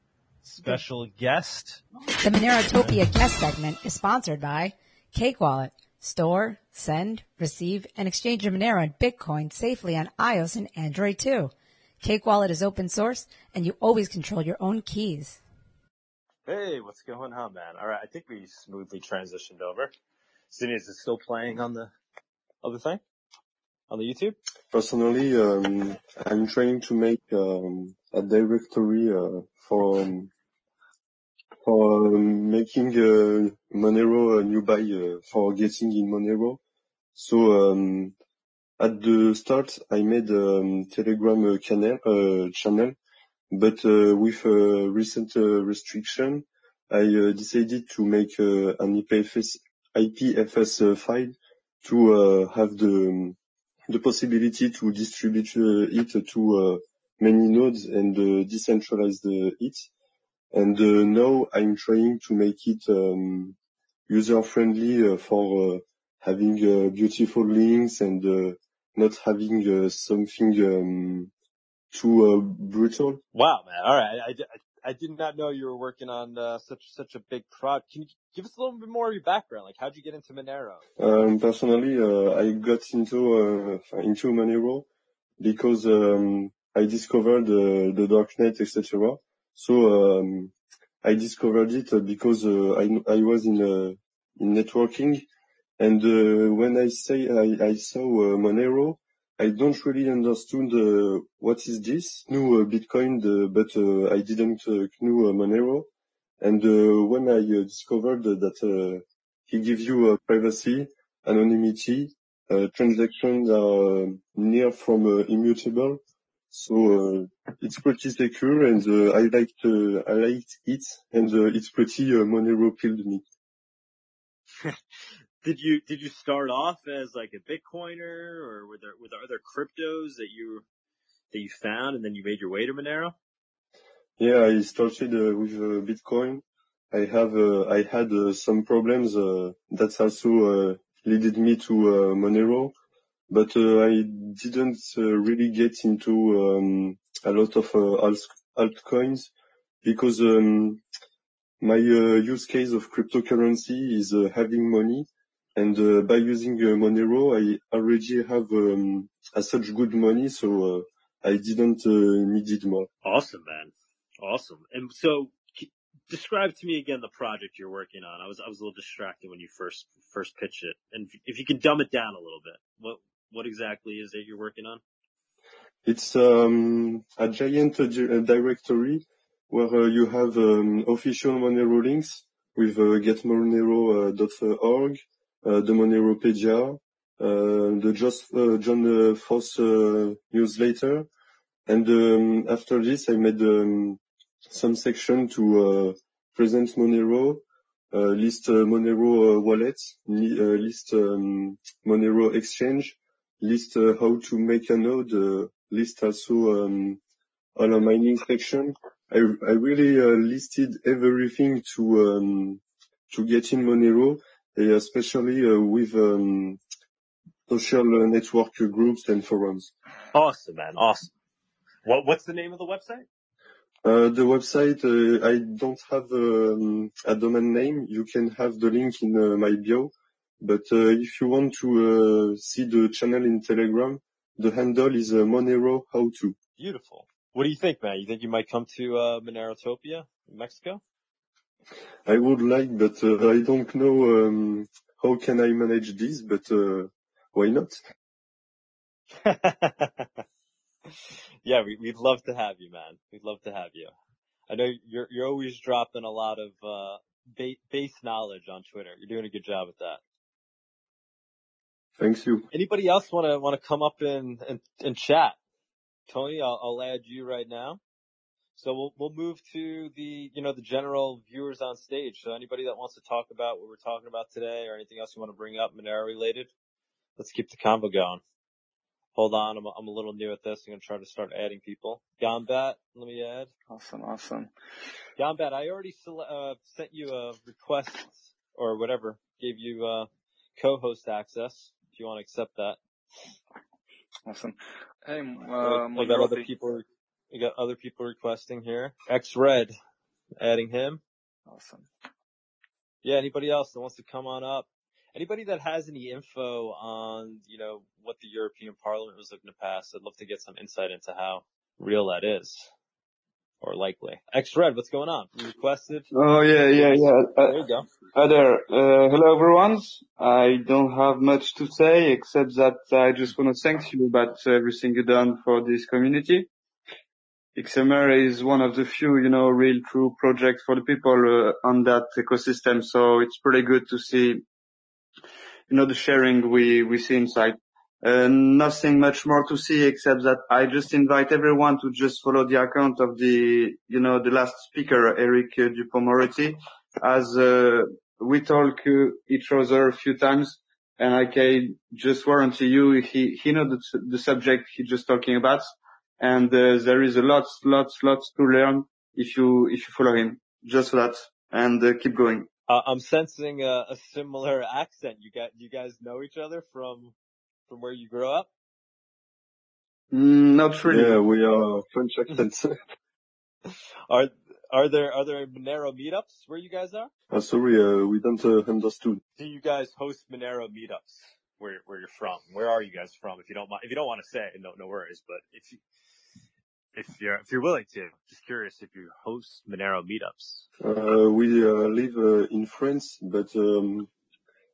S2: special guest.
S1: The Monerotopia guest segment is sponsored by Cake Wallet. Store, send, receive, and exchange your Monero and Bitcoin safely on iOS and Android too. Cake Wallet is open source and you always control your own keys.
S2: Hey, what's going on, man? All right, I think we smoothly transitioned over. Sydney, is it still playing on the other thing on the YouTube?
S10: Personally, um, I'm trying to make um, a directory uh, for um, for making uh, Monero a new buy uh, for getting in Monero. So um, at the start, I made um, Telegram uh, channel, but with uh, recent restriction, I decided to make an IPFS IPFS file to have the um, the possibility to distribute it to many nodes and decentralize it. And uh, now I'm trying to make it um, user friendly uh, for uh, having uh, beautiful links and uh, not having uh, something um, too uh, brutal.
S2: Wow, man. All right, I, I, I did not know you were working on uh, such such a big project. Can you give us a little bit more of your background? Like, how'd you get into Monero?
S10: Um, personally, uh, I got into uh, into Monero because um, I discovered uh, the darknet, etc. So um, I discovered it uh, because uh, I I was in uh, in networking, and when I say I, I saw Monero, I don't really understand uh, what is this. Knew uh, Bitcoin, but uh, I didn't knew Monero. And when I discovered that he gives you privacy, anonymity, transactions are near from immutable, so it's pretty secure, and I liked I liked it, and it's pretty Monero killed me.
S2: did you did you start off as like a Bitcoiner, or were there were there other cryptos that you that you found, and then you made your way to Monero?
S10: Yeah, I started uh, with uh, Bitcoin. I have uh, I had uh, some problems. Uh, that's also uh, led me to Monero, but I didn't really get into um, a lot of alt- altcoins because um, my use case of cryptocurrency is having money and uh, by using uh, Monero, I already have um, such good money, so uh, I didn't uh, need it more.
S2: Awesome, man. Awesome. And so, describe to me again the project you're working on. I was I was a little distracted when you first first pitched it, and if you can dumb it down a little bit, what what exactly is it you're working on?
S10: It's um, a giant uh, directory where uh, you have um, official Monero links with getmonero.org, uh, the Moneropedia, uh, the Just, uh, John Foss newsletter. And um, after this, I made um, some section to present Monero, list Monero wallets, list um, Monero exchange, list how to make a node, list also um, on a mining section. I, I really uh, listed everything to um, to get in Monero especially uh, with um, social network groups and forums.
S2: Awesome, man. Awesome. What, what's the name of the website?
S10: Uh, the website, uh, I don't have um, a domain name. You can have the link in uh, my bio. But uh, if you want to uh, see the channel in Telegram, the handle is Monero How To.
S2: Beautiful. What do you think, man? You think you might come to uh, Monerotopia in Mexico?
S10: I would like, but uh, I don't know um, how can I manage this, but uh, why not?
S2: yeah, we, would love to have you, man. We'd love to have you. I know you're you're always dropping a lot of uh, ba- base knowledge on Twitter. You're doing a good job with that.
S10: Thanks you.
S2: Anybody else want to want to come up and, and and chat? Tony, I'll, I'll add you right now. So we'll we'll move to the you know the general viewers on stage. So anybody that wants to talk about what we're talking about today or anything else you want to bring up Monero related, let's keep the convo going. Hold on, I'm I'm a little new at this. I'm gonna try to start adding people. Gombat, let me add.
S11: Awesome, awesome.
S2: Gombat, I already uh, sent you a request or whatever, gave you uh, co-host access. If you want to accept that.
S11: Awesome. Hey,
S2: uh, I got other people we got other people requesting here. X Red, adding him.
S11: Awesome.
S2: Yeah, anybody else that wants to come on up? Anybody that has any info on, you know, what the European Parliament was looking to pass, I'd love to get some insight into how real that is. Or likely. X Red, what's going on? You requested?
S12: Oh yeah, yeah, yeah.
S2: Uh, there you go.
S12: Hi there. Uh, hello everyone. I don't have much to say except that I just want to thank you about everything you've done for this community. XMR is one of the few, you know, real true projects for the people uh, on that ecosystem. So it's pretty good to see, you know, the sharing we, we see inside. Uh, nothing much more to see except that I just invite everyone to just follow the account of the, you know, the last speaker, Eric uh, Dupond-Moretti, as uh, we talk each other a few times, and I can just warranty you, he he knows the, subject he's just talking about and there is a lots, lots, lots to learn if you if you follow him. Just that, and keep going.
S2: I'm sensing a, similar accent. You guys know each other from from where you grew up?
S12: Mm, not really.
S10: Yeah, we are French accents.
S2: are are there are there Monero meetups where you guys are?
S10: Uh, sorry, uh, we don't uh, understood.
S2: Do you guys host Monero meetups? Where where you're from? Where are you guys from? If you don't mind, if you don't want to say, no no worries. But if you if you're if you're willing to. Just curious if you host Monero meetups.
S10: Uh, we uh, live uh, in France, but um,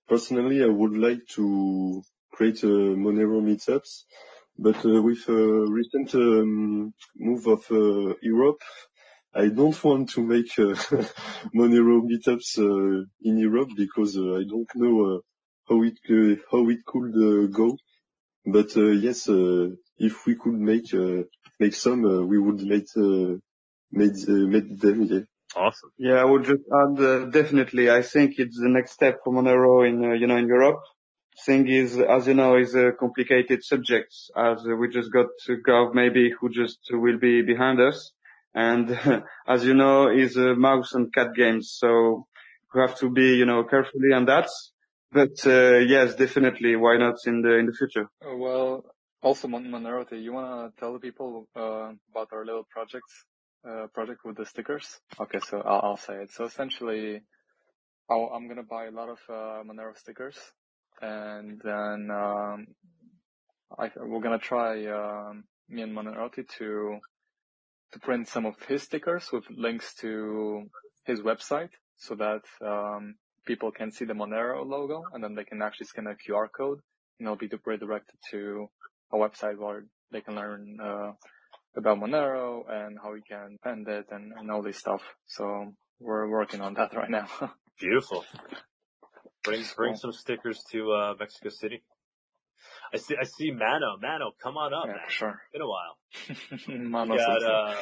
S10: personally, I would like to create a Monero meetups. but uh, with a recent um, move of uh, Europe, I don't want to make uh, Monero meetups uh, in Europe because uh, I don't know uh, how it uh, how it could uh, go. But uh, yes, uh, if we could make uh, make some, uh, we would make uh, make uh, make them. Yeah.
S2: Awesome.
S12: Yeah, I would just add, uh, definitely, I think it's the next step for Monero in, uh, you know, in Europe. Thing is, as you know, is a complicated subject, as uh, we just got to Gov maybe who just will be behind us. And as you know, is a mouse and cat games, so we have to be, you know, carefully on that. But, uh, yes, definitely, why not in the, in the future?
S11: Uh, Well, also do you want to tell the people uh, about our little project, uh, project with the stickers? Okay, so I'll, I'll say it. So essentially, I'll, I'm gonna buy a lot of uh, Monero stickers, and then um, I, we're gonna try um, me and Monerotti to to print some of his stickers with links to his website, so that um, people can see the Monero logo, and then they can actually scan a QR code, and it'll be redirected to a website where they can learn uh, about Monero and how you can end it and, and all this stuff. So we're working on that right now.
S2: Beautiful. Bring bring
S11: Cool.
S2: some stickers to uh, Mexico City. I see I see Mano. Mano, come on up,
S11: Yeah,
S2: man.
S11: for sure.
S2: Been a while.
S11: Mano's
S2: got uh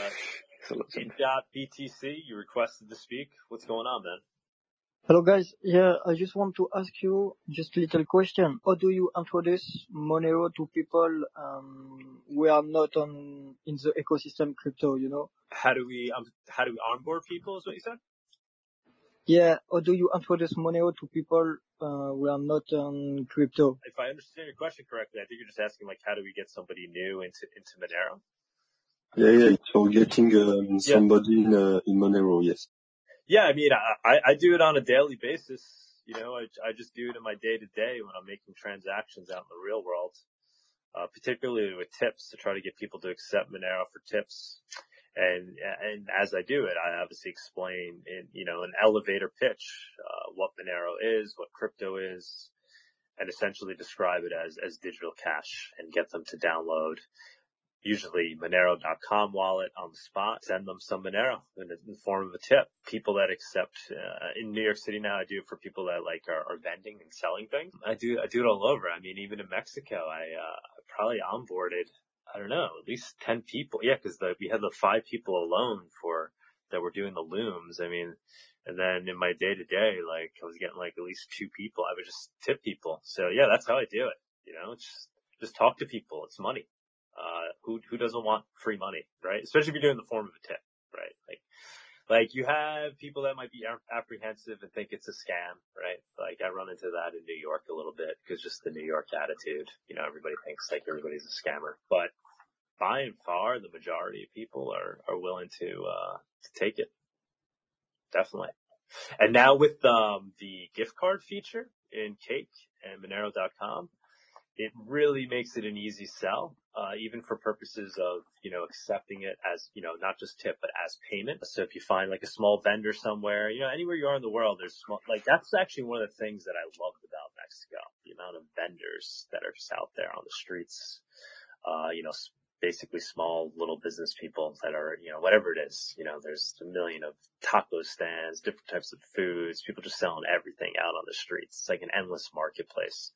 S11: he's.
S2: BTC. You requested to speak. What's going on, man?
S13: Hello guys, yeah, I just want to ask you just a little question. How do you introduce Monero to people um, who are not on in the ecosystem crypto? You know?
S2: How do we um, how do we onboard people? Is what you said?
S13: Yeah, Or do you introduce Monero to people uh, who are not on crypto?
S2: If I understand your question correctly, I think you're just asking like how do we get somebody new into into Monero?
S10: Yeah, yeah, it's for getting um,
S2: Yeah.
S10: somebody in uh, in Monero. Yes.
S2: Yeah, I mean, I, I, I do it on a daily basis. You know, I, I just do it in my day to day when I'm making transactions out in the real world, uh, particularly with tips to try to get people to accept Monero for tips. And, and as I do it, I obviously explain in, you know, an elevator pitch, uh, what Monero is, what crypto is, and essentially describe it as, as digital cash and get them to download usually Monero.com wallet on the spot, send them some Monero in the, form of a tip. People that accept, uh, in New York City now, I do it for people that like are, are vending and selling things. I do, I do it all over. I mean, even in Mexico, I, uh, probably onboarded, I don't know, at least 10 people. Yeah, cause the, we had the five people alone for, that were doing the looms. I mean, and then in my day to day, like I was getting like at least two people. I would just tip people. So yeah, that's how I do it. You know, just, just talk to people. It's money. Uh, who, who doesn't want free money, right? Especially if you're doing the form of a tip, right? Like, like you have people that might be apprehensive and think it's a scam, right? Like I run into that in New York a little bit because just the New York attitude, you know, everybody thinks like everybody's a scammer, but by and far, the majority of people are, are willing to, uh, to take it. Definitely. And now with, um, the gift card feature in Cake and Monero.com, it really makes it an easy sell, uh, even for purposes of, you know, accepting it as, you know, not just tip, but as payment. So if you find like a small vendor somewhere, you know, anywhere you are in the world, there's small, like that's actually one of the things that I loved about Mexico, the amount of vendors that are just out there on the streets, uh, you know, basically small little business people that are, you know, whatever it is, you know, there's a million of taco stands, different types of foods, people just selling everything out on the streets. It's like an endless marketplace.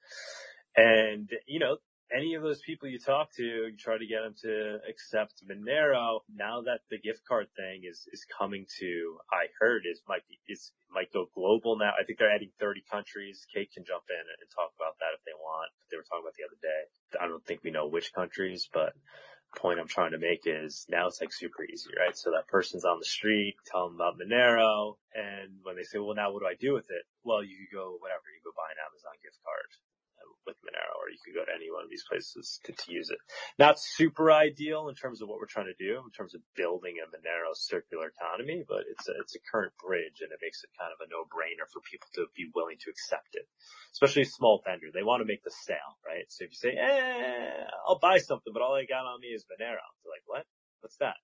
S2: And, you know, any of those people you talk to, you try to get them to accept Monero. Now that the gift card thing is, is coming to, I heard is might be, is, might go global now. I think they're adding 30 countries. Kate can jump in and talk about that if they want. They were talking about the other day. I don't think we know which countries, but the point I'm trying to make is now it's like super easy, right? So that person's on the street, tell them about Monero. And when they say, well, now what do I do with it? Well, you go, whatever, you go buy an Amazon gift card with Monero, or you could go to any one of these places to, to use it. Not super ideal in terms of what we're trying to do, in terms of building a Monero circular economy, but it's a, it's a current bridge and it makes it kind of a no-brainer for people to be willing to accept it. Especially a small vendor. They want to make the sale, right? So if you say, eh, I'll buy something, but all I got on me is Monero. They're like, what? What's that?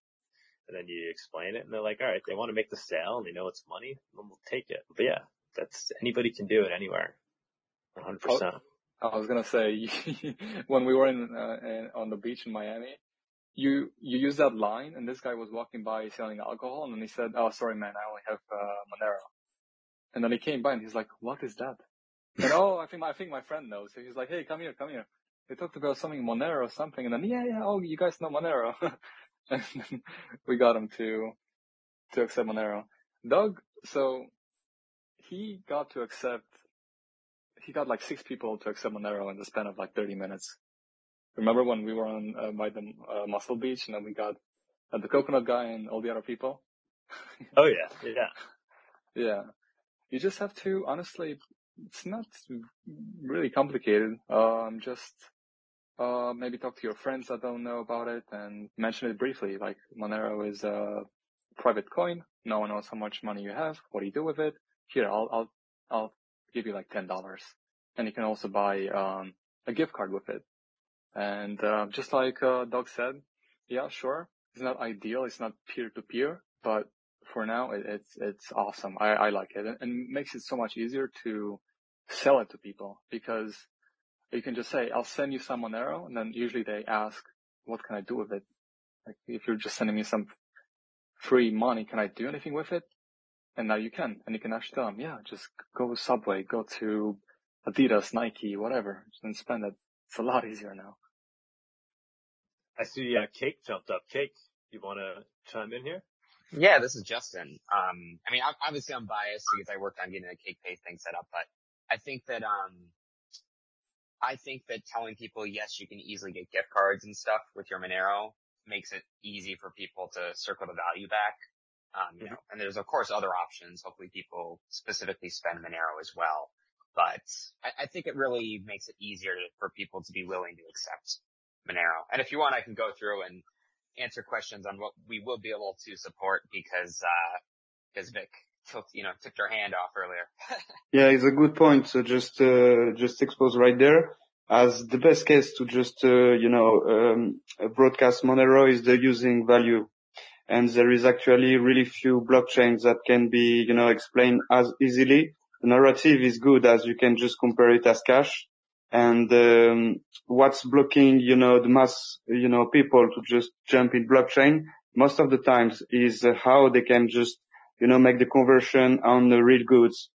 S2: And then you explain it and they're like, all right, they want to make the sale and they know it's money, then we'll take it. But yeah, that's, anybody can do it anywhere. 100%.
S11: I was gonna say when we were in, uh, on the beach in Miami, you you used that line, and this guy was walking by selling alcohol, and then he said, "Oh, sorry, man, I only have uh, Monero." And then he came by, and he's like, "What is that?" And oh, I think my, I think my friend knows. So he's like, "Hey, come here, come here." They talked about something Monero or something, and then yeah, yeah, oh, you guys know Monero, and we got him to to accept Monero. Doug, so he got to accept. He got like six people to accept Monero in the span of like 30 minutes. Remember when we were on uh, by the uh, Muscle Beach and then we got uh, the coconut guy and all the other people?
S2: oh yeah, yeah,
S11: yeah. You just have to honestly. It's not really complicated. Um, just uh, maybe talk to your friends that don't know about it and mention it briefly. Like Monero is a private coin. No one knows how much money you have. What do you do with it? Here, I'll I'll I'll give you like ten dollars, and you can also buy um, a gift card with it. And uh, just like uh, Doug said, yeah, sure, it's not ideal, it's not peer to peer, but for now, it, it's it's awesome. I, I like it, and, and makes it so much easier to sell it to people because you can just say, "I'll send you some Monero," and then usually they ask, "What can I do with it?" Like if you're just sending me some free money, can I do anything with it? And now you can, and you can actually tell them, "Yeah, just go to Subway, go to Adidas, Nike, whatever, and spend it." It's a lot easier now.
S2: I see uh, Cake jumped up. Cake, you want to chime in here?
S14: Yeah, this is Justin. Um, I mean, obviously I'm biased because I worked on getting the Cake Pay thing set up, but I think that, um, I think that telling people, yes, you can easily get gift cards and stuff with your Monero makes it easy for people to circle the value back. Um, you mm-hmm. know, and there's of course other options. Hopefully people specifically spend Monero as well. But I, I think it really makes it easier for people to be willing to accept Monero. And if you want, I can go through and answer questions on what we will be able to support because, uh, because Vic took, you know, took your hand off earlier.
S12: yeah, it's a good point. So just, uh, just expose right there as the best case to just, uh, you know, um, broadcast Monero is the using value. And there is actually really few blockchains that can be, you know, explained as easily. The narrative is good as you can just compare it as cash and um, what's blocking, you know, the mass, you know, people to just jump in blockchain most of the times is uh, how they can just, you know, make the conversion on the real goods.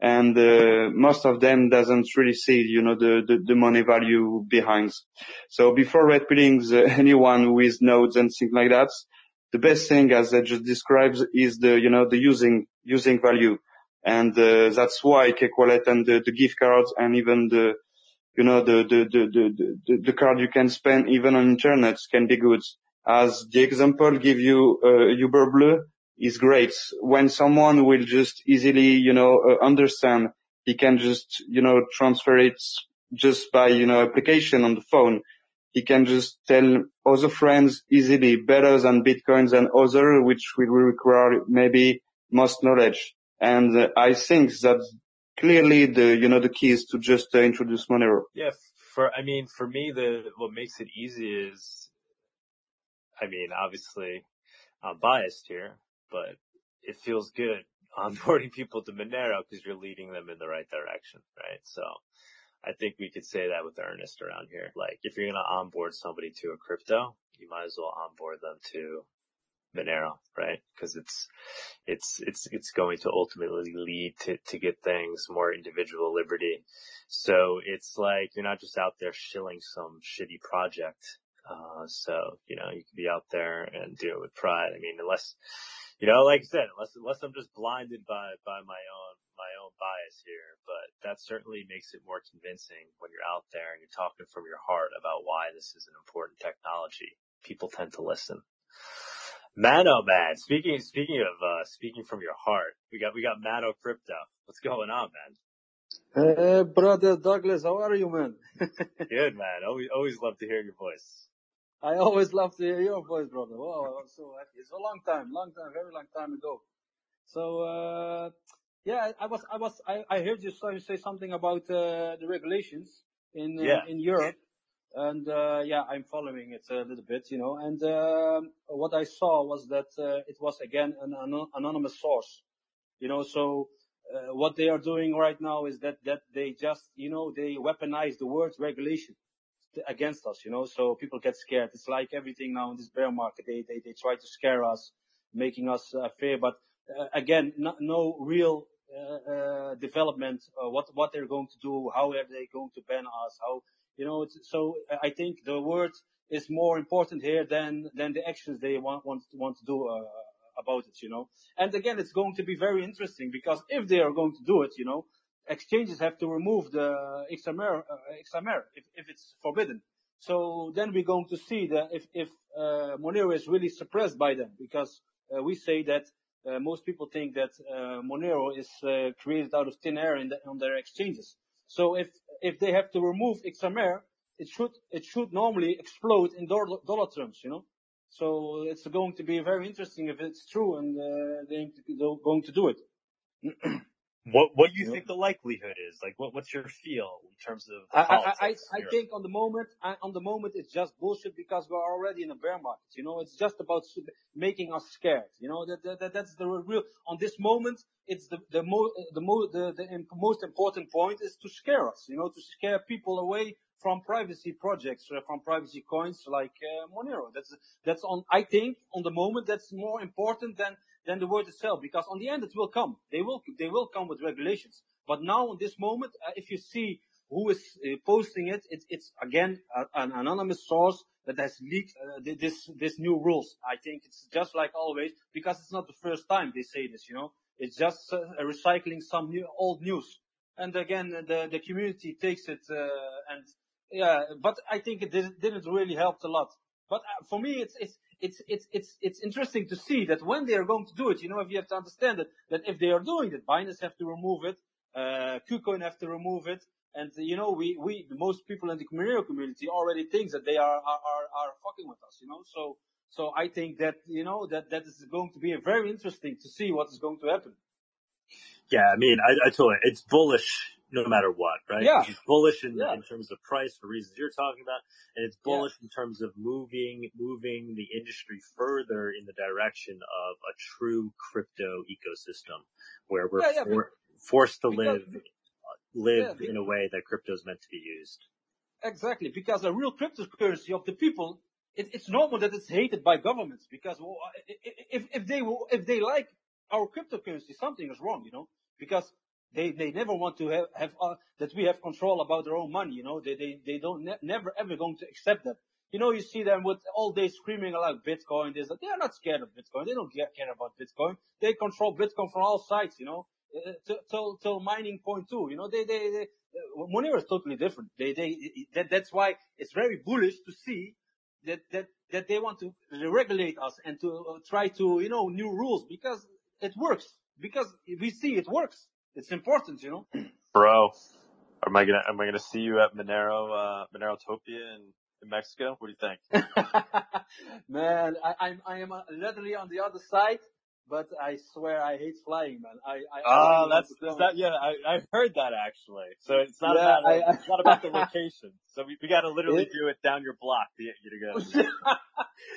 S12: And uh, most of them doesn't really see, you know, the, the, the money value behind. So before red pilling uh, anyone with nodes and things like that, the best thing, as I just described, is the, you know, the using using value, and uh, that's why Cake Wallet and the, the gift cards and even the you know, the, the, the, the, the, card you can spend even on internet can be good. As the example give you, uh, Uber Blue is great. When someone will just easily, you know, uh, understand, he can just, you know, transfer it just by, you know, application on the phone. He can just tell other friends easily better than Bitcoin than other, which will require maybe most knowledge. And uh, I think that clearly the, you know, the key is to just uh, introduce Monero.
S2: Yeah. For, I mean, for me, the, what makes it easy is, I mean, obviously I'm biased here, but it feels good onboarding people to Monero because you're leading them in the right direction, right? So I think we could say that with earnest around here. Like if you're going to onboard somebody to a crypto, you might as well onboard them to Monero, right? Because it's it's it's it's going to ultimately lead to to get things more individual liberty. So it's like you're not just out there shilling some shitty project. Uh, so you know you can be out there and do it with pride. I mean, unless you know, like I said, unless unless I'm just blinded by by my own bias here, but that certainly makes it more convincing when you're out there and you're talking from your heart about why this is an important technology. People tend to listen. Mano man, speaking speaking of uh speaking from your heart, we got we got Mano Crypto. What's going on, man?
S15: Hey, brother Douglas, how are you, man?
S2: Good, man. Always always love to hear your voice.
S15: I always love to hear your voice, brother. Wow, I'm so happy. It's a long time, long time, very long time ago. So, uh, yeah, I was, I was, I, I heard you say something about, uh, the regulations in, uh,
S2: Yeah.
S15: in Europe. And, uh, yeah, I'm following it a little bit, you know, and, um, what I saw was that, uh, it was again an anon- anonymous source, you know, so, uh, what they are doing right now is that that they just you know they weaponize the word regulation against us, you know, so people get scared. It's like everything now in this bear market. They they they try to scare us, making us uh, fear. But uh, again, no, no real uh, uh, development. Uh, what what they're going to do? How are they going to ban us? How you know? It's, so I think the word is more important here than than the actions they want want want to do. Uh, about it, you know. And again, it's going to be very interesting because if they are going to do it, you know, exchanges have to remove the XMR, uh, XMR if, if it's forbidden. So then we're going to see that if, if uh, Monero is really suppressed by them, because uh, we say that uh, most people think that uh, Monero is uh, created out of thin air the, on their exchanges. So if if they have to remove XMR, it should it should normally explode in dollar, dollar terms, you know. So it's going to be very interesting if it's true and uh, they're going to do it.
S2: What what do you think the likelihood is? Like, what what's your feel in terms of
S15: I. I, I, I think on the moment, I, on the moment, it's just bullshit because we're already in a bear market. You know, it's just about making us scared. You know, that, that, that that's the real. On this moment, it's the the mo the mo the, the im- most important point is to scare us. You know, to scare people away from privacy projects, uh, from privacy coins like uh, Monero. That's that's on. I think on the moment that's more important than than the word itself because on the end it will come. They will they will come with regulations. But now in this moment, uh, if you see who is uh, posting it, it it's again a, an anonymous source that has leaked uh, this this new rules. I think it's just like always because it's not the first time they say this. You know, it's just uh, recycling some new old news. And again, the the community takes it uh, and yeah, but I think it didn't, didn't really help a lot. But uh, for me, it's it's it's it's it's it's interesting to see that when they are going to do it, you know, if you have to understand it, that if they are doing it, Binance have to remove it, uh, KuCoin have to remove it, and you know, we we most people in the Monero community already think that they are are are, are fucking with us, you know. So so I think that you know that that is going to be very interesting to see what is going to happen.
S16: Yeah, I mean, I, I told you, it's bullish no matter what, right?
S15: Yeah.
S16: It's bullish in,
S15: Yeah.
S16: in terms of price for reasons you're talking about, and it's bullish in terms of moving, moving the industry further in the direction of a true crypto ecosystem where we're
S15: Yeah, yeah,
S16: for, forced to
S15: because-
S16: live, uh, live
S15: Yeah,
S16: in a way that crypto is meant to be used.
S15: Exactly, because a real cryptocurrency of the people, it, it's normal that it's hated by governments because well, i- i- if if they if they like our cryptocurrency, something is wrong, you know, because they they never want to have, have uh, that we have control about their own money, you know, they they they don't ne- never ever going to accept that. You know, you see them with all day screaming about Bitcoin. This. They are not scared of Bitcoin. They don't care about Bitcoin. They control Bitcoin from all sides, you know, uh, till, till, till mining point two. You know, they, they, they uh, Monero is totally different. They, they, that, that's why it's very bullish to see that, that, that they want to regulate us and to uh, try to, you know, new rules because it works. Because we see it works. It's important, you know.
S2: Bro, am I gonna am I gonna see you at Monero uh Monerotopia in, in Mexico? What do you think?
S15: man, I, I'm, I am uh, literally on the other side, but I swear I hate flying, man. I, I, I
S2: Oh, that's is that yeah, I I've heard that actually. So it's not
S15: Yeah,
S2: about
S15: I- I-
S2: it's not about the location. So we, we gotta literally
S15: It-
S2: do it down your block to get you to go.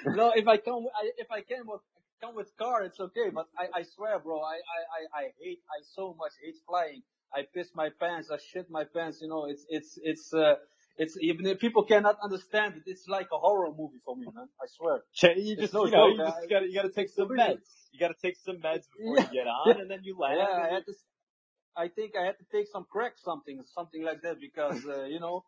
S15: no, if I come, I, if I can with, come with car, it's okay. But I, I swear, bro, I, I, I, I hate, I so much hate flying. I piss my pants, I shit my pants. You know, it's, it's, it's, uh, it's even if people cannot understand it, it's like a horror movie for me, man. I swear.
S2: You just
S15: no
S2: you know
S15: joke,
S2: you just gotta you gotta take some meds. You gotta take some meds before
S15: Yeah.
S2: you get on, and then you land.
S15: Yeah, I had to. I think I had to take some crack, something, something like that, because uh, you know,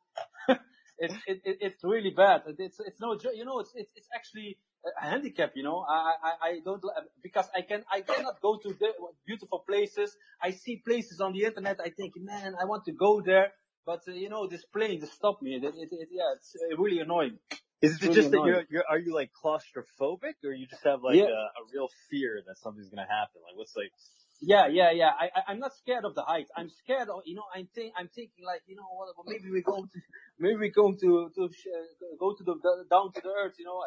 S15: it's it, it, it's really bad. It's it's no, jo- you know, it's it's, it's actually handicap. You know, I I I don't because I can I cannot go to the beautiful places. I see places on the internet. I think, man, I want to go there, but uh, you know, this plane just stopped me. It, it, it, yeah, it's uh, really annoying.
S2: Is it
S15: really
S2: just that you're, you're are you like claustrophobic, or you just have like
S15: Yeah.
S2: a, a real fear that something's gonna happen? Like what's like
S15: Yeah, yeah, yeah. I, I, I'm not scared of the heights. I'm scared of, you know, I'm think, I'm thinking like, you know, well, maybe we're going to, maybe we're going to, to, sh- uh, go to the, the, down to the earth, you know.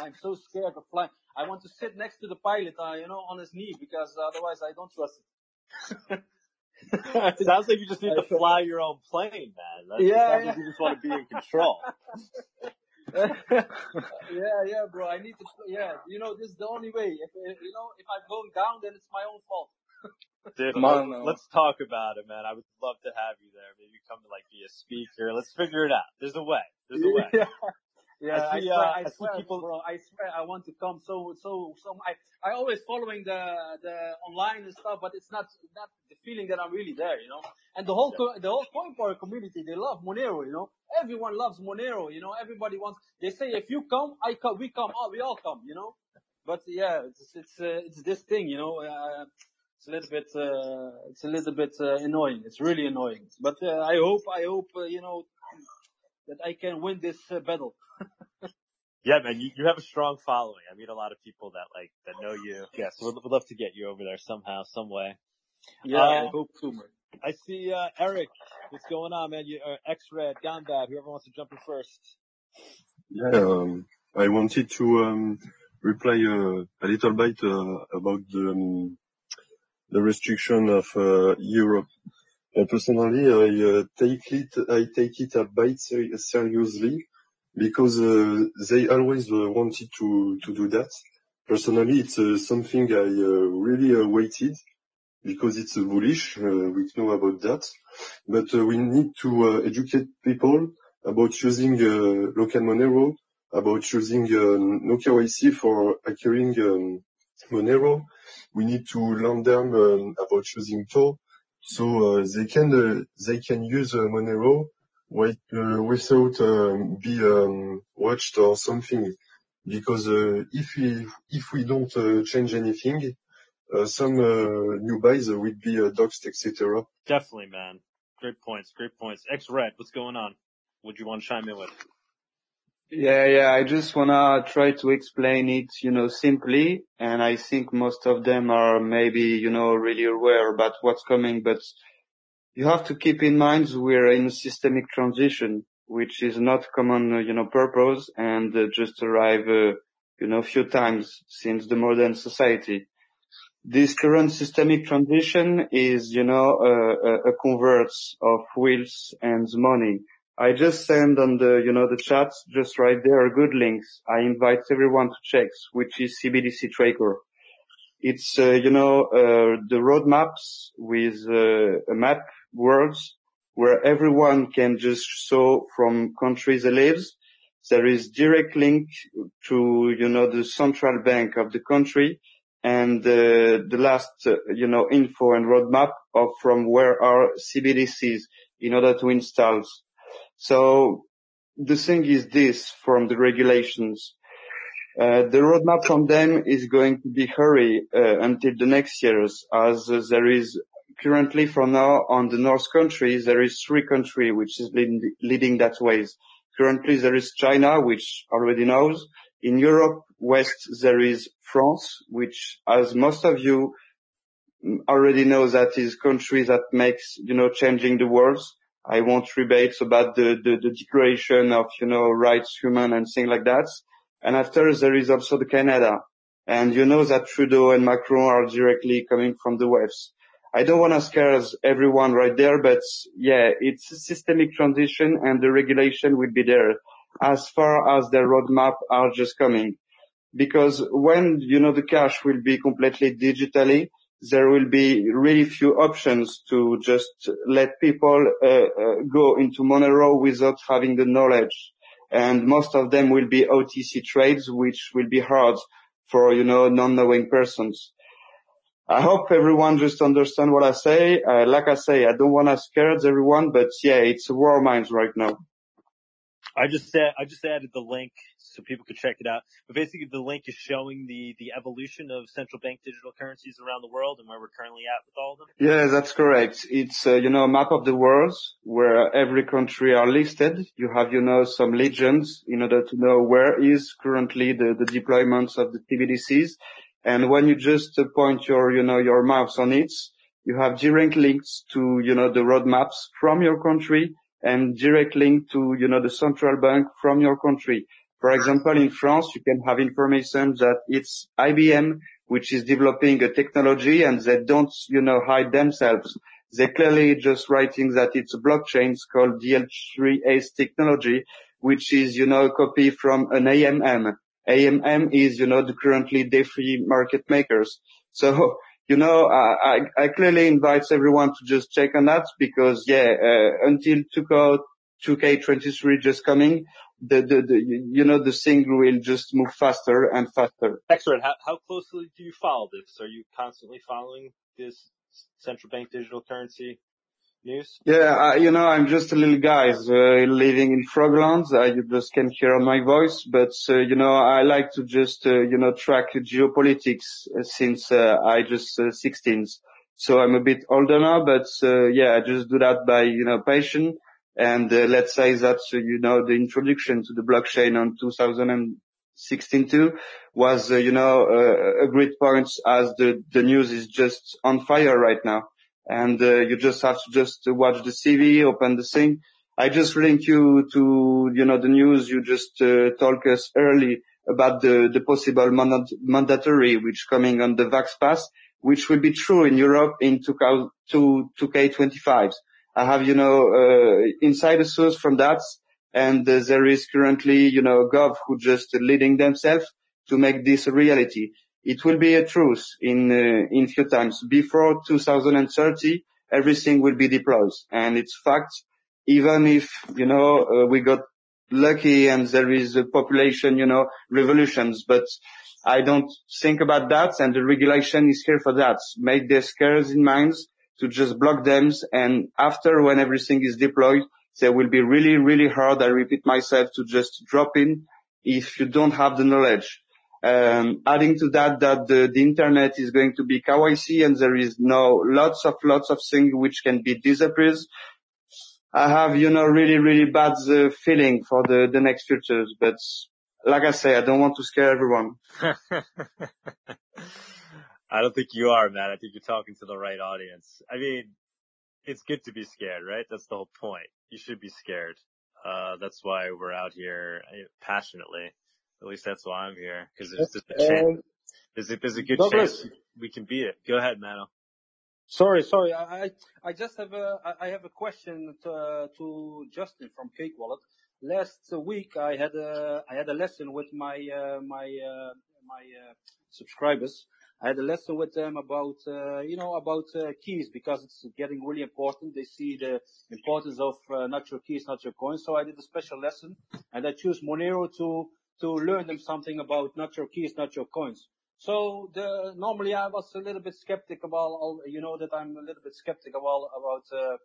S15: I'm so scared of flying. I want to sit next to the pilot, uh, you know, on his knee because otherwise I don't trust it.
S2: it sounds like you just need to fly your own plane, man. That, it
S15: Yeah,
S2: sounds
S15: yeah.
S2: like you just want to be in control.
S15: yeah, yeah, bro. I need to, yeah, you know, this is the only way. If, uh, you know, if I'm going down, then it's my own fault.
S2: Dude,
S15: Man,
S2: let-
S15: no.
S2: let's talk about it, man. I would love to have you there. Maybe come to like be a speaker. Let's figure it out. There's a way. There's a way.
S15: Yeah, yeah.
S2: I
S15: I,
S2: see,
S15: swear,
S2: uh,
S15: I,
S2: I see
S15: swear,
S2: people-
S15: bro. I swear, I want to come. So, so, so. I, I always following the the online and stuff, but it's not not the feeling that I'm really there, you know. And the whole co- the whole CoinPower community, they love Monero, you know. Everyone loves Monero, you know. Everybody wants. They say if you come, I come. We come. All we all come, you know. But yeah, it's it's uh, it's this thing, you know. Uh, it's a little bit uh, it's a little bit uh, annoying. It's really annoying. But uh, I hope I hope uh, you know that I can win this uh, battle.
S2: Yeah, man, you, you have a strong following. I meet a lot of people that like that know you. Yes, we'd, we'd love to get you over there somehow, some way.
S15: Yeah,
S2: Uh,
S15: I hope too.
S2: I see uh, Eric. What's going on, man? You uh, X-Red, Gambad, whoever wants to jump in first.
S10: Yeah, um, I wanted to um, reply uh, a little bit uh, about the um, the restriction of uh, Europe. Uh, Personally, I uh, take it I take it a bit seriously because uh, they always uh, wanted to to do that. Personally, it's uh, something I really waited because it's bullish. We know about that, but we need to educate people about using local Monero, about using no KYC for acquiring um, Monero. We need to learn them um, about using Tor, so uh, they can uh, they can use uh, Monero with, uh, without um, be um, watched or something. Because uh, if we if we don't uh, change anything, uh, some uh, new buys will be uh, doxed, etc.
S2: Definitely, man. Great points. Great points. X-Red, what's going on? Would you want to chime in with?
S12: Yeah, yeah. I just wanna try to explain it, you know, simply, and I think most of them are maybe, you know, really aware about what's coming, but you have to keep in mind we're in a systemic transition, which is not common, uh, you know, purpose and uh, just arrive, uh, you know, a few times since the modern society. This current systemic transition is, you know, a, a converts of wheels and money. I just send on the, you know, the chat, just right there, good links. I invite everyone to check, which is CBDC Tracker. It's, uh, you know, uh, the roadmaps with uh, a map worlds where everyone can just show from countries they lives. There is direct link to, you know, the central bank of the country and uh, the last, uh, you know, info and roadmap of from where are CBDCs in order to install. So the thing is this from the regulations. Uh, the roadmap from them is going to be hurry uh, until the next years as uh, there is currently from now on the North countries, there is three countries which is leading, that ways. Currently there is China, which already knows. In Europe, West, there is France, which as most of you already know that is country that makes, you know, changing the world. I won't rebate about the, the, the declaration of, you know, rights, human and things like that. And after there is also the Canada. And you know that Trudeau and Macron are directly coming from the West. I don't want to scare everyone right there, but yeah, it's a systemic transition and the regulation will be there as far as the roadmap are just coming. Because when, you know, the cash will be completely digitally, there will be really few options to just let people uh, uh, go into Monero without having the knowledge. And most of them will be OTC trades, which will be hard for, you know, non-knowing persons. I hope everyone just understand what I say. Uh, like I say, I don't want to scare everyone, but yeah, it's a war minds right now.
S2: I just said I just added the link so people could check it out. But basically, the link is showing the the evolution of central bank digital currencies around the world and where we're currently at with all of them.
S12: Yeah, that's correct. It's, uh, you know, a map of the world where every country are listed. You have, you know, some legends in order to know where is currently the, the deployments of the CBDCs. And when you just point your, you know, your mouse on it, you have direct links to, you know, the roadmaps from your country and direct link to, you know, the central bank from your country. For example, in France, you can have information that it's IBM, which is developing a technology and they don't, you know, hide themselves. They clearly just writing that it's a blockchain it's called DL3ACE technology, which is, you know, a copy from an AMM. AMM is, you know, the currently DeFi market makers. So you know, I, I, I clearly invite everyone to just check on that because yeah, uh, until 2K, 2K23 just coming, the, the, the, you know, the thing will just move faster and faster.
S16: Excellent. How, how closely do you follow this? Are you constantly following this central bank digital currency news?
S12: Yeah, you know, I'm just a little guy uh, living in Frogland. Uh, you just can hear my voice, but uh, you know, I like to just uh, you know track geopolitics uh, since I just 16. So I'm a bit older now, but yeah, I just do that by you know passion. And let's say that you know the introduction to the blockchain on 2016 too was you know a great point as the the news is just on fire right now and uh, you just have to just watch the CV, open the thing. I just link you to, you know, the news. You just uh, talk us early about the, the possible mandat- mandatory which coming on the Vax Pass, which will be true in Europe in 2K25. I have, you know, uh, insider source from that. And uh, there is currently, you know, Gov who just leading themselves to make this a reality it will be a truth in uh, few times. Before 2030, everything will be deployed, and it's fact. Even if you know uh, we got lucky and there is a population, you know, revolutions, but I don't think about that, and the regulation is here for that. Make the scares in minds to just block them, and after when everything is deployed, they will be really, really hard. I repeat myself to just drop in if you don't have the knowledge adding to that, that the, internet is going to be KYC and there is no lots of lots of things which can be disappeared. I have, you know, really, really bad uh, feeling for the, next futures, but like I say, I don't want to scare everyone.
S16: I don't think you are, Matt. I think you're talking to the right audience. I mean, it's good to be scared, right? That's the whole point. You should be scared. Uh, that's why we're out here uh, passionately. At least that's why I'm here because there's, a chance. There's a, there's a good Douglas, chance we can beat it. Go ahead, Mano.
S15: Sorry, sorry. I, I just have a, I have a question to, to Justin from Cake Wallet. Last week I had a, I had a lesson with my, uh, my, uh, my, uh, subscribers. I had a lesson with them about, uh, you know, about uh, keys because it's getting really important. They see the importance of uh, not your keys, not your coins. So I did a special lesson and I choose Monero to to learn them something about not your keys, not your coins. So the, normally I was a little bit skeptical about, you know, that I'm a little bit skeptical about, about, uh,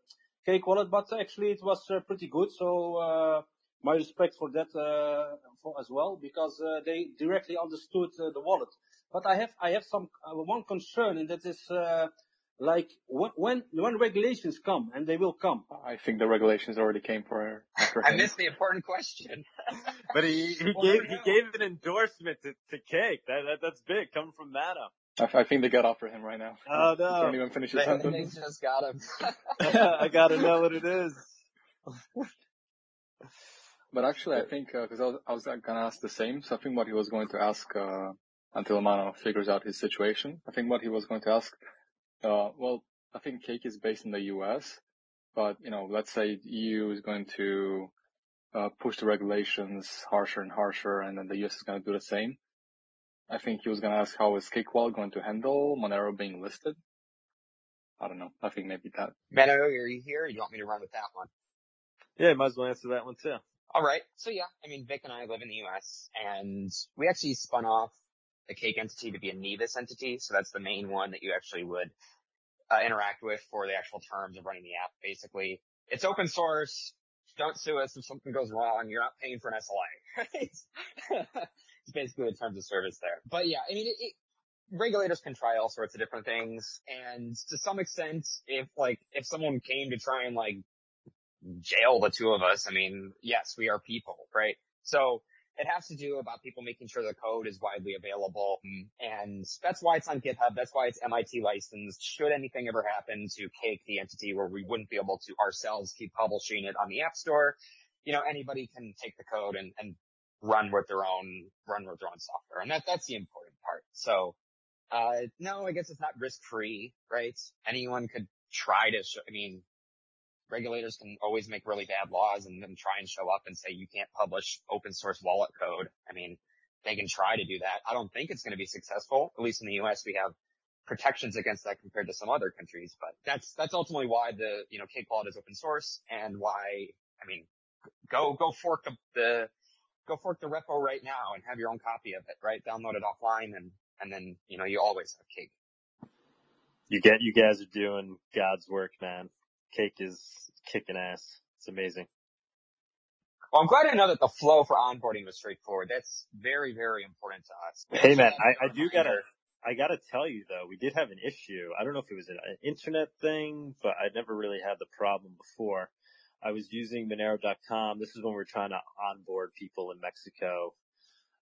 S15: Cake Wallet, but actually it was uh, pretty good. So, uh, my respect for that, uh, for as well, because, uh, they directly understood uh, the wallet. But I have, I have some, one concern and that is, like when when regulations come and they will come.
S11: I think the regulations already came for.
S14: After I missed the important question.
S16: but he he well, gave he gave an endorsement to, to Cake. That, that that's big coming from Mano.
S11: I, I think they got off for him right now.
S16: Oh no!
S11: Can't even finish his sentence.
S14: They just got him.
S16: I gotta know what it is.
S11: but actually, I think because uh, I was I was gonna ask the same. So I think what he was going to ask uh, until Mano figures out his situation. I think what he was going to ask uh, well, I think Cake is based in the U.S., but you know, let's say EU is going to uh, push the regulations harsher and harsher, and then the U.S. is going to do the same. I think he was going to ask how is Cake Wallet going to handle Monero being listed. I don't know. I think maybe that.
S14: Mano, are you here? you want me to run with that one?
S16: Yeah, might as well answer that one too.
S14: All right. So yeah, I mean, Vic and I live in the U.S. and we actually spun off a cake entity to be a Nevis entity. So that's the main one that you actually would uh, interact with for the actual terms of running the app. Basically, it's open source. Don't sue us if something goes wrong. You're not paying for an SLA. It's basically the terms of service there. But yeah, I mean, it, it, regulators can try all sorts of different things, and to some extent, if like if someone came to try and like jail the two of us, I mean, yes, we are people, right? So it has to do about people making sure the code is widely available. And that's why it's on GitHub. That's why it's MIT licensed. Should anything ever happen to Cake, the entity where we wouldn't be able to ourselves keep publishing it on the app store, you know, anybody can take the code and, and run with their own, run with their own software. And that, that's the important part. So, uh, no, I guess it's not risk free, right? Anyone could try to show, I mean, regulators can always make really bad laws and then try and show up and say you can't publish open source wallet code. I mean, they can try to do that. I don't think it's going to be successful. At least in the US, we have protections against that compared to some other countries. But that's, that's ultimately why the, you know, Wallet is open source and why, I mean, go, go fork the, the, go fork the repo right now and have your own copy of it, right? Download it offline and, and then, you know, you always have cake.
S2: You get, you guys are doing God's work, man. Cake is kicking ass. It's amazing.
S14: Well, I'm glad to know that the flow for onboarding was straightforward. That's very, very important to us.
S2: Hey man, I, I do gotta, I gotta tell you though, we did have an issue. I don't know if it was an internet thing, but I never really had the problem before. I was using Monero.com. This is when we were trying to onboard people in Mexico,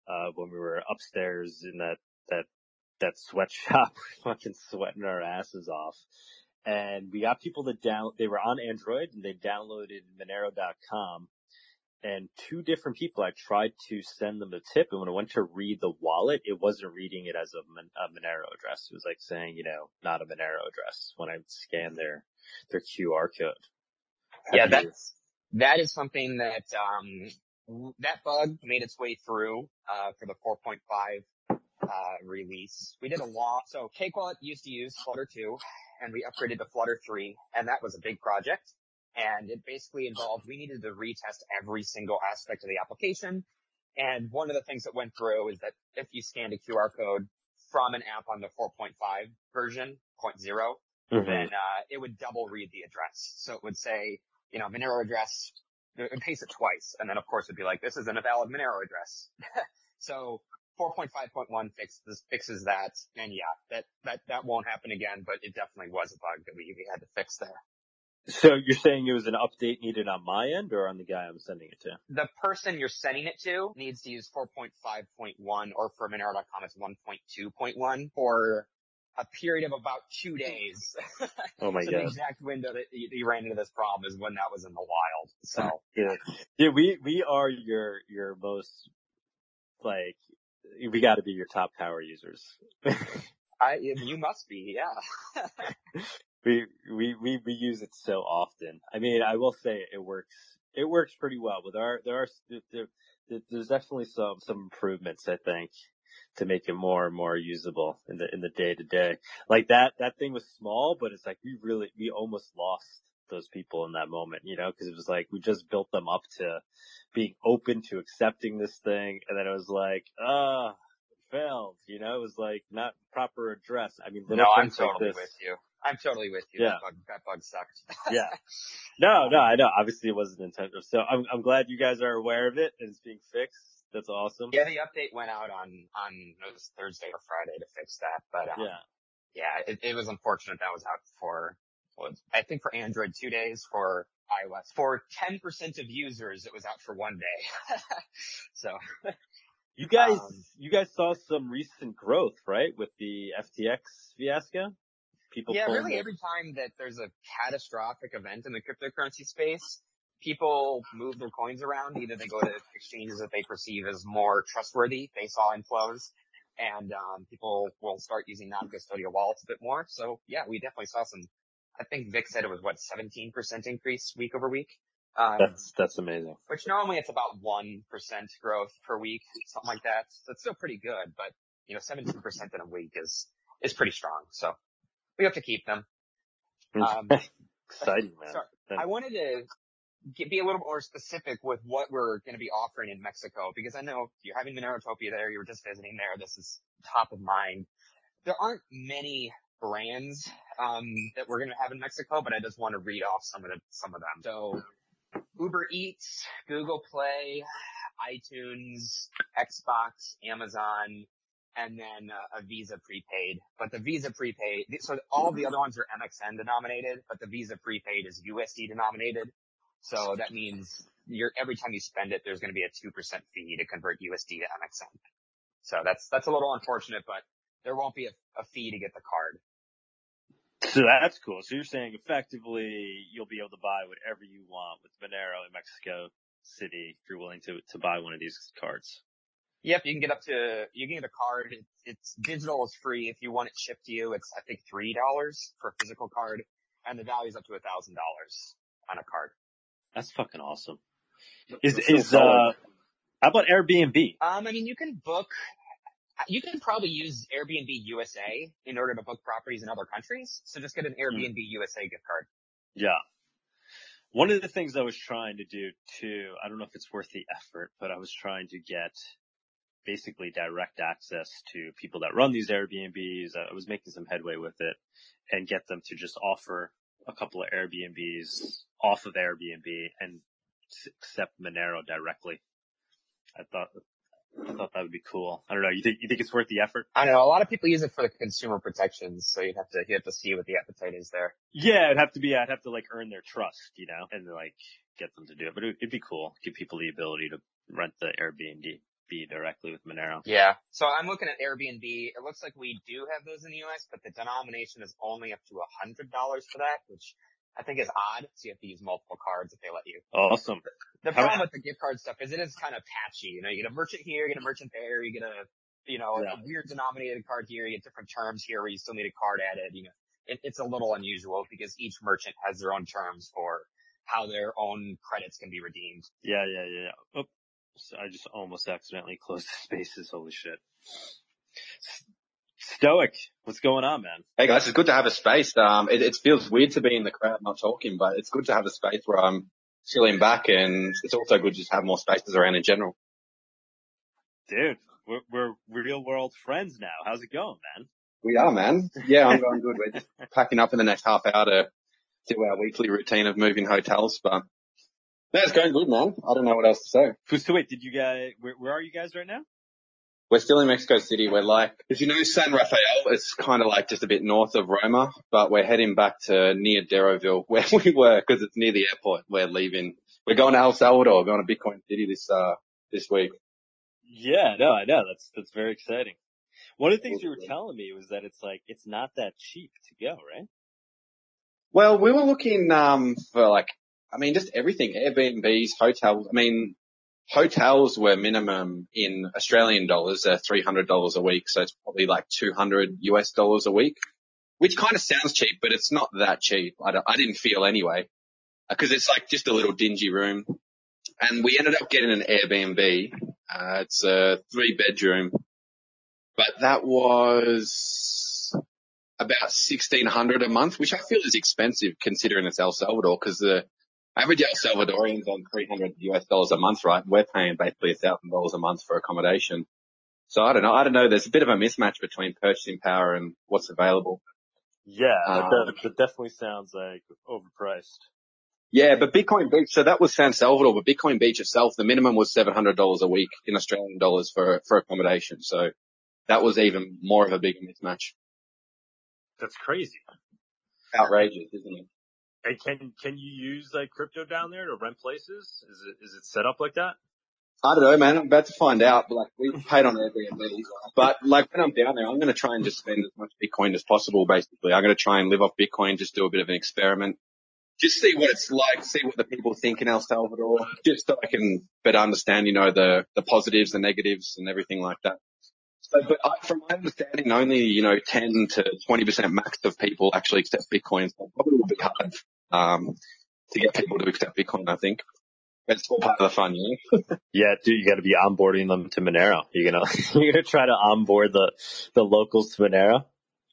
S2: uh, when we were upstairs in that, that, that sweatshop, fucking sweating our asses off. And we got people that down, they were on Android and they downloaded Monero.com and two different people, I tried to send them a tip and when I went to read the wallet, it wasn't reading it as a, a Monero address. It was like saying, you know, not a Monero address when I scanned their, their QR code. Have
S14: yeah,
S2: you-
S14: that's, something that, um, that bug made its way through, uh, for the 4.5, uh, release. We did a lot. So Cake Wallet used to use Flutter 2 and we upgraded to Flutter 3 and that was a big project. And it basically involved, we needed to retest every single aspect of the application. And one of the things that went through is that if you scanned a QR code from an app on the 4.5 version, 0.0,
S2: Mhm.
S14: then, uh, it would double read the address. So it would say, you know, Monero address, it would paste it twice. And then of course it'd be like, this isn't a valid Monero address. so 4.5.1 fixes, fixes that. And yeah, that, that, that won't happen again, but it definitely was a bug that we, we had to fix there.
S2: So you're saying it was an update needed on my end or on the guy I'm sending it to?
S14: the person you're sending it to needs to use 4.5.1 or for Monero.com it's 1.2.1 for a period of about two days.
S2: Oh my
S14: so
S2: God.
S14: the exact window that you, you ran into this problem is when that was in the wild. So
S2: Yeah. Yeah, we, we are your, your most, like, we gotta be your top power users.
S14: I, you must be, yeah.
S2: we, we, we, we use it so often. I mean, I will say it works, it works pretty well but there are, there, are there, there's definitely some, some improvements, I think, to make it more and more usable in the, in the day to day. Like that, that thing was small, but it's like we really, we almost lost those people in that moment, you know, cause it was like we just built them up to being open to accepting this thing. And then it was like, ah, failed, you know, it was like not proper address. I mean,
S14: No, I'm
S2: like
S14: totally
S2: this.
S14: with you. I'm totally with you.
S2: Yeah.
S14: That bug, that bug sucked.
S2: yeah. No, no, I know. Obviously it wasn't intentional. So I'm, I'm glad you guys are aware of it and it's being fixed. That's awesome.
S14: Yeah, the update went out on, on, it was Thursday or Friday to fix that, but, um,
S2: Yeah.
S14: yeah, it, it was unfortunate that was out for, well, I think for Android two days, for iOS. For 10% of users, it was out for one day. so.
S2: You guys,
S14: Um,
S2: you guys saw some recent growth, right? With the FTX fiasco? People
S14: yeah, really
S2: their-
S14: every time that there's a catastrophic event in the cryptocurrency space, people move their coins around. Either they go to exchanges that they perceive as more trustworthy. They saw inflows and, um, people will start using non-custodial wallets a bit more. So yeah, we definitely saw some, I think Vic said it was what, 17% increase week over week. Um,
S2: That's, that's amazing.
S14: which normally it's about 1% growth per week, something like that. So it's still pretty good, but you know, 17% in a week is, is pretty strong. So we have to keep them. Um,
S2: Exciting, man.
S14: Sorry, I wanted to get, be a little more specific with what we're going to be offering in Mexico because I know you're having Monerotopia there. You were just visiting there. This is top of mind. There aren't many brands um, that we're going to have in Mexico, but I just want to read off some of the some of them. So Uber Eats, Google Play, iTunes, Xbox, Amazon, and then uh, a Visa prepaid. But the Visa prepaid, so all the other ones are MXN denominated, but the Visa prepaid is USD denominated. So that means you're, every time you spend it, there's going to be a 2% fee to convert USD to MXN. So that's, that's a little unfortunate, but there won't be a, a fee to get the card.
S2: So that's cool. So you're saying effectively you'll be able to buy whatever you want with Monero in Mexico City if you're willing to, to buy one of these cards.
S14: Yep, you can get up to, you can get a card. It's, it's digital is free. If you want it shipped to you, it's, I think, $3 for a physical card and the value is up to a $1,000 on a card.
S2: That's fucking awesome. Is,
S14: That's
S2: is, uh, how about Airbnb?
S14: Um, I mean, you can book you can probably use Airbnb USA in order to book properties in other countries. So just get an hmm. Airbnb USA gift card.
S2: Yeah. One of the things I was trying to do too, I don't know if it's worth the effort, but I was trying to get basically direct access to people that run these Airbnbs. I was making some headway with it and get them to just offer a couple of Airbnbs off of Airbnb and accept Monero directly. I thought I thought that would be cool. I don't know. You think you think it's worth the effort?
S14: I don't know. A lot of people use it for the consumer protections, so you'd have to you have to see what the appetite is there.
S2: Yeah, it'd have to be. I'd have to like earn their trust, you know, and like get them to do it. But it, it'd be cool. Give people the ability to rent the Airbnb directly with Monero.
S14: Yeah. So I'm looking at Airbnb. It looks like we do have those in the US, but the denomination is only up to a hundred dollars for that, which I think is odd. So you have to use multiple cards if they let you.
S2: Awesome.
S14: The problem with the gift card stuff is it is kind of patchy. You know, you get a merchant here, you get a merchant there, you get a, you know,
S2: Yeah.
S14: a weird denominated card here, you get different terms here where you still need a card added. You know, it, it's a little unusual because each merchant has their own terms for how their own credits can be redeemed.
S2: Yeah, yeah, yeah. yeah. Oh, so I just almost accidentally closed the spaces. Holy shit. Stoic, what's going on, man?
S17: Hey guys, it's good to have a space. Um, it, it feels weird to be in the crowd not talking, but it's good to have a space where I'm chilling back and it's also good just to have more spaces around in general.
S2: Dude, we're, we're real world friends now. How's it going, man?
S17: We are, man. Yeah, I'm going good. We're just packing up in the next half hour to do our weekly routine of moving hotels, but that's going good, man. I don't know what else to say.
S2: So wait, did you guys, where, where are you guys right now?
S17: We're still in Mexico City. We're like, if you know San Rafael, it's kind of like just a bit north of Roma, but we're heading back to near Deroville where we were because it's near the airport. We're leaving. We're going to El Salvador. We're going to Bitcoin City this, uh, this week.
S2: Yeah, no, I know. That's, that's very exciting. One of the things you were telling me was that it's like, it's not that cheap to go, right?
S17: Well, we were looking, um, for like, I mean, just everything, Airbnbs, hotels. I mean, hotels were minimum in Australian dollars, they're $300 a week. So it's probably like 200 US dollars a week, which kind of sounds cheap, but it's not that cheap. I, I didn't feel anyway, because it's like just a little dingy room. And we ended up getting an Airbnb. Uh, it's a three bedroom, but that was about 1600 a month, which I feel is expensive considering it's El Salvador because the average El Salvadorian's on 300 US dollars a month, right? We're paying basically a thousand dollars a month for accommodation. So I don't know. I don't know. There's a bit of a mismatch between purchasing power and what's available.
S2: Yeah,
S17: Um,
S2: that, that definitely sounds like overpriced.
S17: Yeah, but Bitcoin Beach, so that was San Salvador, but Bitcoin Beach itself, the minimum was $700 a week in Australian dollars for, for accommodation. So that was even more of a big mismatch.
S2: That's crazy.
S17: Outrageous, isn't it?
S2: And can, can you use like crypto down there to rent places? Is it, is it set up like that?
S17: I don't know, man. I'm about to find out. But like, we paid on Airbnb, but like when I'm down there, I'm going to try and just spend as much Bitcoin as possible. Basically, I'm going to try and live off Bitcoin, just do a bit of an experiment, just see what it's like, see what the people think in El Salvador, just so I can better understand, you know, the the positives, the negatives, and everything like that. So, but I, from my understanding, only you know 10 to 20 percent max of people actually accept Bitcoin. So probably will be hard um, to get people to accept Bitcoin. I think. It's all part of the fun, you know.
S2: Yeah, dude, you got to be onboarding them to Monero. You're gonna you're gonna try to onboard the the locals to Monero.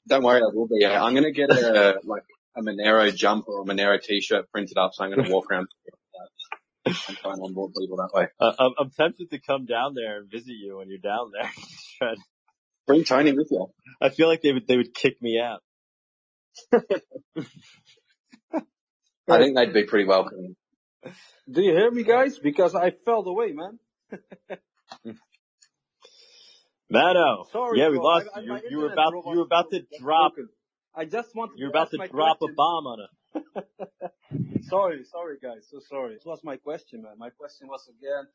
S17: Don't worry, I will be. Yeah, I'm gonna get a like a Monero jumper or a Monero t-shirt printed up, so I'm gonna walk around and try and onboard people that way.
S2: Uh, I'm, I'm tempted to come down there and visit you when you're down there.
S17: Bring Tony with you.
S2: I feel like they would they would kick me out.
S17: I think they'd be pretty welcome.
S15: Do you hear me, guys? Because I fell away, man.
S2: Mano,
S15: Sorry,
S2: yeah, we
S15: bro.
S2: lost
S15: I- I-
S2: you.
S15: my
S2: You were about you were about to drop.
S15: broken. I just
S2: want. You're
S15: to
S2: about to
S15: my
S2: drop a bomb on us.
S15: sorry, sorry, guys. So sorry. It was my question, man. My question was again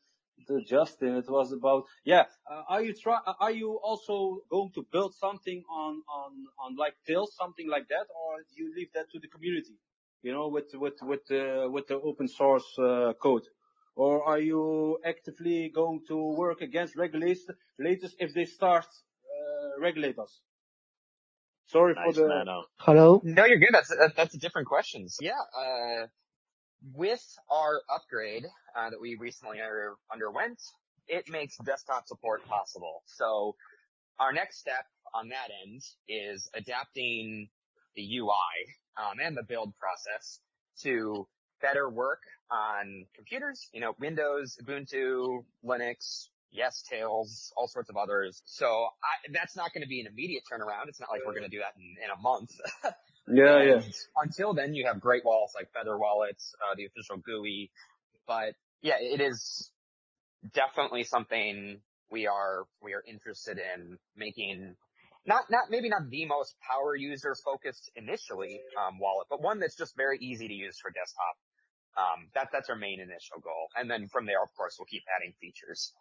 S15: to Justin. It was about yeah. Uh, are you try? uh, Are you also going to build something on on on like Tails, something like that, or do you leave that to the community? You know, with with with the with the open source uh, code. Or are you actively going to work against regulators latest if they start uh, regulate us? Sorry
S2: Nice,
S15: for the
S2: Mano.
S18: Hello?
S14: No, you're good. That's that's a different question. So, yeah, uh, with our upgrade uh, that we recently under, underwent, it makes desktop support possible. So our next step on that end is adapting the UI um, and the build process to better work on computers, you know, Windows, Ubuntu, Linux, Yes Tails, all sorts of others. So I, that's not going to be an immediate turnaround. It's not like we're going to do that in, in a month.
S15: Yeah, yeah.
S14: Until then, you have great wallets like Feather Wallets, uh, the official GUI. But yeah, it is definitely something we are, we are interested in making not, not, maybe not the most power user focused initially, um, wallet, but one that's just very easy to use for desktop. Um, that, that's our main initial goal. And then from there, of course, we'll keep adding features.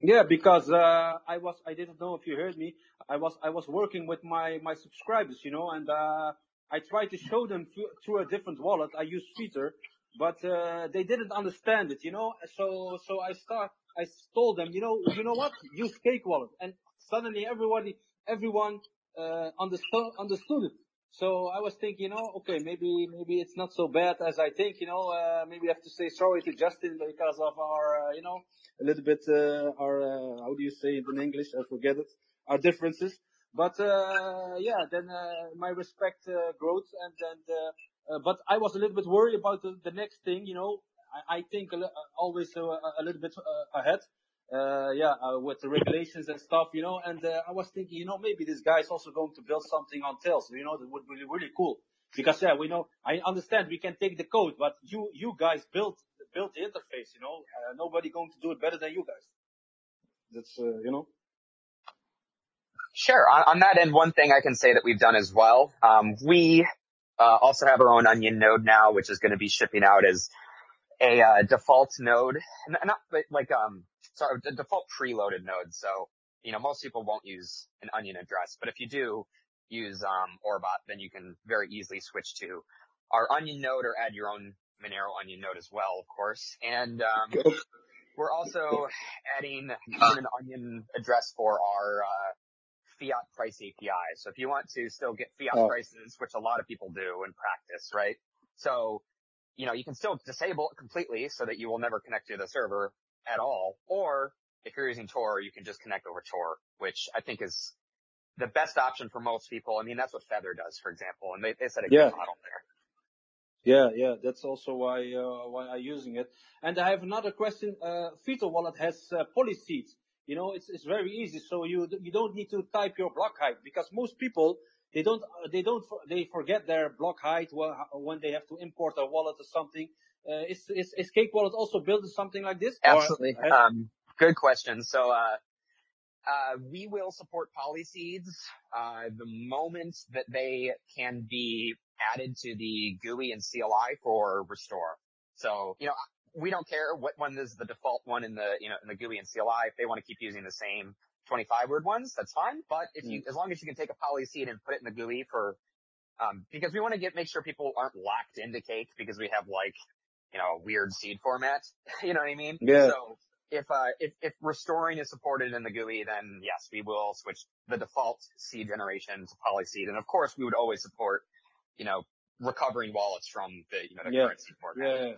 S15: Yeah, because uh, I was I didn't know if you heard me. I was I was working with my my subscribers, you know, and uh, I tried to show them through, through a different wallet. I used Twitter, but uh, they didn't understand it, you know. So so I start I told them, you know, you know what? Use Cake Wallet, and suddenly everybody everyone uh, understood understood it. So I was thinking, you know, okay, maybe maybe it's not so bad as I think, you know. Uh, maybe we have to say sorry to Justin because of our, uh, you know, a little bit uh, our uh, how do you say it in English? I forget it. Our differences. But uh, yeah, then uh, my respect uh, grows, and then uh, uh, but I was a little bit worried about the, the next thing. You know, I, I think a uh, always uh, a little bit uh, ahead. Uh, yeah, uh, with the regulations and stuff, you know, and uh, I was thinking, you know, maybe this guy is also going to build something on Tails, you know, that would be really cool. Because yeah, we know, I understand we can take the code, but you, you guys built, built the interface, you know, uh, nobody going to do it better than you guys. That's, uh, you know.
S14: Sure. On, on that end, one thing I can say that we've done as well, um, we uh, also have our own Onion node now, which is going to be shipping out as a uh, default node, not like um, sorry, the default preloaded node. So you know, most people won't use an Onion address, but if you do use um, Orbot, then you can very easily switch to our Onion node or add your own Monero Onion node as well, of course. And um, we're also adding an Onion address for our uh, fiat price API. So if you want to still get fiat
S15: Oh.
S14: prices, which a lot of people do in practice, right? So, you know, you can still disable it completely so that you will never connect to the server at all. Or if you're using Tor, you can just connect over Tor, which I think is the best option for most people. I mean, that's what Feather does, for example, and they, they set a
S15: Yeah.
S14: good model there.
S15: Yeah, yeah, that's also why uh, why I'm using it. And I have another question. Uh, Vito Wallet has uh, polyseed. You know, it's it's very easy. So you you don't need to type your block height because most people they don't they don't they forget their block height when they have to import a wallet or something. Uh, is, is is Cake Wallet also built something like this? Or-
S14: Absolutely. Um, good question. So, uh, uh, we will support polyseeds, uh, the moment that they can be added to the GUI and CLI for restore. So, you know, we don't care what one is the default one in the, you know, in the GUI and CLI. If they want to keep using the same 25 word ones, that's fine. But if you, as long as you can take a polyseed and put it in the GUI for, um, because we want to get, make sure people aren't locked into cake because we have like, you know, a weird seed format. you know what I mean?
S15: Yeah.
S14: So if, uh, if, if restoring is supported in the GUI, then yes, we will switch the default seed generation to polyseed. And of course, we would always support, you know, recovering wallets from the, you know, the
S15: yeah,
S14: current seed format.
S15: yeah,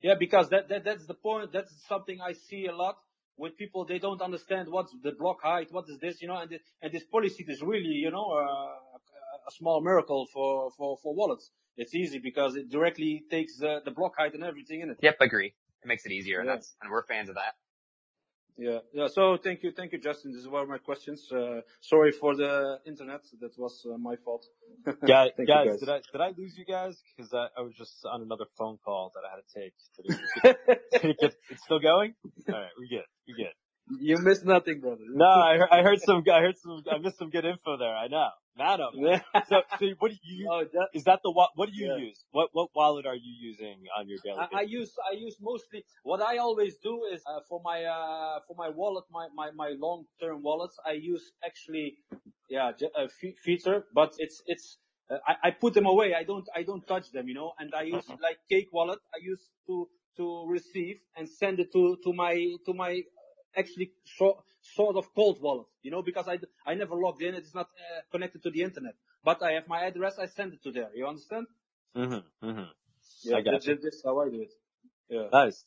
S15: yeah. Because that, that that's the point. That's something I see a lot with people. They don't understand what's the block height, what is this, you know, and this, and this polyseed is really, you know, uh, a small miracle for for for wallets. It's easy because it directly takes the, the block height and everything in it.
S14: Yep, I agree. It makes it easier and
S15: Yeah.
S14: that's, and we're fans of that.
S15: Yeah, yeah. So thank you, thank you, Justin. These were my questions. Uh, sorry for the internet. That was uh, my fault.
S16: Guys,
S15: Thank
S16: guys,
S15: guys.
S16: did I did I lose you guys? Because I, I was just on another phone call that I had to take. Did it, did it get, it's still going? All right, we good. We good.
S15: You missed nothing, brother.
S16: No, I heard, I heard some. I heard some. I missed some good info there. I know. Madam. So, so what do you?
S15: Oh, that,
S16: is that the what do you
S15: Yeah.
S16: use? What what wallet are you using on your daily?
S15: I, I use I use mostly what I always do is uh, for my uh, for my wallet my my, my long term wallets I use actually yeah a feature but it's it's uh, I, I put them away I don't I don't touch them you know and I use like Cake Wallet I use to to receive and send it to to my to my actually sort sort of cold wallet you know because I I never logged in it's not uh, connected to the internet but I have my address I send it to there you understand
S16: Mm-hmm. Mm-hmm.
S15: yeah
S16: I got
S15: that,
S16: you.
S15: that's how I do it yeah
S16: Nice.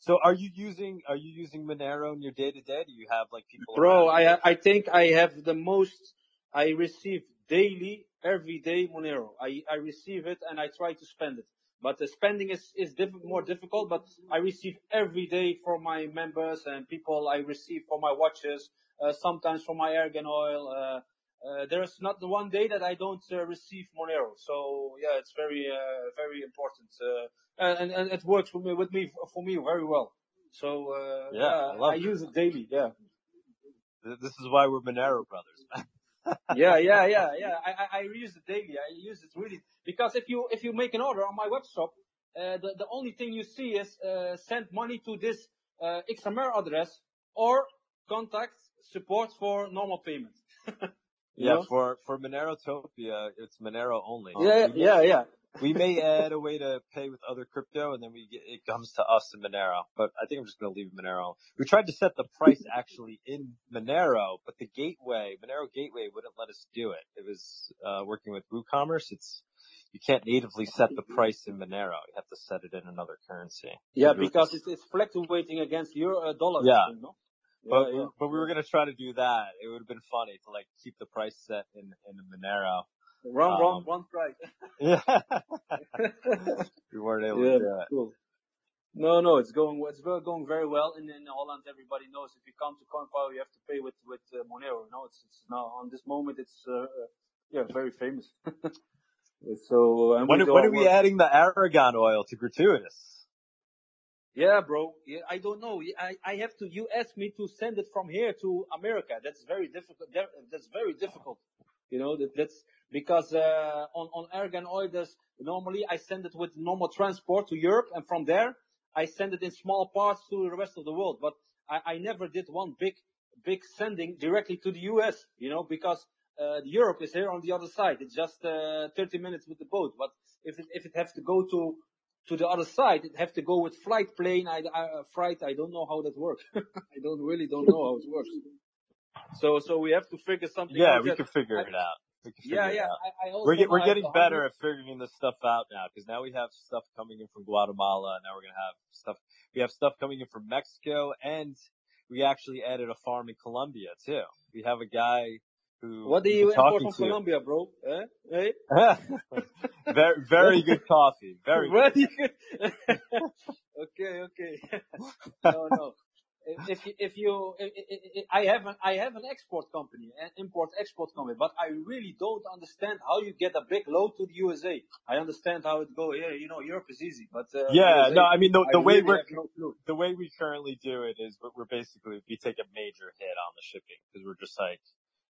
S2: So are you using are you using Monero in your day to day? Do you have like people?
S15: Bro,
S2: around
S15: I I think I have the most. I receive daily, every day Monero. I I receive it and I try to spend it. But the spending is is diff- more difficult. But I receive every day from my members and people. I receive for my watches. Uh, sometimes from my argan oil. Uh, uh, there's not the one day that I don't uh, receive Monero. So yeah, it's very uh, very important. Uh, and and it works for me with me for me very well. So uh,
S2: Yeah, I
S15: I use it daily. Yeah.
S2: This is why we're Monero brothers.
S15: yeah, yeah, yeah, yeah. I, I, I use it daily. I use it really because if you if you make an order on my web shop, uh, the the only thing you see is uh, send money to this uh, XMR address or contact support for normal payment.
S2: Yeah,
S15: know?
S2: for for Monerotopia, it's Monero only.
S15: Yeah,
S2: We may-
S15: yeah, yeah.
S2: We may add a way to pay with other crypto, and then we get it comes to us in Monero. But I think I'm just going to leave Monero. We tried to set the price actually in Monero, but the gateway, Monero gateway, wouldn't let us do it. It was uh, working with WooCommerce. It's you can't natively set the price in Monero. You have to set it in another currency.
S15: Yeah, because
S2: just-
S15: it's, it's fluctuating against your uh, dollar.
S2: Yeah.
S15: You know?
S2: But,
S15: Yeah, yeah.
S2: but we were gonna try to do that. It would have been funny to like keep the price set in in Monero.
S15: Wrong, wrong,
S2: Um,
S15: wrong price.
S2: Yeah. we weren't able
S15: yeah,
S2: to do it.
S15: cool. No, no, it's going it's going very well. And in Holland, everybody knows if you come to CoinPower, you have to pay with with uh, Monero. You know, it's it's now on this moment, it's uh, uh, yeah, very famous. so
S2: When, are- when are we
S15: work.
S2: adding the argan oil to gratuitous?
S15: Yeah, bro. Yeah, I don't know. I, I have to. You asked me to send it from here to America. That's very difficult. That's very difficult. You know that that's because uh, on on argan oil, normally I send it with normal transport to Europe, and from there I send it in small parts to the rest of the world. But I, I never did one big big sending directly to the U.S. You know because uh, Europe is here on the other side. It's just uh, 30 minutes with the boat. But if it if it has to go to to the other side, it have to go with flight plane. I, I uh, flight. I don't know how that works. I don't really don't know how it works. So so we have to figure something.
S2: Yeah,
S15: out
S2: we can figure it out.
S15: Yeah, yeah. I, I
S2: We're, get, we're getting better at figuring this stuff out now because now we have stuff coming in from Guatemala. Now we're gonna have stuff. We have stuff coming in from Mexico, and we actually added a farm in Colombia too. We have a guy who.
S15: What do you import from
S2: to.
S15: Colombia, bro? Eh? Hey?
S2: very, very good coffee. Very good.
S15: Very good. okay, okay. no, no. If you, if you, i i i I have an, I have an export company, an import export company, but I really don't understand how you get a big load to the USA. I understand how it go here. You know, Europe is easy, but uh,
S2: Yeah,
S15: USA,
S2: no, I mean the, the way
S15: really
S2: we're
S15: no
S2: the way we currently do it is we're, we're basically we take a major hit on the shipping because we're just like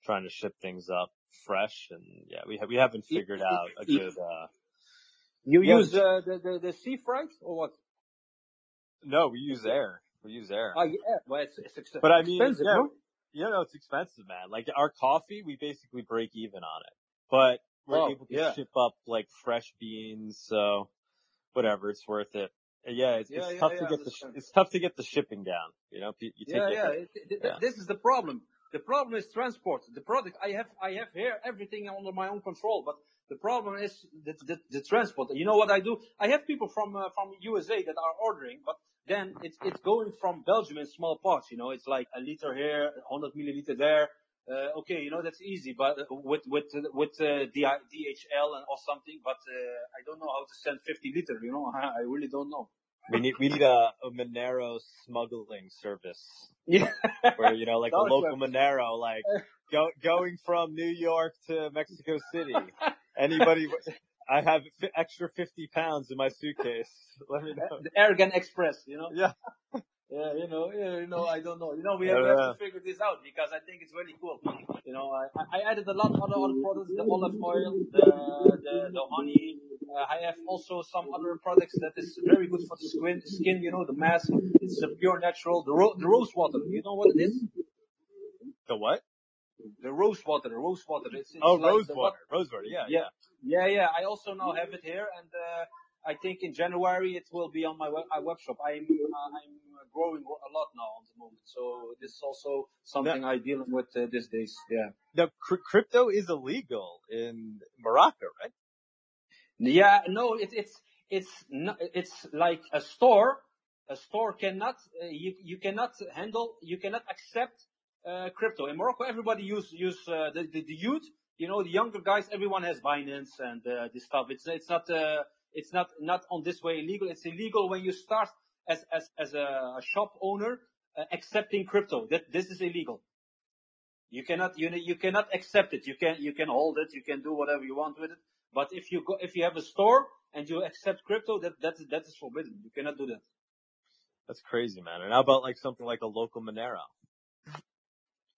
S2: trying to ship things up fresh and yeah we we haven't figured out a good uh
S15: You use uh, the, the the sea freight or what?
S2: no we use air we use air
S15: Oh yeah, well it's, it's ex-
S2: but I mean
S15: expensive,
S2: yeah
S15: no?
S2: you know it's expensive man like our coffee we basically break even on it but we're
S15: Oh,
S2: able to
S15: yeah.
S2: ship up like fresh beans so whatever it's worth it. Yeah, it's,
S15: Yeah,
S2: it's
S15: yeah,
S2: tough
S15: yeah,
S2: to get the it's tough to get the shipping down. You know, you take
S15: yeah, yeah. It, it,
S2: yeah.
S15: This is the problem. The problem is transport. The product I have, I have here everything under my own control, but the problem is the, the, the transport. You know what I do? I have people from uh, from USA that are ordering, but then it's it's going from Belgium in small parts. You know, it's like a liter here, 100 milliliter there. Uh, okay, you know that's easy, but uh, with with with uh, DHL and or something. But uh, I don't know how to send 50 liter. You know, I really don't know.
S2: We need we need a, a Monero smuggling service.
S15: Yeah.
S2: Where you know, like a local Monero, like go, going from New York to Mexico City. Anybody? I have fi- extra fifty pounds in my suitcase. Let me know.
S15: the Aragon Express, you know?
S2: Yeah.
S15: Yeah, you know, yeah, you know, I don't know. You know, we
S2: Yeah,
S15: have, we have to figure this out because I think it's really cool. You know, I, I added a lot of other, other products, the olive oil, the, the, the honey. Uh, I have also some other products that is very good for the skin, skin you know, the mask. It's a pure natural. The, ro- the rose water, you know what it is?
S2: The what?
S15: The rose water, the rose water. It's, it's
S2: Oh,
S15: like
S2: rose water. Rose water. Yeah, yeah.
S15: yeah, yeah. I also now have it here, and uh, I think in January it will be on my web, my web shop. I'm uh, I'm growing a lot now on the moment, so this is also something I dealing with uh, these days. Yeah.
S2: Now, cr- crypto is illegal in Morocco, right?
S15: Yeah, no, it, it's it's not, it's like a store a store cannot, uh, you, you cannot handle, you cannot accept uh, crypto. In Morocco, everybody use use uh, the, the the youth. You know, the younger guys. Everyone has Binance and uh, this stuff. It's it's not uh, it's not not on this way illegal. It's illegal when you start as as as a shop owner uh, accepting crypto. That this is illegal. You cannot you you cannot accept it. You can you can hold it. You can do whatever you want with it. But if you go if you have a store and you accept crypto, that that is that is forbidden. You cannot do that.
S16: That's crazy, man. And how about like something like a local Monero?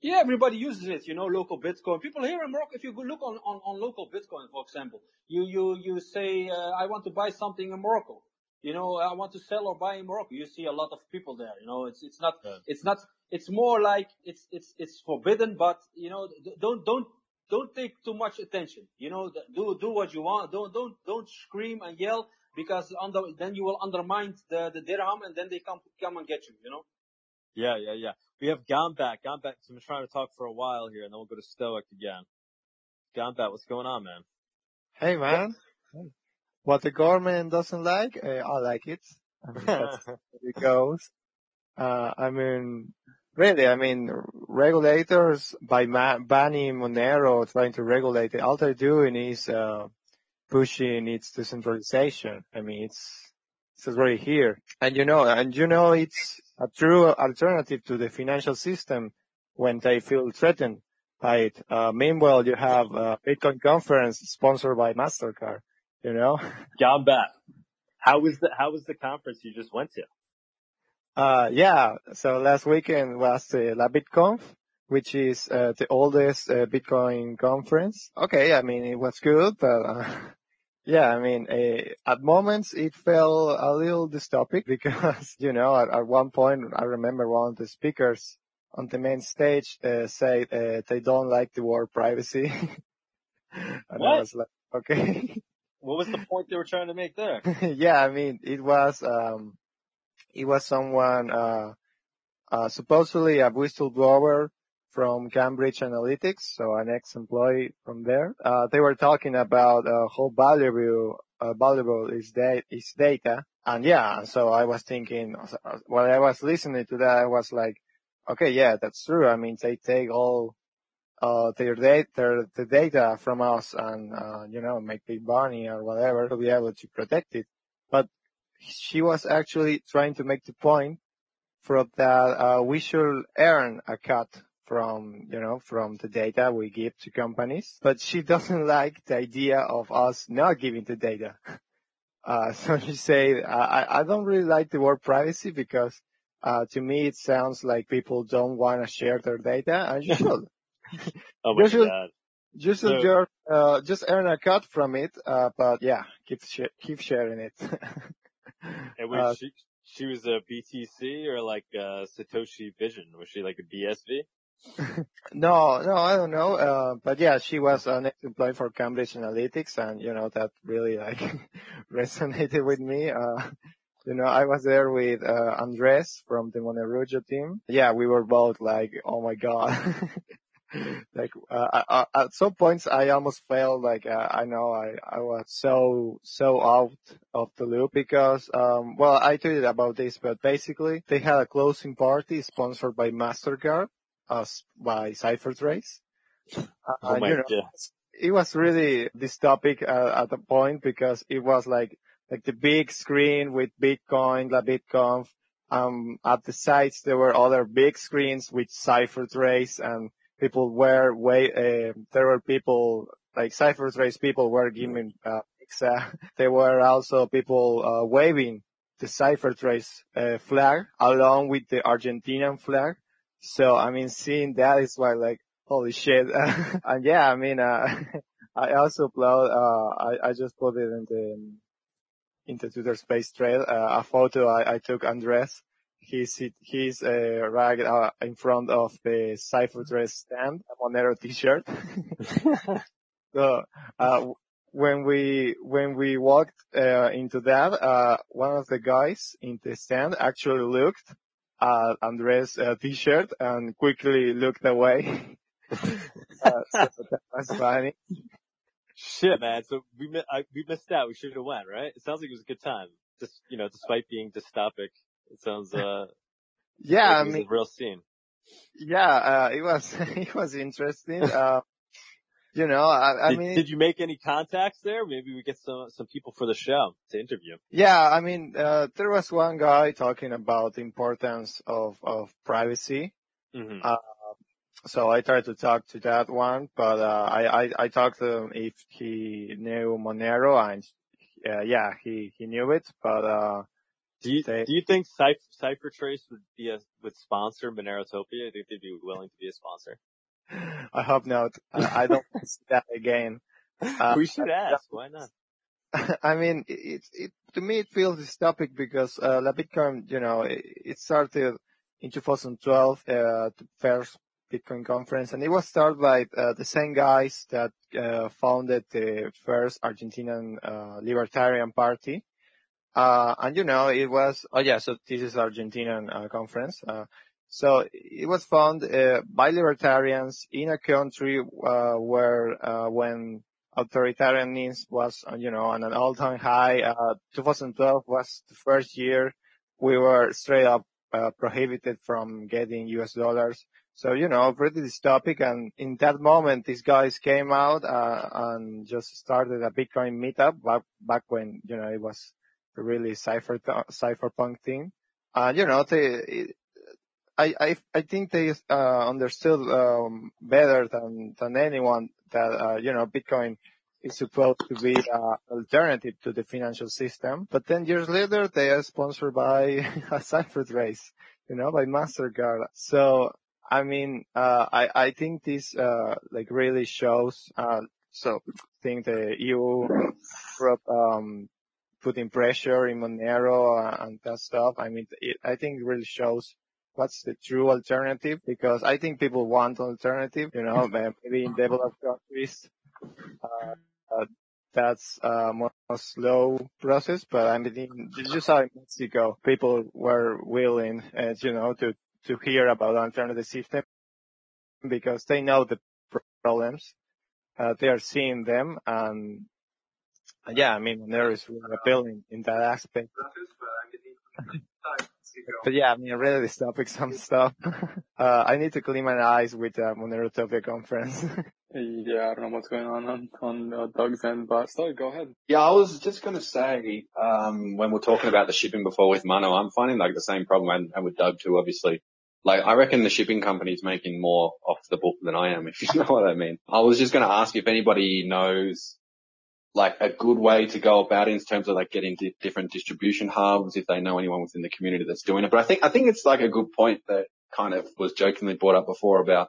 S15: Yeah, everybody uses it, you know, local Bitcoin. People here in Morocco, if you look on, on, on local Bitcoin, for example, you, you, you say, uh, I want to buy something in Morocco. You know, I want to sell or buy in Morocco. You see a lot of people there, you know, it's, it's not,
S16: Yeah.
S15: it's not, it's more like, it's, it's, it's forbidden, but, you know, don't, don't, don't take too much attention. You know, do, do what you want. Don't, don't, don't scream and yell because under, then you will undermine the, the dirham and then they come, come and get you, you know?
S16: Yeah, yeah, yeah. We have Gombat. Gombat, so I'm trying to talk for a while here and then we'll go to Stoic again. Gombat, what's going on, man?
S19: Hey man, what the government doesn't like, uh, I like it. I mean, that's how it goes. Uh, I mean, really, I mean, regulators by ma- banning Monero, trying to regulate it, all they're doing is uh, pushing its decentralization. I mean, it's it's already here, and you know, and you know, it's a true alternative to the financial system when they feel threatened by it. Uh, meanwhile, you have a Bitcoin conference sponsored by Mastercard. You know.
S16: Gombat. How was the, how was the conference you just went to?
S19: Uh, yeah. So last weekend was the La BitConf, which is uh, the oldest uh, Bitcoin conference. Okay, I mean it was good, but uh, yeah, I mean uh, at moments it felt a little dystopic because you know at, at one point I remember one of the speakers on the main stage uh, said uh, they don't like the word privacy, and I was like, okay.
S16: What was the point they were trying to make there?
S19: yeah, I mean, it was, um, it was someone, uh, uh, supposedly a whistleblower from Cambridge Analytica, so an ex-employee from there. Uh, they were talking about, uh, how valuable, uh, valuable is, da- is data. And yeah, so I was thinking, while I was listening to that, I was like, okay, yeah, that's true. I mean, they take all, uh, their data, their, the data from us and, uh, you know, make big money or whatever to be able to protect it. But she was actually trying to make the point from that, uh, we should earn a cut from, you know, from the data we give to companies. But she doesn't like the idea of us not giving the data. Uh, so she said, I, I don't really like the word privacy because, uh, to me it sounds like people don't want to share their data and you should.
S16: Oh my
S19: You should,
S16: god.
S19: you should
S16: So-
S19: just, uh, just earn a cut from it, uh, but yeah, keep, sh- keep sharing it.
S16: And was
S19: Uh,
S16: she, she was a BTC or like uh Satoshi Vision? Was she like a BSV?
S19: No, no, I don't know. Uh, but yeah, she was an ex-employee for Cambridge Analytica and, you know, that really like resonated with me. Uh, you know, I was there with, uh, Andres from the Monerujo team. Yeah, we were both like, oh my God. like, uh, I, I, at some points I almost felt like, uh, I know I, I was so, so out of the loop because, um, well, I tweeted about this, but basically they had a closing party sponsored by MasterCard us by CipherTrace. Uh,
S16: Oh my
S19: you know,
S16: god.
S19: it was really this topic uh, at the point because it was like like the big screen with Bitcoin, La BitConf. Um, at the sites there were other big screens with CipherTrace and people were way. Uh, there were people like CipherTrace people were giving uh, pizza. There were also people uh, waving the CipherTrace uh, flag along with the Argentinian flag. So I mean, seeing that is why like holy shit. and yeah, I mean, uh, I also upload, uh, I, I just put it in the, into Twitter Space Trail, uh, a photo I, I took Andres. He's, he's, uh, right, uh, in front of the CipherTrace stand, a Monero t-shirt. so, uh, when we, when we walked, uh, into that, uh, one of the guys in the stand actually looked at Andres' uh, t-shirt and quickly looked away. uh, so that was funny.
S16: Shit, man. So we I, we missed out. We should have went, right? It sounds like it was a good time. Just you know, despite being dystopic,
S2: It sounds, uh,
S19: Yeah,
S2: like
S19: I
S2: it was
S19: mean,
S2: a real scene.
S19: yeah, uh, it was, it was interesting. Uh, you know, I, I
S2: Did,
S19: mean,
S2: did you make any contacts there? Maybe we get some, some people for the show to interview.
S19: yeah, I mean, uh, there was one guy talking about the importance of, of privacy.
S2: hmm
S19: Uh, so I tried to talk to that one, but, uh, I, I, I talked to him if he knew Monero and, uh, yeah, he, he knew it, but, uh,
S2: Do you,
S19: they,
S2: do you think CipherTrace would be a, would sponsor Monerotopia? I think they'd be willing to be a sponsor.
S19: I hope not. I, I don't want to see that again. Uh,
S2: we should ask. Why not?
S19: I mean, it, it, to me, it feels dystopic because, uh, La Bitcoin, you know, it, it started in 2012, uh, the first Bitcoin conference, and it was started by, uh, the same guys that, uh, founded the first Argentinian, uh, Libertarian Party. Uh, and you know, it was, oh yeah, so this is Argentinian, uh, conference. So it was founded, uh, by libertarians in a country, uh, where, uh, when authoritarianism was, you know, on an all-time high. Uh, 2012 was the first year we were straight up uh, prohibited from getting US dollars. So, you know, pretty dystopic. And in that moment, these guys came out, uh, and just started a Bitcoin meetup back, back when, you know, it was really cipher, cypherpunk thing. And, you know, they, I, think they, uh, understood, um, better than, than anyone that, uh, you know, Bitcoin is supposed to be an alternative to the financial system. But 10 years later, they are sponsored by a CipherTrace, you know, by MasterCard. So, I mean, uh, I, think this, uh, like really shows, so I think the EU, Europe, um, putting pressure in Monero and that stuff. I mean, I think it really shows what's the true alternative because I think people want alternative, you know, maybe in developed countries, uh, uh, that's a more slow process, but I mean, you saw in Mexico, people were willing, uh, you know, to, to hear about alternative system because they know the problems, uh, they are seeing them and yeah, I mean, there is really appealing in that aspect. But yeah, I mean, really dystopic some stuff. uh, I need to clean my eyes with uh, Monerotopia conference.
S11: Yeah, I don't know what's going on on, on uh, Doug's end, but still, go ahead.
S17: Yeah, I was just going to say, um, when we're talking about the shipping before with Mono, I'm finding like the same problem and, and with Doug too, obviously. Like, I reckon the shipping company's making more off the book than I am, if you know what I mean. I was just going to ask if anybody knows like a good way to go about it in terms of like getting di- different distribution hubs, if they know anyone within the community that's doing it. But I think, I think it's like a good point that kind of was jokingly brought up before about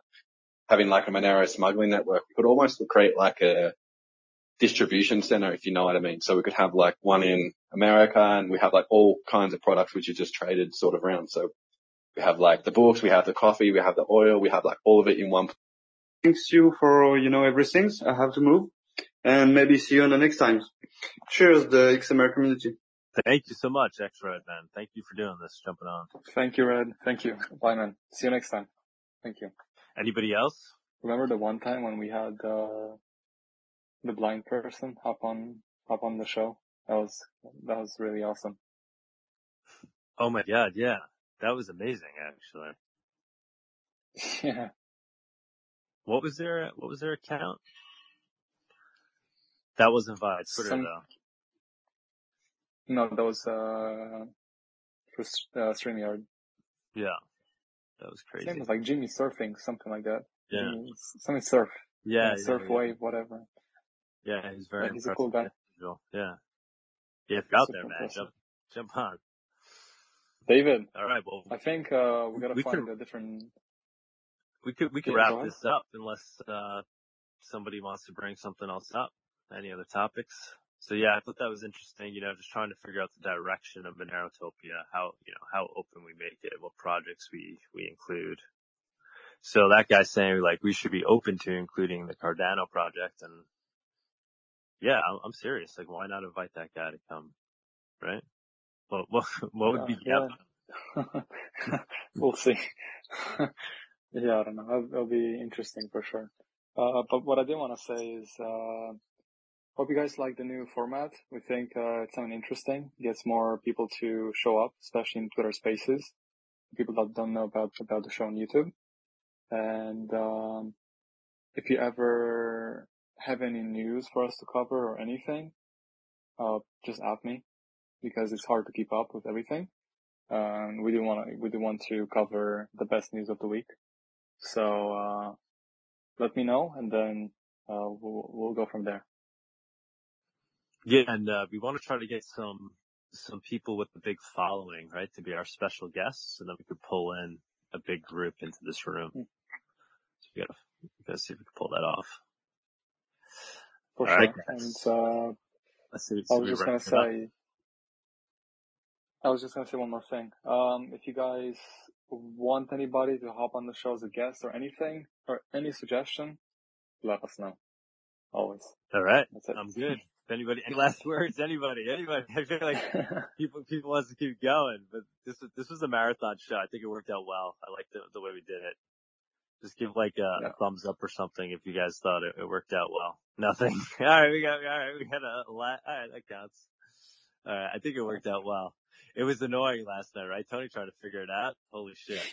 S17: having like a Monero smuggling network. We could almost create like a distribution center, if you know what I mean. So we could have like one in America and we have like all kinds of products which are just traded sort of around. So we have like the books, we have the coffee, we have the oil, we have like all of it in one.
S12: Thanks you for, you know, everything. I have to move and maybe see you on the next time. Cheers, the XMR community.
S2: Thank you so much, X-Red, man. Thank you for doing this, jumping on.
S11: Thank you, Red. Thank you. Bye, man. See you next time. Thank you.
S2: Anybody else?
S11: Remember the one time when we had uh, the blind person hop on hop on the show? That was that was really awesome.
S2: Oh my god, yeah. That was amazing, actually.
S11: Yeah.
S2: What was their, what was their account? That wasn't via Twitter
S11: Some-
S2: though.
S11: No, that was uh, for uh, StreamYard.
S2: Yeah. That was crazy.
S11: name was like Jimmy Surfing, something like that.
S2: Yeah.
S11: Jimmy, something surf.
S2: Yeah,
S11: Yeah, surf
S2: yeah.
S11: wave, whatever.
S2: Yeah, he's very
S11: Yeah, he's a cool guy.
S2: individual. Yeah. Yeah, if you're out
S11: Super
S2: there, man,
S11: impressive.
S2: jump, jump on.
S11: David,
S2: All right, well,
S11: I think uh, we gotta
S2: We
S11: find
S2: could-
S11: a different.
S2: we could, we could wrap this up unless, uh, somebody wants to bring something else up. Any other topics? So yeah, I thought that was interesting, you know, just trying to figure out the direction of Monerotopia, how, you know, how open we make it, what projects we, we include. So that guy's saying like we should be open to including the Cardano project and yeah, I'm, I'm serious. Like why not invite that guy to come? Right? What, what, what would be
S11: yeah. we'll see. yeah, I don't know. It'll, it'll be interesting for sure. Uh, but what I did want to say is, uh, hope you guys like the new format. We think uh, it's something interesting. Gets more people to show up, especially in Twitter Spaces. People that don't know about about the show on YouTube. And um, if you ever have any news for us to cover or anything, uh, just ask me because it's hard to keep up with everything. Um, we do want to we do want to cover the best news of the week. So uh, let me know, and then uh, we'll we'll go from there.
S2: Yeah, and uh, we want to try to get some some people with a big following, right, to be our special guests, and then we could pull in a big group into this room.
S11: Hmm.
S2: So we gotta, we gotta see if we can pull that off.
S11: For
S2: All
S11: sure.
S2: right,
S11: And uh,
S2: see.
S11: I was just gonna say, I was just gonna say one more thing. Um, if you guys want anybody to hop on the show as a guest or anything, or any suggestion, let us know. Always.
S2: All right,
S11: That's it.
S2: I'm good. Anybody, any last words? Anybody? Anybody? I feel like people people wants to keep going, but this was this was a marathon show. I think it worked out well. I like the the way we did it. Just give like a, a thumbs up or something if you guys thought it, it worked out well. Nothing. all right, we got all right. We got a lot. All right, that counts. All right, I think it worked out well. It was annoying last night, right? Tony trying to figure it out. Holy shit!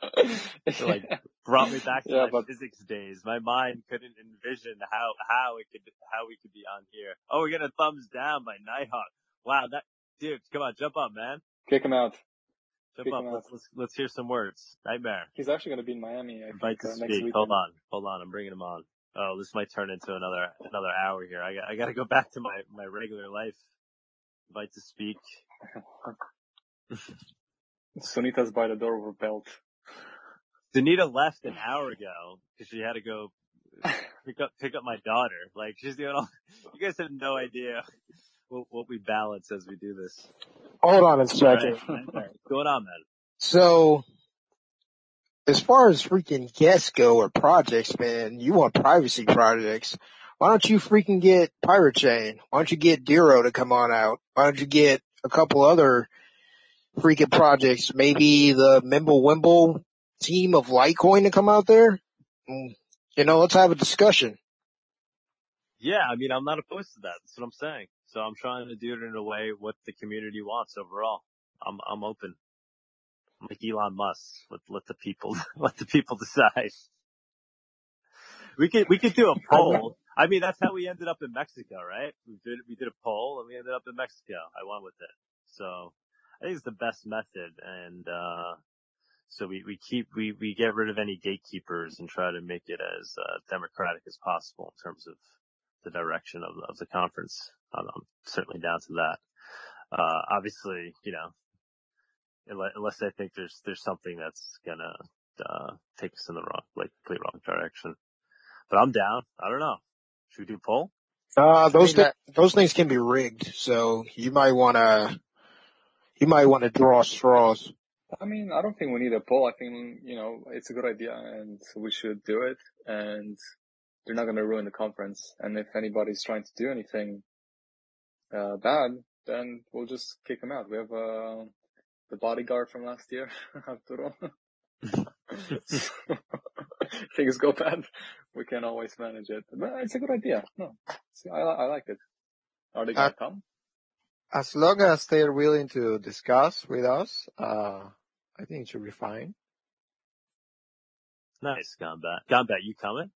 S2: It like brought me back to
S11: Yeah,
S2: my
S11: but-
S2: physics days. My mind couldn't envision how how it could how we could be on here. Oh, we got a thumbs down by Nighthawk. Wow, that dude, come on, jump up, man.
S11: Kick him out.
S2: Jump
S11: Kick
S2: up. Let's,
S11: out.
S2: let's let's hear some words. Nightmare.
S11: He's actually gonna be in Miami. I
S2: Invite
S11: think,
S2: to
S11: uh,
S2: speak. Hold on, hold on. I'm bringing him on. Oh, this might turn into another another hour here. I got I got to go back to my my regular life. Invite to speak.
S11: Sunita's by the door with a belt.
S2: Danita left an hour ago because she had to go pick up pick up my daughter. Like she's doing all. You guys have no idea what, what we balance as we do this.
S7: Hold on a second.
S2: right. What's going on, man?
S7: So, as far as freaking guests go or projects, man, you want privacy projects. Why don't you freaking get Pirate Chain? Why don't you get Dero to come on out? Why don't you get a couple other freaking projects? Maybe the Mimble Wimble team of Litecoin to come out there? Mm, You know, let's have a discussion.
S2: Yeah, I mean, I'm not opposed to that. That's what I'm saying. So I'm trying to do it in a way what the community wants overall. I'm I'm open. I'm like Elon Musk. Let let the people let the people decide. We could we could do a poll. I mean, that's how we ended up in Mexico, right? We did we did a poll and we ended up in Mexico. I won with it. So I think it's the best method, and uh so we we keep we we get rid of any gatekeepers and try to make it as uh, democratic as possible in terms of the direction of of the conference. I'm, I'm certainly down to that. Uh, obviously, you know, unless, unless I think there's there's something that's gonna uh, take us in the wrong, like complete wrong direction. But I'm down. I don't know. Should we do a poll?
S7: Uh, those
S2: mean,
S7: thi- those things can be rigged, so you might want to you might want to draw straws.
S11: I mean, I don't think we need a poll. I think, you know, it's a good idea and we should do it and they're not going to ruin the conference. And if anybody's trying to do anything, uh, bad, then we'll just kick them out. We have, uh, the bodyguard from last year, Arturo. Things go bad. We can always manage it. But it's a good idea. No, See, I, I like it. Are they going
S19: Uh,
S11: to come?
S19: As long as they're willing to discuss with us, uh, I think it should be fine.
S2: Nice, Gombat. Gombat, you coming?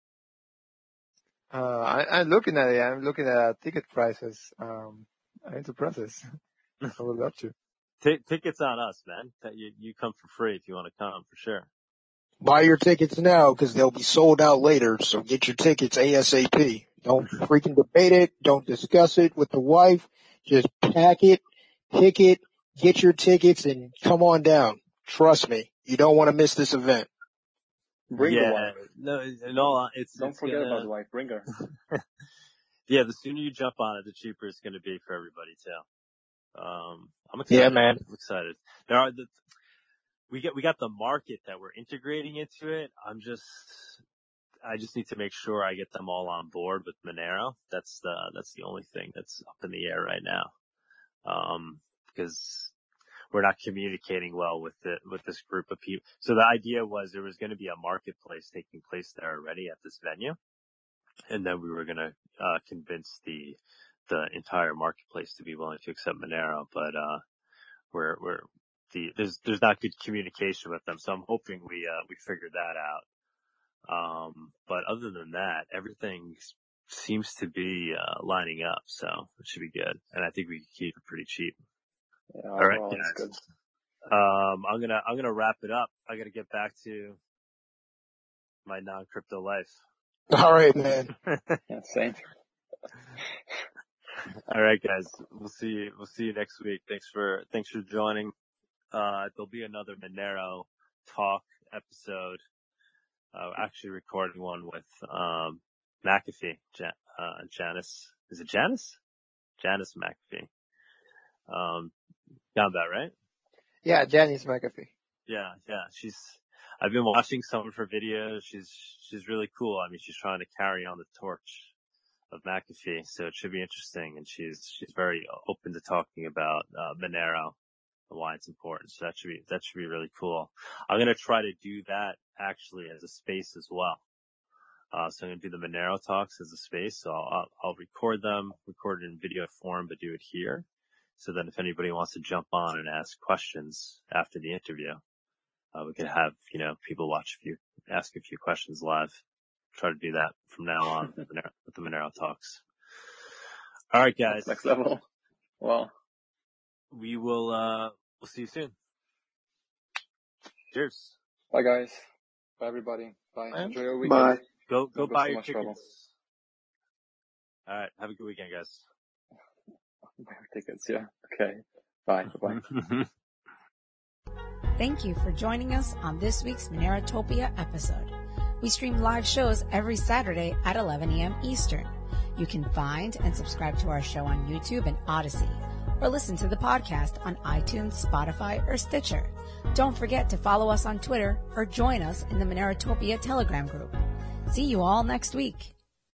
S19: Uh, I, I'm looking at it. I'm looking at ticket prices. Um, I need to process. I would love to.
S2: T- tickets on us, man. You you come for free if you want to come for sure.
S7: Buy your tickets now because they'll be sold out later. So get your tickets ASAP. Don't freaking debate it. Don't discuss it with the wife. Just pack it, pick it, get your tickets, and come on down. Trust me, you don't want to miss this event.
S11: Bring the
S2: yeah,
S11: wife.
S2: no, in all, hon- it's
S11: Don't
S2: it's
S11: forget
S2: gonna,
S11: about the wife. Bring her.
S2: yeah, the sooner you jump on it, the cheaper it's going to be for everybody too. Um, I'm excited.
S7: Yeah,
S2: excited.
S7: man.
S2: I'm excited. There are the, we get, we got the market that we're integrating into it. I'm just, I just need to make sure I get them all on board with Monero. That's the, that's the only thing that's up in the air right now. Um, because we're not communicating well with the, with this group of people. So the idea was there was going to be a marketplace taking place there already at this venue. and then we were going to uh, convince the the entire marketplace to be willing to accept Monero, but uh, we're we're the there's there's not good communication with them, so I'm hoping we uh, we figured that out. Um, but other than that, everything seems to be uh, lining up, so it should be good, and I think we can keep it pretty cheap.
S11: Yeah,
S2: All right, guys.
S11: good.
S2: Um, I'm gonna I'm gonna wrap it up. I gotta get back to my non crypto life.
S19: All right, man.
S11: Yeah, same.
S2: All right, guys. We'll see you. We'll see you next week. Thanks for thanks for joining. Uh, there'll be another Monero talk episode. Uh, actually recording one with um, McAfee, ja- uh, Janice. Is it Janice? Janice McAfee. Um, got that right?
S19: Yeah, Janice McAfee.
S2: Yeah, yeah. She's. I've been watching some of her videos. She's she's really cool. I mean, she's trying to carry on the torch of McAfee, so it should be interesting. And she's she's very open to talking about uh, Monero and why it's important. So that should be that should be really cool. I'm gonna try to do that actually as a space as well. Uh, so I'm gonna do the Monero talks as a space. So I'll, I'll, I'll record them, record it in video form, but do it here. So then if anybody wants to jump on and ask questions after the interview, uh, we could have, you know, people watch a few, ask a few questions live. Try to do that from now on with, Monero, with the Monero talks. All right, guys.
S11: Next level. Well,
S2: We will, uh, we'll see you soon. Cheers.
S11: Bye guys. Bye everybody. Bye.
S19: Bye.
S11: Enjoy your
S7: Bye.
S11: weekend.
S2: Go, go
S11: Don't go
S2: buy
S11: so
S2: your
S11: much trouble.
S2: All right. Have a good weekend, guys.
S11: Buy your tickets. Yeah. Okay. Bye. Bye.
S1: Thank you for joining us on this week's Monerotopia episode. We stream live shows every Saturday at 11 a.m. Eastern. You can find and subscribe to our show on YouTube and Odysee, or listen to the podcast on iTunes, Spotify, or Stitcher. Don't forget to follow us on Twitter or join us in the Monerotopia Telegram group. See you all next week.